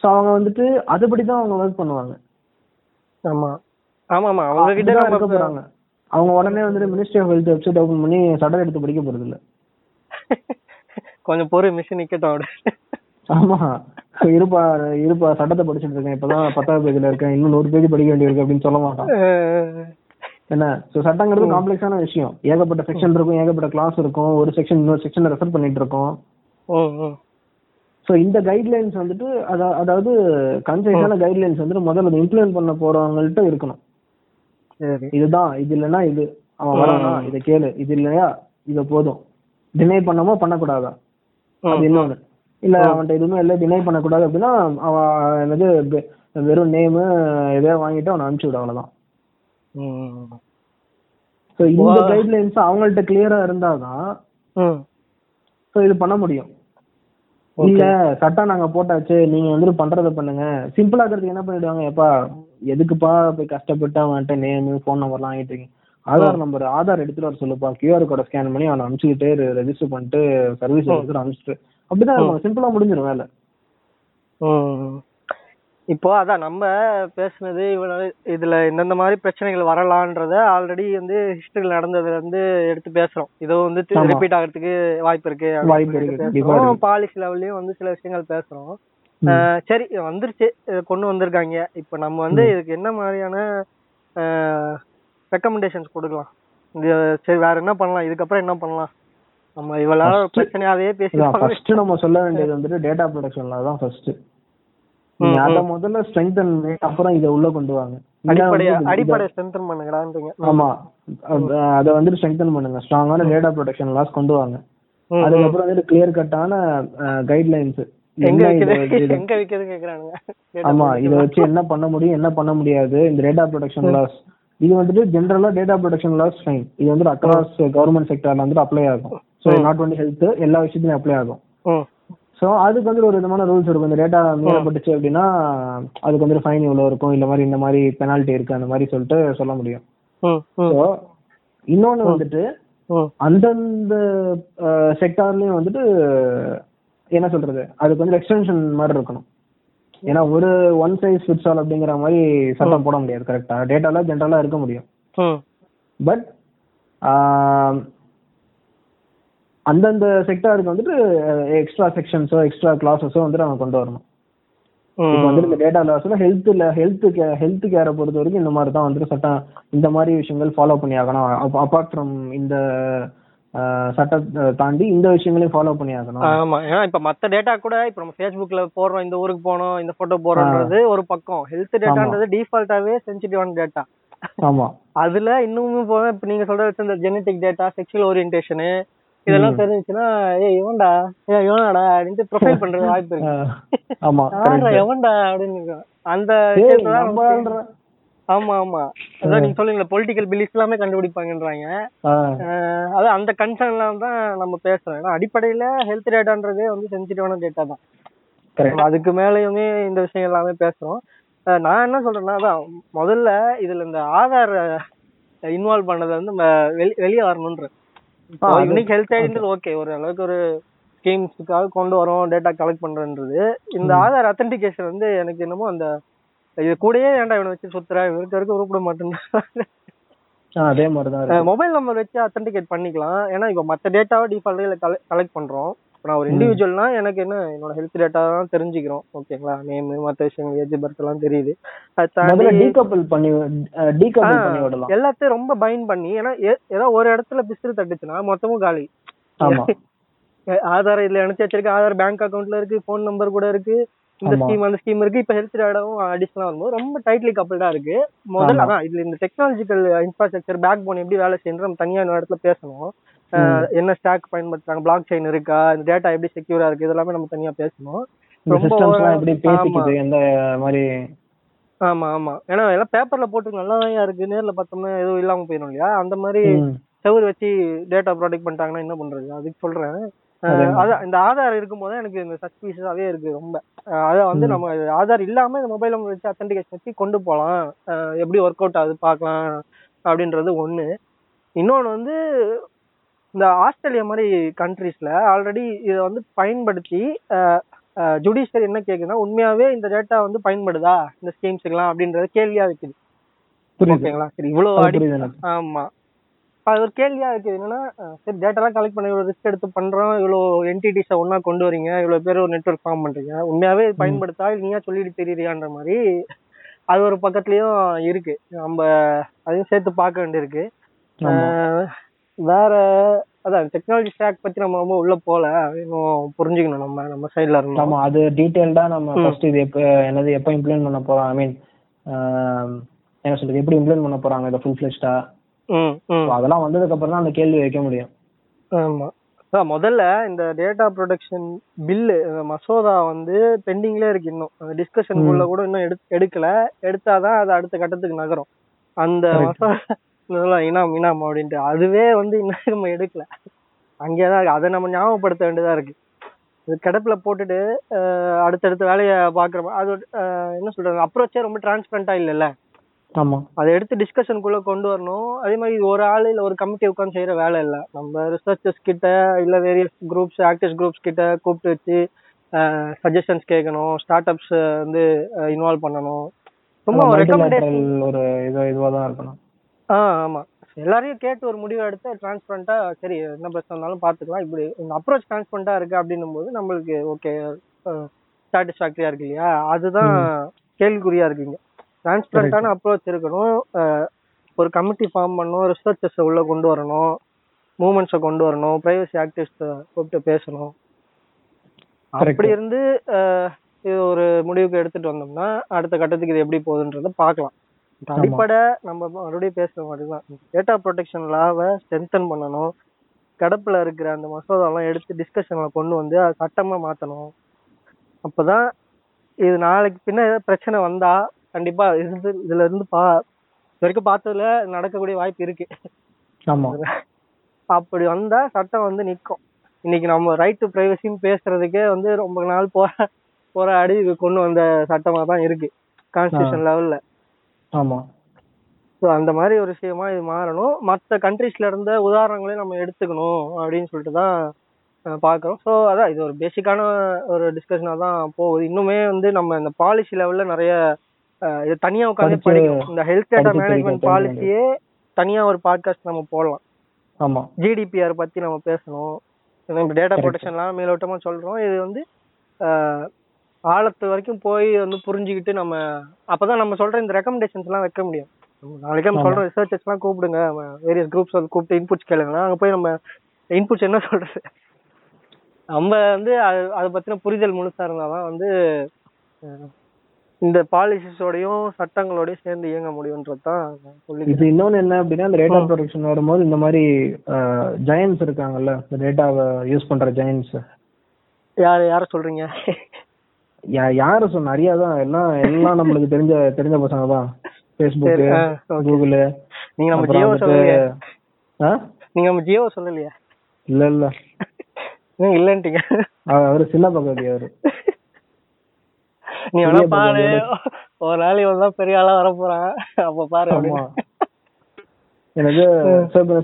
சோ அவங்க வந்துட்டு அதுபடி தான் அவங்க ஒர்க் பண்ணுவாங்க. ஆமா. ஆமா ஆமா அவங்க கிட்ட இருக்க போறாங்க. அவங்க உடனே வந்துட்டு ministry of health website open பண்ணி சட்டம் எடுத்து படிக்க போறது இல்ல கொஞ்சம் பொறு மிஷின் நிக்கட்டும் அப்படி ஆமா. இருப்பா இருப்பா சட்டத்தை படிச்சுட்டு இருக்கேன். இப்பதான் பத்தாவது பேஜ்ல இருக்கேன். இன்னும் நூறு பேஜ் படிக்க வேண்டியிருக்கு அப்படின்னு சொல்ல மாட்டான். என்ன? சோ சட்டங்கிறது காம்ப்ளெக்ஸான விஷயம். ஏகப்பட்ட செக்ஷன் இருக்கும் ஏகப்பட்ட கிளாஸ் இருக்கும். ஒரு செக்ஷன் இன்னொரு செக்ஷன் ரெஃபர் பண்ணிட்டு இருக்கோம். சோ இந்த கைட்லைன்ஸ் வந்துட்டு அதா- அதாவது கன்சைஸான கைட்லைன்ஸ் வந்துட்டு முதல்ல இம்ப்ளிமெண்ட் பண்ண போறவங்கள்ட்ட இருக்கணும். இதுதான் இது இல்லைன்னா இது. அவன் வரானா இதை கேளு. இது இல்லையா இது போதும். டினை பண்ணாமோ பண்ணக்கூடாதா? அது இன்னொன்னு. இல்ல அவன்கிட்ட எதுவுமே இல்ல டினை பண்ணக்கூடாது அப்படின்னா அவன் என்னது வெறும் நேமு எதையோ வாங்கிட்டு அவனை அனுப்பிச்சு விட அவ்வளவுதான். ஸோ இந்த கைட்லைன்ஸ் அவங்கள்ட்ட கிளியரா இருந்தாதான். ஸோ இது பண்ண முடியும். இல்ல சட்டம் நாங்க போட்டாச்சு நீங்க வந்துட்டு பண்றத பண்ணுங்க. சிம்பிளா இருக்கிறதுக்கு என்ன பண்ணிடுவாங்க எப்பா? எதுக்குப்பா போய் கஷ்டப்பட்டு அவன்கிட்ட நேம் ஃபோன் நம்பர்லாம் வாங்கிட்டு இருக்கீங்க? ஆதார் நம்பர் ஆதார் எடுத்துட்டு வர சொல்லுப்பா. கியூஆர் கோட ஸ்கேன் பண்ணி அவனை அனுப்பிச்சுக்கிட்டு ரெஜிஸ்டர் பண்ணிட்டு சர்வீஸ் எடுத்துட்டு அனுப்பிச்சிட்டு. அப்படிதான் சிம்பிளா முடிஞ்சிடும் வேலை. இப்போ அதான் நம்ம பேசுனது இவ்வளவு இதுல இந்தந்த மாதிரி பிரச்சனைகள் வரலான்றத ஆல்ரெடி வந்து ஹிஸ்டரியில் நடந்ததுல இருந்து எடுத்து பேசுறோம். இதோ வந்து. ரிப்பீட் ஆகிறதுக்கு வாய்ப்பு இருக்கு. பாலிசி லெவல்லயும் வந்து சில விஷயங்கள் பேசுறோம். சரி வந்துருச்சு. கொண்டு வந்திருக்காங்க. இப்போ நம்ம வந்து இதுக்கு என்ன மாதிரியான ரெக்கமெண்டேஷன்ஸ் கொடுக்கலாம்? இது சரி வேற என்ன பண்ணலாம்? இதுக்கப்புறம் என்ன பண்ணலாம்? நம்ம இவ்வளவு பிரச்சனையாவே பேசி ஃபர்ஸ்ட் நம்ம சொல்ல வேண்டியது வந்துட்டு டேட்டா ப்ரொடக்ஷன்ல தான் ஃபர்ஸ்ட் நீங்க அத முதல்ல ஸ்ட்ரெங்தன் அப்புறம் இத உள்ள கொண்டு வாங்க. அடிப்படை வந்து அடிப்படை ஸ்ட்ரென்தன் பண்ணுங்கடான்றீங்க. ஆமா. அத- வந்துட்டு ஸ்ட்ரெங்தன் பண்ணுங்க. ஸ்ட்ராங்கான டேட்டா ப்ரொடக்ஷன் லாஸ் கொண்டு வாங்க. அதுக்கப்புறம் வந்துட்டு கிளியர் கட்டான கைட்லைன்ஸ் ஆமா இத வச்சு என்ன பண்ண முடியும் என்ன பண்ண முடியாது? இந்த டேட்டா ப்ரொடக்ஷன் லாஸ் இது வந்துட்டு ஜென்ரலா டேட்டா ப்ரொடக்ஷன் லாஸ் ஃபைன் இது வந்துட்டு அக்ராஸ் கவர்மெண்ட் செக்டர்ல வந்துட்டு அப்ளை ஆகும். ஸோ நாட் ஒன்லி ஹெல்த் எல்லா விஷயத்துலயும் அப்ளை ஆகும். ஸோ அதுக்கு வந்து ஒரு விதமான ரூல்ஸ் இருக்கும். இந்த டேட்டா மீறப்பட்டுச்சு அப்படின்னா அதுக்கு வந்து ஃபைன் இவ்வளோ இருக்கும்? இல்ல மாதிரி இந்த மாதிரி பெனால்ட்டி இருக்கு அந்த மாதிரி சொல்லிட்டு சொல்ல முடியும். ஸோ இன்னொன்னு வந்துட்டு அந்தந்த செக்டார்லயும் வந்துட்டு என்ன சொல்றது? அதுக்கு வந்து எக்ஸ்டென்ஷன் மாதிரி இருக்கணும். ஏன்னா ஒரு ஒன் சைஸ் ஃபிட்ஸ் ஆல் அப்படிங்கிற மாதிரி சட்டம் போட முடியாது கரெக்டா டேட்டால ஜென்ரலா இருக்க முடியும். பட் அந்தந்த செக்டாருக்கு வந்துட்டு எக்ஸ்ட்ரா செக்ஷன்ஸோ எக்ஸ்ட்ரா கிளாஸஸோ வந்துட்டு அவங்க கொண்டு வரணும். இப்போ. வந்துட்டு இந்த டேட்டா லாஸ்ல ஹெல்த்ல ஹெல்த் ஹெல்த் கேரை பொறுத்த வரைக்கும் இந்த மாதிரி தான் வந்துட்டு சட்டம் இந்த மாதிரி விஷயங்கள் ஃபாலோ பண்ணி ஆகணும். அப்பார்ட் ஃப்ரம் இந்த சட்டத்தை தாண்டி இந்த விஷயங்களையும் ஃபாலோ பண்ணி ஆகணும் ஆமா. ஏன்னா இப்ப மத்த டேட்டா கூட இப்ப நம்ம Facebookல போடுறோம் இந்த ஊருக்கு போனோம் இந்த போட்டோ போடுறோம்ன்றது ஒரு பக்கம். ஹெல்த் டேட்டான்றது டிஃபால்ட்டாவே சென்சிட்டிவான டேட்டா ஆமா. அதுல இன்னுமே போக இப்ப நீங்க சொல்ற இந்த ஜெனடிக் டேட்டா செக்ஷுவல் ஓரியன்டேஷன் இதெல்லாம் தெரிஞ்சுச்சுன்னா ஏய் இவன்டா ஏய் இவனாடா அப்படின்ட்டு ப்ரொஃபைல் பண்றது வாய்ப்பு இருக்கு. ஆமா. எவன்டா? அப்படின்னு. அந்த ஆமா ஆமா. அதான் நீங்க சொல்லுங்களா பொலிட்டிக்கல் பிலீஃப் எல்லாமே கண்டுபிடிப்பாங்கன்றாங்க. அது அந்த கன்சர்ன்ல தான் நம்ம பேசுறோம். ஏன்னா அடிப்படையில ஹெல்த் டேட்டான்றதே வந்து சென்சிட்டிவான டேட்டா தான். அதுக்கு மேலயுமே இந்த விஷயம் எல்லாமே பேசுறோம். நான் என்ன சொல்றேன்னா அதான் முதல்ல இதுல இந்த ஆதார் இன்வால்வ் பண்ணது வந்து வெளியே வரணும்ன்ற. யூனிக் ஹெல்த் ஐடின்றது ஓகே ஒரு அளவுக்கு ஒரு ஸ்கீம்ஸுக்காக கொண்டு வரோம் டேட்டா கலெக்ட் பண்றன்றது. இந்த ஆதார் அத்தன்டிகேஷன் வந்து எனக்கு என்னமோ அந்த இது கூடயே ஏன்டா இவனை வச்சு சுத்துற? இவருக்கு வரைக்கும் உருப்பிட மாட்டேன் அதே மாதிரி தான் இருக்கு. மொபைல் நம்பர் வச்சு அத்தன்டிகேட் பண்ணிக்கலாம். ஏன்னா இப்போ மற்ற டேட்டாவை டிஃபால்ட்டில் கலெக்ட் பண்றோம். இப்போ நான் ஒரு இண்டிவிஜுவல்னா எனக்கு என்ன என்னோட ஹெல்த் டேட்டா தான் தெரிஞ்சுக்கிறோம். ஓகேங்களா நேம் மற்ற விஷயங்கள் ஏஜ் பர்த் எல்லாம் தெரியுது. டீகப்பிள் பண்ணி டீகப்பிள் பண்ணி விடலாம். எல்லாத்தையும் ரொம்ப பைண்ட் பண்ணி ஏன்னா ஏதோ ஒரு இடத்துல பிஸ்று தட்டுச்சுன்னா மொத்தமும் காலி. ஆமா. ஆதார் இதுல இணைச்சு வச்சிருக்கு. ஆதார் பேங்க் அக்கவுண்ட்ல இருக்கு. ஃபோன் நம்பர் கூட இருக்கு. இந்த. ஸ்கீம் அந்த ஸ்கீம் இருக்கு. இப்ப ஹெல்த் டேட்டாவும் அடிஷனலா வரும்போது ரொம்ப டைட்லி கப்பல்டா இருக்கு. முதல்ல. அதான் இதுல இந்த டெக்னாலஜிக்கல் இன்ஃப்ராஸ்ட்ரக்சர் பேக் போன் எப்படி வேலை செய்யணும் நம்ம தனியா இன்னொரு இடத்துல பேசணும். என்ன ஸ்டாக் பயன்படுத்துறாங்க பிளாக் செயின் இருக்கா இந்த டேட்டா எப்படி செக்யூரா இருக்கு இதெல்லாமே நம்ம தனியா பேசணும். இந்த ஆமா. ஆமா ஆமா. ஏன்னா எல்லாம் பேப்பர்ல போட்டு நல்லா இருக்கு. நேர்ல பார்த்தோம்னா எதுவும் இல்லாம போயிடும் இல்லையா? அந்த மாதிரி. செவர் வச்சு டேட்டா ப்ராடக்ட் பண்ணிட்டாங்கன்னா என்ன பண்றது? அதுக்கு சொல்றேன். அதான் இந்த ஆதார் இருக்கும்போது எனக்கு இந்த சஸ்பீஷியஸாவே இருக்கு ரொம்ப. அத வந்து நம்ம ஆதார் இல்லாம இந்த மொபைல் நம்பர் வச்சு அத்தன்டிகேஷன் வச்சு கொண்டு அஹ் எப்படி ஒர்க் அவுட் ஆகுது பார்க்கலாம் அப்படின்றது ஒண்ணு. இன்னொன்னு வந்து இந்த ஆஸ்திரேலியா மாதிரி கண்ட்ரீஸ்ல ஆல்ரெடி இதை வந்து பயன்படுத்தி ஜுடிஷியரி என்ன கேக்குதுன்னா உண்மையாவே இந்த டேட்டா வந்து பயன்படுதா? இந்த ஸ்கீம்ஸுக்கெல்லாம் அப்படின்றது கேள்வியா இருக்குது. புரியுது. ஓகேங்களா? சரி இவ்வளவு அடி புரியுது எனக்கு. ஆமா. இப்ப அது ஒரு கேள்வியா இருக்கு. என்னன்னா சரி டேட்டாலாம் கலெக்ட் பண்ணி இவ்வளவு ரிஸ்க் எடுத்து பண்றோம். இவ்வளவு என்டிட்டிஸை ஒண்ணா கொண்டு வரீங்க. இவ்வளவு பேர் ஒரு நெட்வொர்க் ஃபார்ம் பண்றீங்க. உண்மையாவே இது பயன்படுத்தா இல்ல நீயா சொல்லிட்டு தெரியறியான்ற மாதிரி அது ஒரு பக்கத்துலயும் இருக்கு. நம்ம அதையும் சேர்த்து பார்க்க வேண்டியிருக்கு. வேற அதான் டெக்னாலஜி ஸ்டாக் பத்தி நம்ம ரொம்ப உள்ள போல இன்னும் புரிஞ்சுக்கணும் நம்ம நம்ம சைடுல இருந்தோம் ஆமா அது டீடைல்டா நம்ம ஃபர்ஸ்ட் இது எப்ப என்னது எப்ப இம்ப்ளிமெண்ட் பண்ண போறோம்? ஐ மீன் என்ன சொல்றது எப்படி இம்ப்ளிமெண்ட் பண்ண போறாங்க? இதை ஃபுல் ஃபிளெஷ்டா அதெல்லாம் வந்ததுக்கு அப்புறம் தான் அந்த கேள்வி வைக்க முடியும். ஆமா. முதல்ல இந்த டேட்டா ப்ரொடெக்ஷன் பில்லு மசோதா வந்து பெண்டிங்ல இருக்கு இன்னும். அந்த டிஸ்கஷனுக்குள்ள கூட இன்னும் எடு எடுக்கல. எடுத்தாதான் அது அடுத்த கட்டத்துக்கு நகரும். அந்த. மசோதா இனாம் இனாம் அப்படின்ட்டு. அதுவே வந்து இன்னும் நம்ம எடுக்கல. அங்கேதான் இருக்கு. அதை நம்ம ஞாபகப்படுத்த வேண்டியதா இருக்கு. இது கிடப்புல போட்டுட்டு அடுத்தடுத்த வேலையை பாக்குற அது என்ன சொல்றது? அப்ரோச்சே ரொம்ப டிரான்ஸ்பரண்டா இல்லைல்ல? ஆமா. அதை எடுத்து டிஸ்கஷனுக்குள்ள கொண்டு வரணும். அதே மாதிரி ஒரு ஆள் இல்ல ஒரு கமிட்டி உட்காந்து செய்யற வேலை இல்ல. நம்ம ரிசர்ச்சர்ஸ் கிட்ட இல்ல வேரியஸ் குரூப்ஸ் ஆக்டிவ்ஸ் குரூப்ஸ் கிட்ட கூப்பிட்டு வச்சு சஜஷன்ஸ் கேட்கணும். ஸ்டார்ட் அப்ஸ் வந்து இன்வால்வ் பண்ணணும். சும்மா ஒரு இது இதுவா தான் இருக்கணும். ஆ ஆமா. எல்லாரையும் கேட்டு ஒரு முடிவு எடுத்து டிரான்ஸ்பரண்டா சரி என்ன பிரச்சனை இருந்தாலும் பாத்துக்கலாம் இப்படி இந்த அப்ரோச் டிரான்ஸ்பரண்டா இருக்கு அப்படின்னும் போது நம்மளுக்கு ஓகே சாட்டிஸ்ஃபேக்டரியா இருக்கு இல்லையா? அதுதான் கேள்விக்குறியா இருக்குங்க டிரான்ஸ்பரண்டான அப்ரோச் இருக்கணும். ஒரு கமிட்டி ஃபார்ம் பண்ணணும். ரிசர்ச்சர்ஸ் உள்ள கொண்டு வரணும். மூமெண்ட்ஸை கொண்டு வரணும். பிரைவசி ஆக்டிவிஸ்ட் கூப்பிட்டு பேசணும். அப்படி இருந்து இது ஒரு முடிவுக்கு எடுத்துட்டு வந்தோம்னா அடுத்த கட்டத்துக்கு இது எப்படி போகுதுன்றத பார்க்கலாம். அடிப்படை நம்ம மறுபடியும் பேசுற மாதிரி தான் டேட்டா ப்ரொடெக்ஷன் லாவை ஸ்ட்ரென்தன் பண்ணணும். கடப்புல இருக்கிற அந்த மசோதாலாம் எடுத்து டிஸ்கஷன்ல கொண்டு வந்து அது சட்டமா மாத்தணும். அப்பதான் இது நாளைக்கு பின்ன ஏதாவது பிரச்சனை வந்தா கண்டிப்பா இருந்து இதுல இருந்து பா இது வரைக்கும் பார்த்ததுல நடக்கக்கூடிய வாய்ப்பு இருக்கு. ஆமா. அப்படி வந்தா சட்டம் வந்து நிக்கும். இன்னைக்கு நம்ம ரைட் டு பிரைவசின்னு பேசுறதுக்கே வந்து ரொம்ப நாள் போரா போராடி இது கொண்டு வந்த சட்டமா தான் இருக்கு. கான்ஸ்டியூஷன் லெவல்ல ஆமா. ஸோ அந்த மாதிரி ஒரு விஷயமா இது மாறணும். மற்ற கண்ட்ரீஸ்ல இருந்த உதாரணங்களையும் நம்ம எடுத்துக்கணும் அப்படின்னு சொல்லிட்டு தான் பார்க்கிறோம். ஸோ அதான் இது ஒரு பேசிக்கான ஒரு டிஸ்கஷனாக தான் போகுது. இன்னுமே வந்து நம்ம இந்த பாலிசி லெவல்ல நிறைய இது தனியா உட்காந்து படிக்கணும். இந்த ஹெல்த் டேட்டா மேனேஜ்மெண்ட் பாலிசியே தனியா ஒரு பாட்காஸ்ட் நம்ம போடலாம். ஆமா. ஜிடிபிஆர் பத்தி நம்ம பேசணும். Data Correct. ப்ரொடெக்ஷன்லாம் மேலோட்டமா சொல்றோம். இது வந்து ஆழத்து வரைக்கும் போய் வந்து புரிஞ்சுக்கிட்டு நம்ம அப்பதான் நம்ம சொல்ற இந்த ரெக்கமெண்டேஷன்ஸ் எல்லாம் வைக்க முடியும். நம்ம நாளைக்கே நம்ம ஆமா. சொல்றோம் ரிசர்ச்சர்ஸ் எல்லாம் கூப்பிடுங்க வேரியஸ் குரூப்ஸ் வந்து கூப்பிட்டு இன்புட்ஸ் கேளுங்க. அங்க போய் நம்ம இன்புட்ஸ் என்ன சொல்றது? நம்ம வந்து அது அதை பத்தின புரிதல் முழுசா இருந்தாதான் வந்து இந்த பாலிசிஸோடையும் சட்டங்களோடயும் சேர்ந்து இயங்க முடியும்ன்றது தான் சொல்லி இது இன்னொன்னு என்ன அப்படின்னா இந்த டேட்டா ப்ரொடெக்ஷன் வரும்போது இந்த மாதிரி ஜெயன்ஸ் இருக்காங்கல்ல இந்த டேட்டாவை யூஸ் பண்ற ஜெயன்ஸ் யார் யார சொல்றீங்க? யாரு சொன்ன? நிறைய தான் எல்லாம் எல்லாம் நம்மளுக்கு தெரிஞ்ச தெரிஞ்ச பசங்க தான். ஃபேஸ்புக். கூகுள் நீங்க நம்ம ஜியோ சொல்லலையா? ஆ? நீங்க நம்ம ஜியோ சொல்லலையா? இல்ல இல்ல. இல்லன்ட்டீங்க? அவ- அவரு சின்ன பகுதி அவரு. நீ வேணா பாரு. ஒரு நாள் இவன் தான் பெரிய ஆளா வர போறான் அப்ப பாரு அப்படின்னு. எனக்கு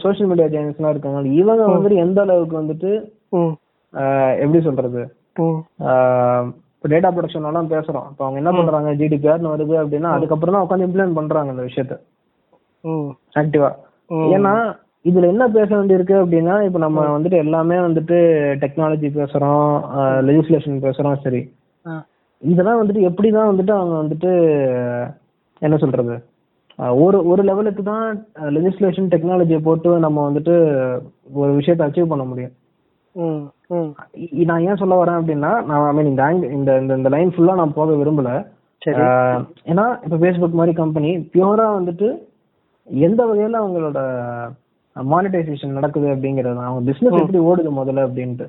சோசியல் மீடியா எல்லாம் இருக்காங்க இவங்க வந்துட்டு எந்த அளவுக்கு வந்துட்டு எப்படி சொல்றது? இப்போ டேட்டா ப்ரொடக்ஷன் எல்லாம் பேசுறோம். இப்போ அவங்க என்ன பண்றாங்க? ஜிடிபிஆர்னு வருது அப்படின்னா அதுக்கப்புறம் தான் உட்காந்து இம்ப்ளிமெண்ட் பண்றாங்க இந்த விஷயத்த. ஆக்டிவா. ஏன்னா இதுல என்ன பேச வேண்டியிருக்கு அப்படின்னா இப்போ நம்ம வந்துட்டு எல்லாமே வந்துட்டு டெக்னாலஜி பேசுறோம் லெஜிஸ்லேஷன் பேசுறோம் சரி. இதெல்லாம் வந்துட்டு எப்படிதான் வந்துட்டு அவங்க வந்துட்டு என்ன சொல்றது அஹ் ஒரு ஒரு லெவலுக்கு தான் லெஜிஸ்லேஷன் டெக்னாலஜியை போட்டு நம்ம வந்துட்டு ஒரு விஷயத்தை அச்சீவ் பண்ண முடியும். ம், ம். இ- நான் ஏன் சொல்ல வரேன் அப்படின்னா நான் ஐ மீன் இந்த இந்த இந்த லைன் ஃபுல்லா நான் போக விரும்பல. ஏன்னா இப்போ ஃபேஸ்புக் மாதிரி கம்பெனி பியூரா வந்துட்டு எந்த வகையில அவங்களோட மானிட்டைசேஷன் நடக்குது அப்படிங்கிறது தான். அவங்க பிசினஸ் எப்படி ஓடுது முதல்ல அப்படின்ட்டு.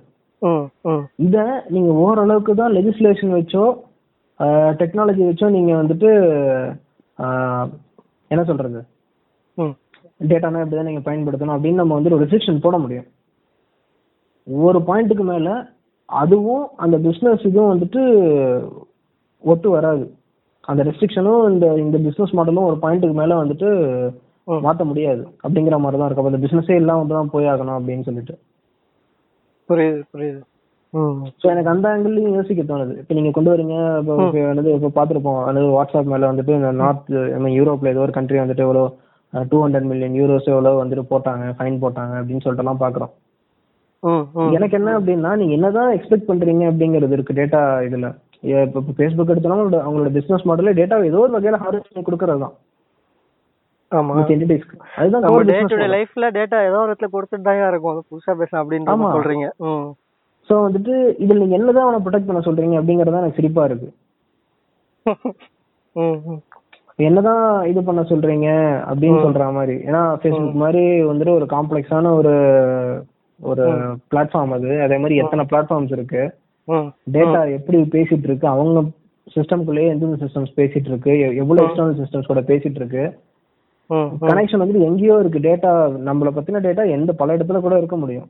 இத நீங்க ஓரளவுக்கு தான் லெஜிஸ்லேஷன் வச்சோ டெக்னாலஜி வச்சோ நீங்க வந்துட்டு என்ன சொல்றது. டேட்டானா இப்படிதான் நீங்க பயன்படுத்தணும் அப்படின்னு நம்ம வந்து ஒரு ரெஸ்ட்ரிக்ஷன் போட முடியும். ஒரு பாயிண்ட்டுக்கு மேல அதுவும் அந்த பிசினஸ் இதுவும் வந்துட்டு ஒத்து வராது. அந்த ரெஸ்ட்ரிக்ஷனும் இந்த இந்த பிசினஸ் மாடலும் ஒரு பாயிண்ட்டுக்கு மேல வந்துட்டு ம். மாத்த முடியாது. அப்படிங்கிற மாதிரி தான் இருக்கும். அப்ப இந்த பிசினஸே இல்லாம தான் போய் ஆகணும் அப்படின்னு சொல்லிட்டு. புரியுது புரியுது. ஸோ எனக்கு அந்த ஆங்கிள்லையும் யோசிக்க தோணுது. இப்போ நீங்க கொண்டு வரீங்க இப்போ என்னது இப்போ பார்த்துருப்போம் அதாவது வாட்ஸ்அப் மேல வந்துட்டு இந்த நார்த் ஐ மீன் யூரோப்ல ஏதோ ஒரு கண்ட்ரி வந்துட்டு எவ்வளோ டூ ஹண்ட்ரட் மில்லியன் யூரோஸ் எவ்வளோ வந்துட்டு போட்டாங்க ஃபைன் போட்டாங்க அப்படின்னு சொல்லிட்டு எல்லாம் பாக்குறோம். எனக்கு என்ன அப்படின்னா நீங்க என்னதான் எக்ஸ்பெக்ட் பண்றீங்க அப்படிங்கிறது இருக்கு டேட்டா இதுல. இப்போ ஃபேஸ்புக் எடுத்தோம்னா அவங்களோட பிசினஸ் மாடலே டேட்டா ஏதோ ஒரு வகையில ஹார்வெஸ்ட் பண்ணி கொடுக்கறது தான் ஆமா. என்டிட்டிஸ்க்கு அதுதான் நம்ம டே. லைஃப்ல டேட்டா ஏதோ ஒரு இடத்துல கொடுத்துட்டு தான் இருக்கும். அது புதுசா பேசலாம் அப்படின்னு. சொல்றீங்க. ஸோ வந்துட்டு இதுல நீங்க என்னதான் அவனை ப்ரொடெக்ட் பண்ண சொல்றீங்க அப்படிங்கறது எனக்கு சிரிப்பா இருக்கு. என்னதான் இது பண்ண சொல்றீங்க அப்படின்னு சொல்ற மாதிரி. ஏன்னா ஃபேஸ்புக் மாதிரி வந்துட்டு ஒரு காம்ப்ளெக்ஸான ஒரு ஒரு பிளாட்ஃபார்ம் அது. அதே மாதிரி எத்தனை பிளாட்ஃபார்ம்ஸ் இருக்கு. டேட்டா எப்படி பேசிட்டு இருக்கு அவங்க சிஸ்டம்குள்ளேயே எந்தெந்த சிஸ்டம்ஸ் பேசிட்டு இருக்கு எவ்வளவு எக்ஸ்டர்னல் சிஸ்டம்ஸ் கூட பேசிட்டு இருக்கு கனெக்ஷன் வந்துட்டு எங்கேயோ இருக்கு. டேட்டா நம்மள பத்தின டேட்டா எந்த பல இடத்துல கூட இருக்க முடியும்.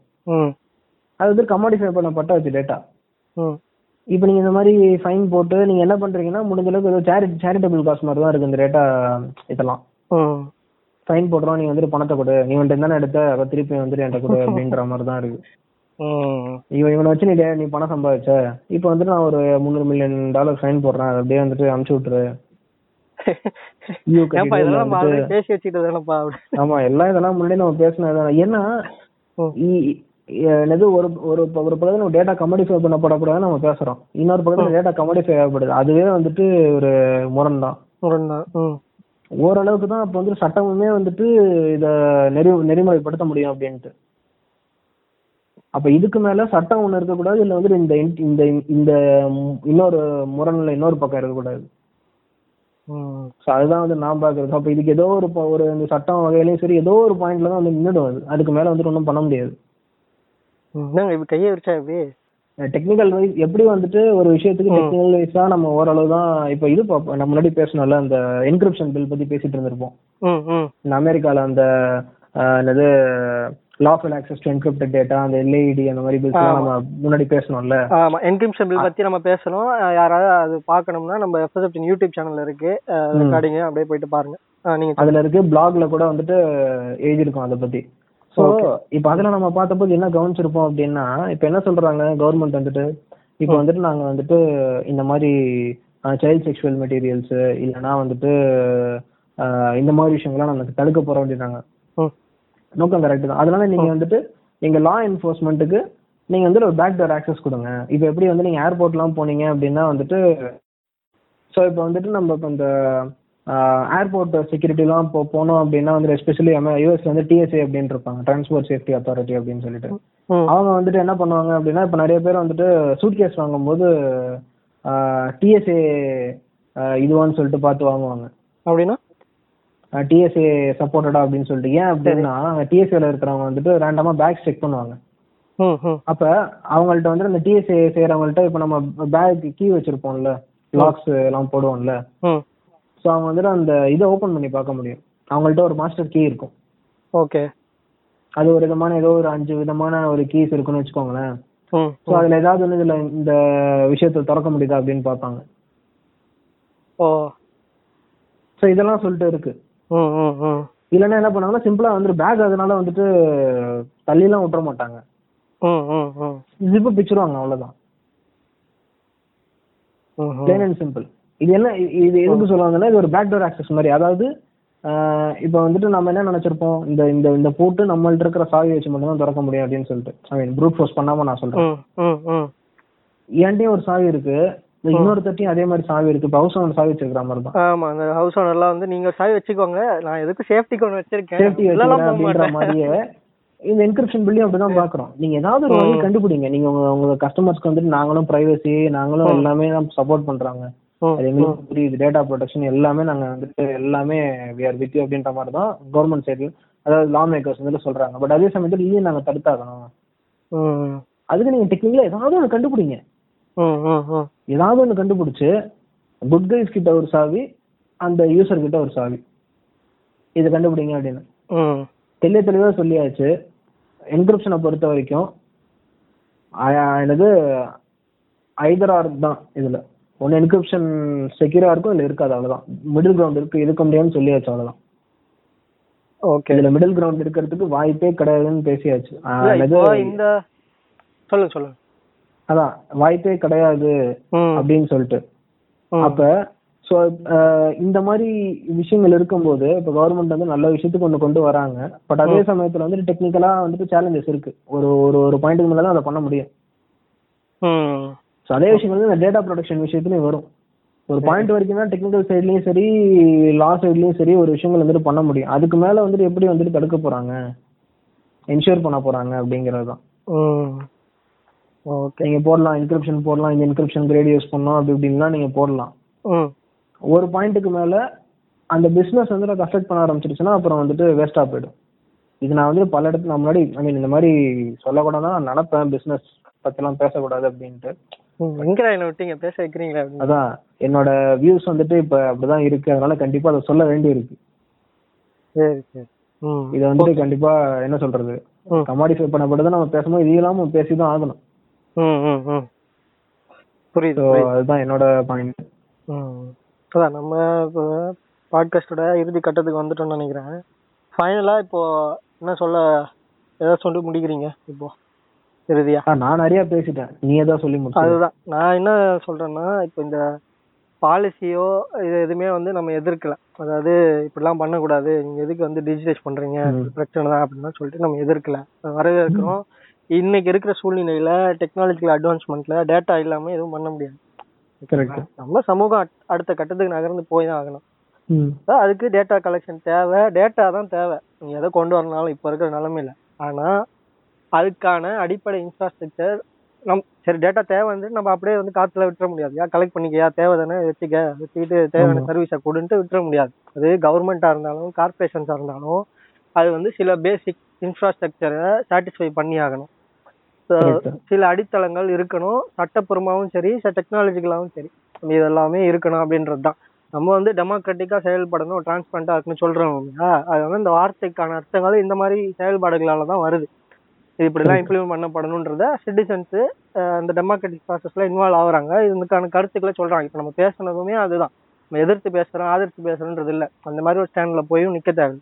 அது வந்து கமாடிஃபை பண்ணப்பட்ட வச்சு டேட்டா இப்போ நீங்க இந்த மாதிரி ஃபைன் போட்டு நீங்க என்ன பண்றீங்கன்னா முடிஞ்ச அளவுக்கு ஏதோ சேரி சேரிட்டபிள் காசு மாதிரி தான் இருக்கு இந்த ரேட்டா இதெல்லாம். ஃபைன் போடுறோம் நீ வந்துட்டு பணத்தை கொடு. நீ வந்துட்டு தானே எடுத்த அதை திருப்பி வந்துட்டு என்கிட்ட கொடு அப்படின்ற மாதிரி தான் இருக்கு. இவன் இவனை வச்சு நீ நீ பணம் சம்பாதிச்ச. இப்போ வந்துட்டு நான் ஒரு முந்நூறு மில்லியன் டாலர் ஃபைன் போடுறேன். அப்படியே வந்துட்டு அமுச்சு விட்டுரு. பேசி ஆமா எல்லாம் இதெல்லாம் முன்னாடி நம்ம பேசினது ஏன்னா என்னது ஒரு ஒரு ஒரு பக்கத்துல நம்ம டேட்டா கமோடிஃபை பண்ணப்படக்கூடாது நம்ம பேசுறோம். இன்னொரு பக்கத்துல டேட்டா கமோடிஃபை ஆகப்படுது. அதுவே வந்துட்டு ஒரு முரண் தான். முரண்தான் ம். ஓரளவுக்கு தான் இப்போ வந்து சட்டமுமே வந்துட்டு இத நெறி நெறிமுறைப்படுத்த முடியும் அப்படின்ட்டு. அப்ப இதுக்கு மேல சட்டம் ஒண்ணு இருக்கக்கூடாது இல்ல வந்துட்டு இந்த இந்த இந்த இன்னொரு முரண்ல இன்னொரு பக்கம் இருக்கக்கூடாது. அதுதான் வந்து நான் பாக்குறது அப்ப இதுக்கு ஏதோ ஒரு ஒரு இந்த சட்டம் வகையிலயும் சரி ஏதோ ஒரு பாயிண்ட்ல தான் வந்து நின்றுடும் அது. அதுக்கு மேல வந்துட்டு ஒன்றும் பண்ண முடியாது. கையை விரிச்சா எப்படி? டெக்னிக்கல் வைஸ் எப்படி வந்துட்டு ஒரு விஷயத்துக்கு டெக்னிக்கல் வைஸா நம்ம ஓரளவு தான் இப்போ இது பார்ப்போம் நம்ம முன்னாடி பேசணும்ல அந்த என்கிரிப்ஷன் பில் பத்தி பேசிட்டு இருந்திருப்போம். இந்த அமெரிக்கால அந்த என்னது lawful access to encrypted data அந்த எல்ஐடி அந்த மாதிரி பில்ஸ் நம்ம முன்னாடி பேசணும்ல? ஆமா என்கிரிப்ஷன் பில் பத்தி நம்ம பேசணும். யாராவது அது பார்க்கணும்னா நம்ம எஃப்எஸ்எஃப்டின் யூடியூப் சேனல்ல இருக்கு. ரெக்கார்டிங் அப்படியே போயிட்டு பாருங்க. நீங்க அதுல இருக்கு பிளாக்ல கூட வந்துட்டு எழுதியிருக்கோம் அதை பத்தி. ஸோ இப்போ அதுல நம்ம பார்த்தபோது என்ன கவனிச்சிருப்போம் அப்படின்னா இப்போ என்ன சொல்றாங்க கவர்மெண்ட் வந்துட்டு? இப்போ வந்துட்டு நாங்க வந்துட்டு இந்த மாதிரி சைல்ட் செக்ஷுவல் மெட்டீரியல்ஸ் இல்லைன்னா வந்துட்டு இந்த மாதிரி விஷயங்கள்லாம் நம்ம தடுக்க போறோம் அப்படின்னாங்க. நோக்கம் கரெக்ட் தான். அதனால நீங்க வந்துட்டு நீங்க லா என்ஃபோர்ஸ்மெண்ட்டுக்கு நீங்க வந்துட்டு ஒரு பேக் டோர் ஆக்சஸ் கொடுங்க. இப்போ எப்படி வந்து நீங்க ஏர்போர்ட்லாம் போனீங்க அப்படின்னா வந்துட்டு ஸோ இப்போ வந்துட்டு நம்ம இப்போ இந்த ஏர்போர்ட் செக்யூரிட்டிலாம் இப்போ போனோம் அப்படின்னா வந்து எஸ்பெஷலி யூஎஸ் வந்து டிஎஸ்ஏ அப்படின்னு இருப்பாங்க. டிரான்ஸ்போர்ட் சேஃப்டி அத்தாரிட்டி அப்படின்னு சொல்லிட்டு. அவங்க வந்துட்டு என்ன பண்ணுவாங்க அப்படின்னா இப்போ நிறைய பேர் வந்துட்டு சூட்கேஸ் வாங்கும்போது டிஎஸ்ஏ இதுவான்னு சொல்லிட்டு பார்த்து வாங்குவாங்க. அப்படின்னா? டிஎஸ்ஏ சப்போர்ட்டடா அப்படின்னு சொல்லிட்டு. ஏன் அப்படின்னா டிஎஸ்ஏல இருக்கிறவங்க வந்துட்டு ரேண்டமா பேக் செக் பண்ணுவாங்க. அப்ப அவங்கள்ட்ட வந்துட்டு அந்த டிஎஸ்ஏ செய்யறவங்கள்ட்ட இப்ப நம்ம பேக் கீ வச்சிருப்போம்ல லாக்ஸ் எல்லாம் போடுவோம்ல. ஸோ அவங்க வந்துட்டு அந்த இதை ஓபன் பண்ணி பார்க்க முடியும். அவங்கள்ட்ட ஒரு மாஸ்டர் கீ இருக்கும். ஓகே. அது ஒரு விதமான ஏதோ ஒரு அஞ்சு விதமான ஒரு கீஸ் இருக்குன்னு வச்சுக்கோங்களேன். ஸோ அதுல ஏதாவது ஒன்று இதுல இந்த விஷயத்தை திறக்க முடியுதா அப்படின்னு பார்ப்பாங்க. ஓ. ஸோ இதெல்லாம் சொல்லிட்டு இருக்கு. இல்லைன்னா என்ன பண்ணாங்கன்னா சிம்பிளா வந்துட்டு பேக் அதனால வந்துட்டு தள்ளிலாம் விட்டுற மாட்டாங்க. ஜிப்பு பிச்சிருவாங்க அவ்வளவுதான். பிளேன் அண்ட் சிம்பிள் இது என்ன இது எதுக்கு சொல்லுவாங்கன்னா இது ஒரு பேக் டோர் ஆக்சஸ் மாதிரி. அதாவது இப்போ வந்துட்டு நம்ம என்ன நினைச்சிருப்போம் இந்த இந்த இந்த பூட்டு நம்மள்ட்ட இருக்கிற சாவி வச்சு மட்டும் தான் திறக்க முடியும் அப்படின்னு சொல்லிட்டு. ஐ மீன் ப்ரூட் ஃபோர்ஸ் பண்ணாம நான் சொல்றேன். என்கிட்டயும் ஒரு சாவி இருக்கு. இந்த இன்னொருத்தட்டையும் அதே மாதிரி சாவி இருக்கு. ஹவுஸ் ஓனர் சாவி வச்சிருக்கிற மாதிரி தான். ஆமா அந்த ஹவுஸ் ஓனர்லாம் வந்து நீங்க சாவி வச்சுக்கோங்க. நான் எதுக்கு சேஃப்டிக்கு ஒன்று வச்சிருக்கேன்? சேஃப்டி அப்படின்ற மாதிரியே இந்த என்கிரிப்ஷன் பில்லையும் அப்படிதான் பாக்குறோம். நீங்க ஏதாவது ஒரு வழி கண்டுபிடிங்க. நீங்க உங்க உங்க கஸ்டமர்ஸ்க்கு வந்துட்டு நாங்களும் பிரைவசி நாங்களும் எல்லாமே சப்போர்ட் பண்றாங்க. ம், அது எங்களுக்கு புரியுது. டேட்டா ப்ரொடெக்ஷன் எல்லாமே நாங்க வந்துட்டு எல்லாமே வி ஆர் வித் அப்படின்ற மாதிரி தான் கவர்மெண்ட் சைடில் அதாவது லா மேக்கர்ஸ் வந்துட்டு சொல்றாங்க. பட் அதே சமயத்தில் இதையும் நாங்க தடுத்தாகணும். அதுக்கு நீங்க டெக்னிக்கலா ஏதாவது ஒன்று கண்டுபிடிங்க. ஏதாவது ஒன்று கண்டுபிடிச்சு குட் கைஸ் கிட்ட ஒரு சாவி அந்த யூசர் கிட்ட ஒரு சாவி. இதை கண்டுபிடிங்க அப்படின்னு. தெளிய தெளிவாக சொல்லியாச்சு. என்கிரிப்ஷனை பொறுத்த வரைக்கும் என்னது ஐதர் ஆர் தான் இதுல. ஒன்று என்கிரிப்ஷன் செக்யூரா இருக்கும் இல்லை இருக்காது அவ்வளவுதான். மிடில் கிரவுண்ட் இருக்கு இருக்க முடியாதுன்னு சொல்லியாச்சு அவ்வளவுதான். ஓகே இதுல மிடில் கிரவுண்ட் இருக்கிறதுக்கு வாய்ப்பே கிடையாதுன்னு பேசியாச்சு. இந்த சொல்லுங்க சொல்லுங்க. அதான் வாய்ப்பே கிடையாது அப்படின்னு சொல்லிட்டு. அப்ப ஸோ இந்த மாதிரி விஷயங்கள் இருக்கும்போது இப்போ கவர்மெண்ட் வந்து நல்ல விஷயத்துக்கு ஒன்று கொண்டு வராங்க. பட் அதே சமயத்துல வந்துட்டு டெக்னிக்கலா வந்துட்டு சேலஞ்சஸ் இருக்கு. ஒரு ஒரு ஒரு பாயிண்ட்டுக்கு மேல தான் அதை பண்ண முடியும். ஸோ அதே விஷயம் வந்து இந்த டேட்டா ப்ரொடெக்ஷன் விஷயத்துலயும் வரும். ஒரு பாயிண்ட் வரைக்கும் தான் டெக்னிக்கல் சைட்லயும் சரி லா சைட்லயும் சரி ஒரு விஷயங்கள் வந்துட்டு பண்ண முடியும். அதுக்கு மேல வந்துட்டு எப்படி வந்துட்டு தடுக்க போறாங்க? என்ஷூர் பண்ண போறாங்க அப்படிங்கிறது தான். ஓகே நீங்க போடலாம் என்கிரிப்ஷன் போடலாம் இந்த என்கிரிப்ஷன் கிரேட் யூஸ் பண்ணலாம் அப்படி இப்படின்லாம் நீங்க போடலாம். ஒரு பாயிண்ட்டுக்கு மேல அந்த பிசினஸ் வந்து எனக்கு அஃபெக்ட் பண்ண ஆரம்பிச்சிருச்சுன்னா அப்புறம் வந்துட்டு வேஸ்டா போயிடும். இது நான் வந்து பல இடத்துல நான் முன்னாடி ஐ மீன் இந்த மாதிரி சொல்லக்கூடாது நான் நினைப்பேன் பிசினஸ் பத்திலாம் பேசக்கூடாது அப்படின்ட்டு. எங்கடா என்ன விட்டீங்க பேச வைக்கிறீங்களா அதான் என்னோட வியூஸ் வந்துட்டு இப்ப அப்படிதான் இருக்கு அதனால கண்டிப்பா அதை சொல்ல வேண்டி இருக்கு சரி சரி. ம். இதை வந்துட்டு கண்டிப்பா என்ன சொல்றது. கமாடிஃபை பண்ணப்பட்டதை நம்ம பேசும்போது இது இல்லாம பேசிதான் ஆகணும். புரியுது அதுதான் என்னோட பாயிண்ட் அதான் நம்ம இப்போ பாட்காஸ்டோட இறுதி கட்டத்துக்கு வந்துட்டோம்னு நினைக்கிறேன். ஃபைனலாக இப்போ என்ன சொல்ல ஏதாவது சொல்லி முடிக்கிறீங்க இப்போ? இறுதியா? நான் நிறைய பேசிட்டேன். நீ ஏதாவது சொல்லி முடிச்சு அதுதான். நான் என்ன சொல்றேன்னா இப்போ இந்த பாலிசியோ இது எதுவுமே வந்து நம்ம எதிர்க்கல. அதாவது இப்படிலாம் பண்ணக்கூடாது. நீங்க எதுக்கு வந்து டிஜிட்டைஸ் பண்றீங்க? பிரச்சனை தான் அப்படின்னு சொல்லிட்டு நம்ம எதிர்க்கல. வரவேற்கிறோம். இன்னைக்கு இருக்கிற சூழ்நிலையில டெக்னாலஜிக்கல் அட்வான்ஸ்மெண்ட்ல டேட்டா இல்லாம எதுவும் பண்ண முடியாது. நம்ம சமூகம் அட்- அடுத்த கட்டத்துக்கு நகர்ந்து போய் தான் ஆகணும். அதுக்கு டேட்டா கலெக்ஷன் தேவை. டேட்டா தான் தேவை. நீங்க எதை கொண்டு வரனாலும் இப்ப இருக்கிற நிலைமையில. ஆனா அதுக்கான அடிப்படை இன்ஃப்ராஸ்ட்ரக்சர் நம் சரி டேட்டா தேவை வந்து நம்ம அப்படியே வந்து காத்துல விட்டுற முடியாது. யா கலெக்ட் பண்ணிக்கயா? தேவை தானே? வச்சுக்க. வச்சுக்கிட்டு தேவையான. சர்வீஸை கொடுன்ட்டு விட்டுற முடியாது. அது கவர்மெண்டா இருந்தாலும் கார்பரேஷன்ஸா இருந்தாலும் அது வந்து சில பேசிக் இன்ஃப்ராஸ்ட்ரக்சரை சாட்டிஸ்ஃபை பண்ணி ஆகணும். சில அடித்தளங்கள் இருக்கணும். சட்டப்பூர்வமாவும் சரி டெக்னாலஜிக்கலாவும் சரி. இது எல்லாமே இருக்கணும் அப்படின்றது தான் நம்ம வந்து டெமோக்ராட்டிக்கா செயல்படணும் டிரான்ஸ்பரண்டா இருக்குன்னு சொல்றோம் இல்லையா? அது வந்து இந்த வார்த்தைக்கான அர்த்தங்கள் இந்த மாதிரி செயல்பாடுகளால தான் வருது. இது இப்படிலாம் இம்ப்ளிமெண்ட் பண்ணப்படணுன்றத சிட்டிசன்ஸ் அந்த டெமோக்ராட்டிக் ப்ராசஸ்ல இன்வால்வ் ஆகுறாங்க. இதுக்கான கருத்துக்களை சொல்றாங்க. இப்போ நம்ம பேசுனதுமே அதுதான். நம்ம எதிர்த்து பேசுறோம் ஆதரித்து பேசுறோன்றது இல்ல அந்த மாதிரி ஒரு ஸ்டாண்ட்ல போயும் நிக்க தேவை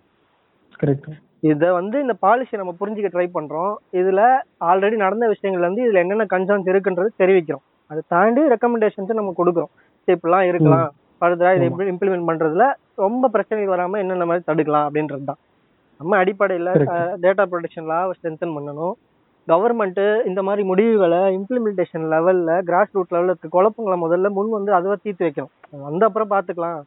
கரெக்ட் இத வந்து இந்த பாலிசி நம்ம புரிஞ்சுக்க ட்ரை பண்றோம். இதுல ஆல்ரெடி நடந்த விஷயங்கள்ல இருந்து இதுல என்னென்ன கன்சர்ன்ஸ் இருக்குன்றது தெரிவிக்கிறோம். அதை தாண்டி ரெக்கமெண்டேஷன்ஸ் நம்ம கொடுக்குறோம். இப்படிலாம் இருக்கலாம். ஃபர்தரா இதை எப்படி இம்ப்ளிமெண்ட் பண்றதுல ரொம்ப பிரச்சனைகள் வராம என்னென்ன மாதிரி தடுக்கலாம் அப்படின்றது தான். நம்ம அடிப்படையில. டேட்டா ப்ரொடெக்ஷன் லாவை ஸ்ட்ரென்தன் பண்ணணும். கவர்மெண்ட் இந்த மாதிரி முடிவுகளை இம்ப்ளிமெண்டேஷன் லெவல்ல கிராஸ் ரூட் லெவல்ல இருக்க குழப்பங்களை முதல்ல முன் வந்து அதுவா தீர்த்து வைக்கணும். வந்த அப்புறம் பாத்துக்கலாம்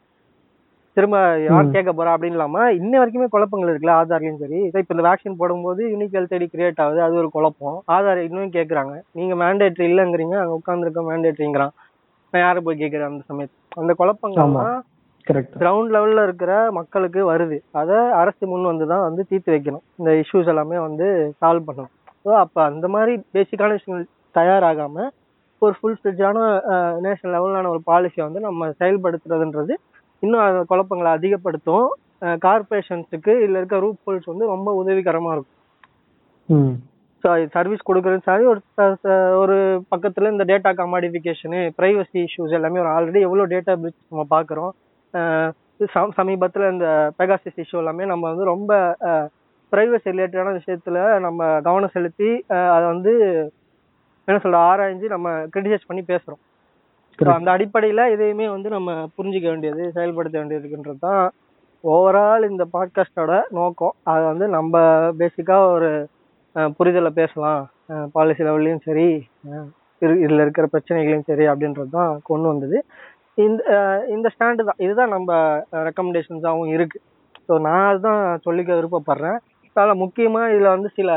திரும்ப யார். கேட்க போறா அப்படின்னு இல்லாம இன்ன வரைக்குமே குழப்பங்கள் இருக்குல்ல ஆதார்லயும் சரி. இப்ப இந்த வேக்சின் போடும்போது யூனிக் ஹெல்த் ஐடி கிரியேட் ஆகுது அது ஒரு குழப்பம். ஆதார் இன்னும் கேக்குறாங்க. நீங்க மேண்டேட்ரி இல்லங்கிறீங்க அங்க உட்கார்ந்துருக்க மேண்டேட்ரிங்கிறான் நான் யாரை போய் கேக்குறேன் அந்த சமயத்து அந்த குழப்பங்கள்லாம் கிரவுண்ட் லெவல்ல இருக்கிற மக்களுக்கு வருது. அதை அரசு முன் வந்து தான் வந்து தீர்த்து வைக்கணும். இந்த இஷ்யூஸ் எல்லாமே வந்து சால்வ் பண்ணணும். ஸோ அப்ப அந்த மாதிரி பேசிக்கான விஷயங்கள் தயாராகாம ஒரு ஃபுல் ஸ்டெஜான நேஷனல் லெவலான ஒரு பாலிசியை வந்து நம்ம செயல்படுத்துறதுன்றது இன்னும் குழப்பங்களை அதிகப்படுத்தும். கார்பரேஷன்ஸுக்கு இதுல இருக்க ரூப் ஹோல்ஸ் வந்து ரொம்ப உதவிகரமா இருக்கும். சர்வீஸ் கொடுக்குறது சரி ஒரு ஒரு பக்கத்துல இந்த டேட்டா கமாடிஃபிகேஷனு ப்ரைவசி இஷ்யூஸ் எல்லாமே ஒரு ஆல்ரெடி எவ்வளோ டேட்டா பிரிச் நம்ம பார்க்குறோம். சமீபத்துல இந்த பெகாசிஸ் இஷ்யூ எல்லாமே நம்ம வந்து ரொம்ப ப்ரைவசி ரிலேட்டடான விஷயத்துல நம்ம கவனம் செலுத்தி அதை வந்து என்ன சொல்ற ஆராய்ஞ்சு நம்ம கிரிட்டிசைஸ் பண்ணி Correct. அந்த அடிப்படையில இதையுமே வந்து நம்ம புரிஞ்சுக்க வேண்டியது செயல்படுத்த வேண்டியதுன்றது தான் ஓவரால் இந்த பாட்காஸ்டோட நோக்கம். அதை வந்து நம்ம பேசிக்கா ஒரு புரிதலை பேசலாம். பாலிசி லெவல்லையும் சரி இதுல இருக்கிற பிரச்சனைகளையும் சரி அப்படின்றது தான் கொண்டு வந்தது. இந்த இந்த ஸ்டாண்டு தான். இதுதான் நம்ம ரெக்கமெண்டேஷன்ஸாகவும் இருக்கு. ஸோ நான் அதுதான் சொல்லிக்க விருப்பப்படுறேன். அதில் முக்கியமா இதுல வந்து சில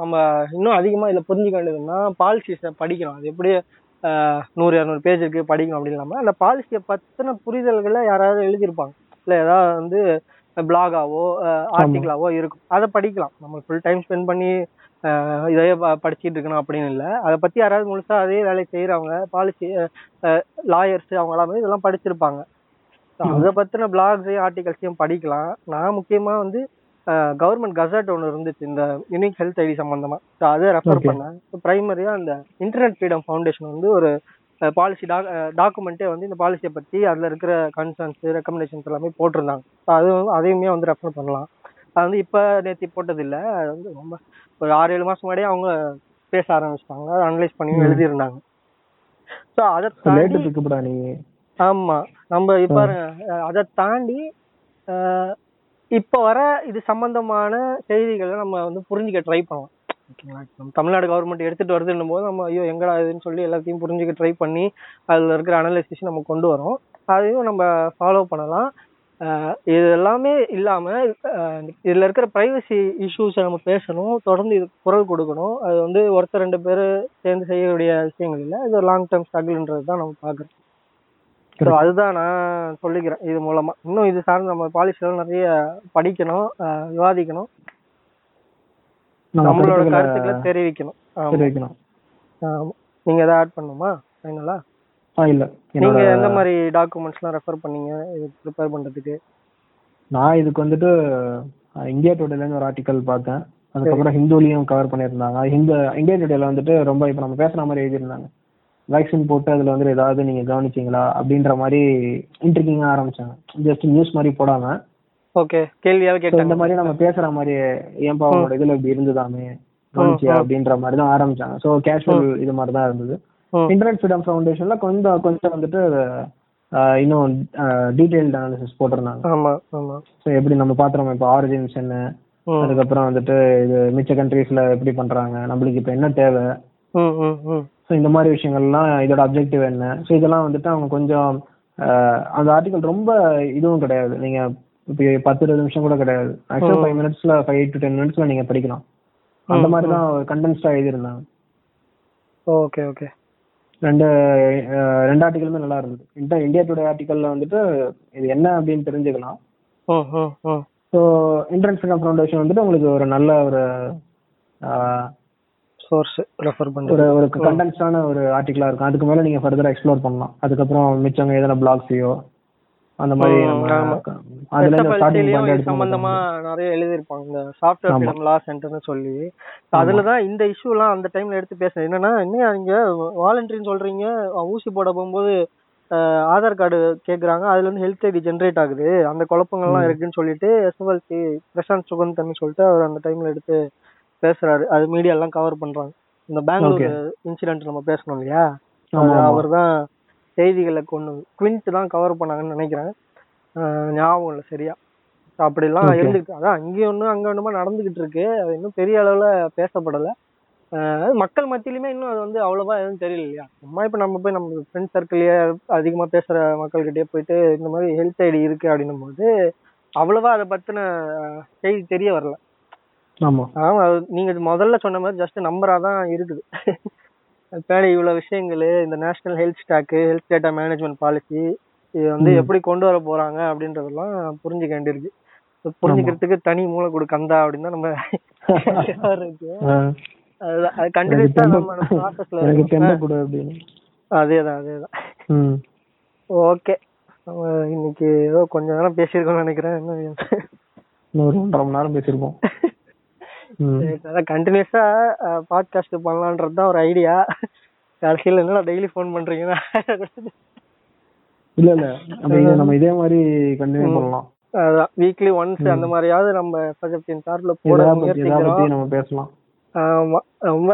நம்ம இன்னும் அதிகமா இதுல புரிஞ்சுக்க வேண்டியதுன்னா பாலிசிஸை படிக்கணும். அது எப்படி நூறு இரநூறு பேஜ் இருக்கு படிக்கணும் அப்படின்னு இல்லாம அந்த பாலிசியை பத்தின புரிதல்களை யாராவது எழுதியிருப்பாங்க. இல்ல ஏதாவது வந்து பிளாகாவோ ஆர்டிகிளாவோ இருக்கும். அதை படிக்கலாம். நம்ம ஃபுல் டைம் ஸ்பெண்ட் பண்ணி இதையே படிச்சிட்டு இருக்கணும் அப்படின்னு இல்லை. அதை பத்தி யாராவது முழுசா அதே வேலையை செய்யறவங்க பாலிசி லாயர்ஸ் அவங்க எல்லாமே இதெல்லாம் படிச்சிருப்பாங்க. அதை பத்தின பிளாக்ஸையும் ஆர்டிகல்ஸையும் படிக்கலாம். நான் முக்கியமா வந்து கவர்மெண்ட் கசட் ஒன்று இருந்துச்சு இந்த யூனிக் ஹெல்த் ஐடி சம்பந்தமா. ஸோ அதை ரெஃபர். பண்ணேன். ப்ரைமரியா அந்த இன்டர்நெட் ஃப்ரீடம் ஃபவுண்டேஷன் வந்து ஒரு பாலிசி டாக்குமெண்ட்டே வந்து இந்த பாலிசியை பத்தி அதுல இருக்கிற கன்சர்ன்ஸ் ரெக்கமெண்டேஷன்ஸ் எல்லாமே போட்டிருந்தாங்க. ஸோ அது அதையுமே வந்து ரெஃபர் பண்ணலாம். அது வந்து இப்ப நேத்தி போட்டது இல்ல அது வந்து ரொம்ப ஒரு ஆறு ஏழு மாசம் முன்னாடியே அவங்க பேச ஆரம்பிச்சிட்டாங்க. அதை அனலைஸ் பண்ணி. எழுதியிருந்தாங்க. ஸோ அதை தாண்டி பிக்கப்டா நீ. ஆமா. நம்ம இப்ப அதை தாண்டி இப்போ வர இது சம்பந்தமான செய்திகளை நம்ம வந்து புரிஞ்சுக்க ட்ரை பண்ணலாம். ஓகேங்களா? நம்ம தமிழ்நாடு கவர்மெண்ட் எடுத்துட்டு வருதுன்னும் போது நம்ம ஐயோ எங்கடா இதுன்னு சொல்லி எல்லாத்தையும் புரிஞ்சுக்க ட்ரை பண்ணி அதுல இருக்கிற அனலைசிஸ் நம்ம கொண்டு வரோம். அதையும் நம்ம ஃபாலோ பண்ணலாம். இது எல்லாமே இல்லாம இதில் இதுல இருக்கிற பிரைவசி இஷ்யூஸை நம்ம பேசணும். தொடர்ந்து இது குரல் கொடுக்கணும். அது வந்து ஒருத்தர் ரெண்டு பேர் சேர்ந்து செய்யக்கூடிய விஷயங்கள் இல்லை. இது லாங் டேர்ம் ஸ்ட்ரகிள்ன்றது தான் நம்ம பாக்குறோம் ஸோ அதுதான் நான் சொல்லிக்கிறேன் இது மூலமா. இன்னும் இது சார்ந்து நம்ம பாலிசிலாம் நிறைய படிக்கணும் விவாதிக்கணும். நம்ம நம்மளோட கருத்துக்களை தெரிவிக்கணும். தெரிவிக்கணும். நீங்க எதாவது ஆட் பண்ணுமா ஃபைனலா இல்ல. நீங்க எந்த மாதிரி டாக்குமெண்ட்ஸ்லாம் ரெஃபர் பண்ணீங்க? இது ப்ரிப்பேர் பண்றதுக்கு. நான் இதுக்கு வந்துட்டு இந்தியா டுடேல இருந்து ஒரு ஆர்டிக்கல் பார்த்தேன். அதுக்கப்புறம் ஹிந்துலையும் கவர் பண்ணியிருந்தாங்க. ஹிந்து இந்தியா டுடேல வந்துட்டு ரொம்ப இப்ப நம்ம பேசுற மாதிரி எழுதியிருந்தாங்க. வேக்சின் போட்டு அதுல வந்து ஏதாவது நீங்க கவனிச்சீங்களா அப்படின்ற மாதிரி இன்ட்ரிகிங்கா ஆரம்பிச்சாங்க. ஜஸ்ட் நியூஸ் மாதிரி போடாம. ஓகே கேள்வியாவே So, கேட்டாங்க. இந்த மாதிரி நம்ம பேசுற மாதிரி ஏன்பா உங்களோட இதுல இப்படி இருந்ததாமே கவனிச்சியா அப்படின்ற மாதிரி தான் ஆரம்பிச்சாங்க. ஸோ கேஷுவல் இது மாதிரி தான் இருந்தது. இன்டர்நெட் ஃப்ரீடம் ஃபவுண்டேஷன்ல கொஞ்சம் கொஞ்சம் வந்துட்டு இன்னும் டீடைல்டு அனாலிசிஸ் போட்டிருந்தாங்க. ஸோ எப்படி நம்ம பாத்திரம் இப்போ ஆரிஜின்ஸ் என்ன அதுக்கப்புறம் வந்துட்டு இது மிச்ச கண்ட்ரீஸ்ல எப்படி பண்றாங்க நம்மளுக்கு இப்போ என்ன தேவை? ஸோ இந்த மாதிரி விஷயங்கள்லாம் இதோட அப்ஜெக்டிவ் என்ன? ஸோ இதெல்லாம் வந்துட்டு அவங்க கொஞ்சம் அந்த ஆர்டிகல் ரொம்ப இதுவும் கிடையாது. நீங்க இப்போ பத்து இருபது நிமிஷம் கூட கிடையாது. ஆக்சுவலாக ஃபைவ் மினிட்ஸ்ல ஃபைவ் டு டென் மினிட்ஸ்ல நீங்க படிக்கலாம். அந்த மாதிரி தான் கண்டென்ஸ்டா எழுதியிருந்தாங்க. Okay okay. ரெண்டு ரெண்டு ஆர்டிகலுமே நல்லா இருந்தது. இந்த இந்தியா டுடே ஆர்டிகல்ல வந்துட்டு இது என்ன அப்படின்னு தெரிஞ்சுக்கலாம். ஸோ இன்டர்நெட் ஃப்ரீடம் ஃபவுண்டேஷன் வந்துட்டு உங்களுக்கு ஒரு நல்ல ஒரு சோர்ஸ் ரெஃபர் பண்ணுறது ஒரு கண்டென்ஸ்டான ஒரு ஆர்டிகலா இருக்கும். அதுக்கு மேல நீங்க ஃபர்தரா எக்ஸ்ப்ளோர் பண்ணலாம். அதுக்கப்புறம் மிச்சவங்க எதனா பிளாக்ஸையோ அந்த மாதிரி. அதுல சம்பந்தமா நிறைய எழுதியிருப்பாங்க. இந்த சாஃப்ட்வேர். ஃப்ரீடம் லா சென்டர்னு சொல்லி. அதுல தான் இந்த இஷ்யூலாம் அந்த டைம்ல எடுத்து பேசுறேன். என்னன்னா என்ன நீங்க வாலண்டரின்னு சொல்றீங்க. ஊசி போட போகும்போது ஆதார் கார்டு கேக்குறாங்க. அதுல இருந்து ஹெல்த் ஐடி ஜென்ரேட் ஆகுது. அந்த குழப்பங்கள்லாம் இருக்குன்னு சொல்லிட்டு எஸ்எஃப்எல்சி பிரசாந்த் சுகந்தன் சொல்லிட்டு அவர் அந்த டைம்ல எடுத்து பேசுறாரு. அது மீடியா எல்லாம் கவர் பண்றாங்க. இந்த பெங்களூர் இன்சிடென்ட் நம்ம பேசணும் இல்லையா. அவர் தான் செய்திகளை கொண்டு குவிண்ட் தான் கவர் பண்ணாங்கன்னு நினைக்கிறேன். ஞாபகம் இல்லை சரியா. அப்படிலாம். இருந்துருக்கு. அதான் இங்கே ஒன்று அங்கே ஒன்றுமா நடந்துகிட்டு இருக்கு. அது இன்னும் பெரிய அளவுல பேசப்படலை. மக்கள் மத்தியிலுமே இன்னும் அது வந்து அவ்வளவா எதுவும் தெரியல இல்லையா? சும்மா இப்போ நம்ம போய் நம்ம ஃப்ரெண்ட்ஸ் சர்க்கிள்லயே அதிகமா பேசுற மக்கள்கிட்டயே போயிட்டு இந்த மாதிரி ஹெல்த் ஐடி இருக்கு அப்படின்னும் போது அவ்வளவா அதை பத்தின அஹ், செய்தி தெரிய வரல. ஆமா. ஆமா நீங்க முதல்ல சொன்ன மாதிரி ஜஸ்ட் நம்பரா தான் இருக்குது. பின்னாடி இவ்வளவு விஷயங்கள் இந்த national health stack health data management policy இது வந்து. எப்படி கொண்டு வர போறாங்க அப்படின்றதெல்லாம் புரிஞ்சுக்க வேண்டியிருக்கு. புரிஞ்சுக்கிறதுக்கு தனி மூளை கொடு கந்தா அப்படின்னு தான் நம்ம அது கண்டினியூஸா நம்ம ப்ராசஸ்ல அதேதான் அதேதான். ம். ஓகே. இன்னைக்கு ஏதோ கொஞ்ச நேரம் பேசியிருக்கோம்னு நினைக்கிறேன். என்ன இன்னும் ஒரு ஒன்றரை மணி நேரம் பேசியிருப்போம். அதான் கண்டினியூஸா பாட்காஸ்ட் பண்ணலான்றது தான் ஒரு ஐடியா கடைசியில் என்னடா டெய்லி ஃபோன் பண்றீங்கன்னா? இல்ல இல்ல. நம்ம இதை மாதிரி கண்டினியூ பண்ணலாம். அதான். வீக்லி ஒன்ஸ் அந்த மாதிரியாவது நம்ம எஃப்எஸ்எஃப்டின் சார்பில் போட முயற்சிக்கிறோம். நம்ம பேசலாம். ஆமா. ரொம்ப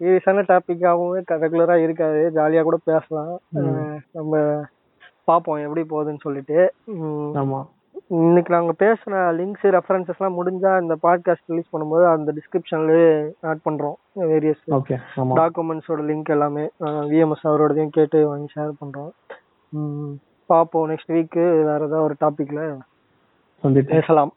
சீரியஸான டாபிக்காகவும் ரெகுலரா இருக்காது. ஜாலியா கூட பேசலாம். நம்ம பார்ப்போம் எப்படி போகுதுன்னு சொல்லிட்டு. ஆமா. இன்னைக்கு நாங்க பேசின லிங்க்ஸ் ரெஃபரன்சஸ் எல்லாம் முடிஞ்சா இந்த பாட்காஸ்ட் ரிலீஸ் பண்ணும்போது அந்த டிஸ்கிரிப்ஷன்லயே ஆட் பண்றோம். வேரியஸ் ஓகே டாக்குமெண்ட்ஸோட லிங்க் எல்லாமே விஎம்எஸ் அவரோடதையும் கேட்டு வாங்கி ஷேர் பண்றோம். உம் பார்ப்போம் நெக்ஸ்ட் வீக் வேற ஏதாவது ஒரு டாபிக்ல சந்திப்போம். பேசலாம்.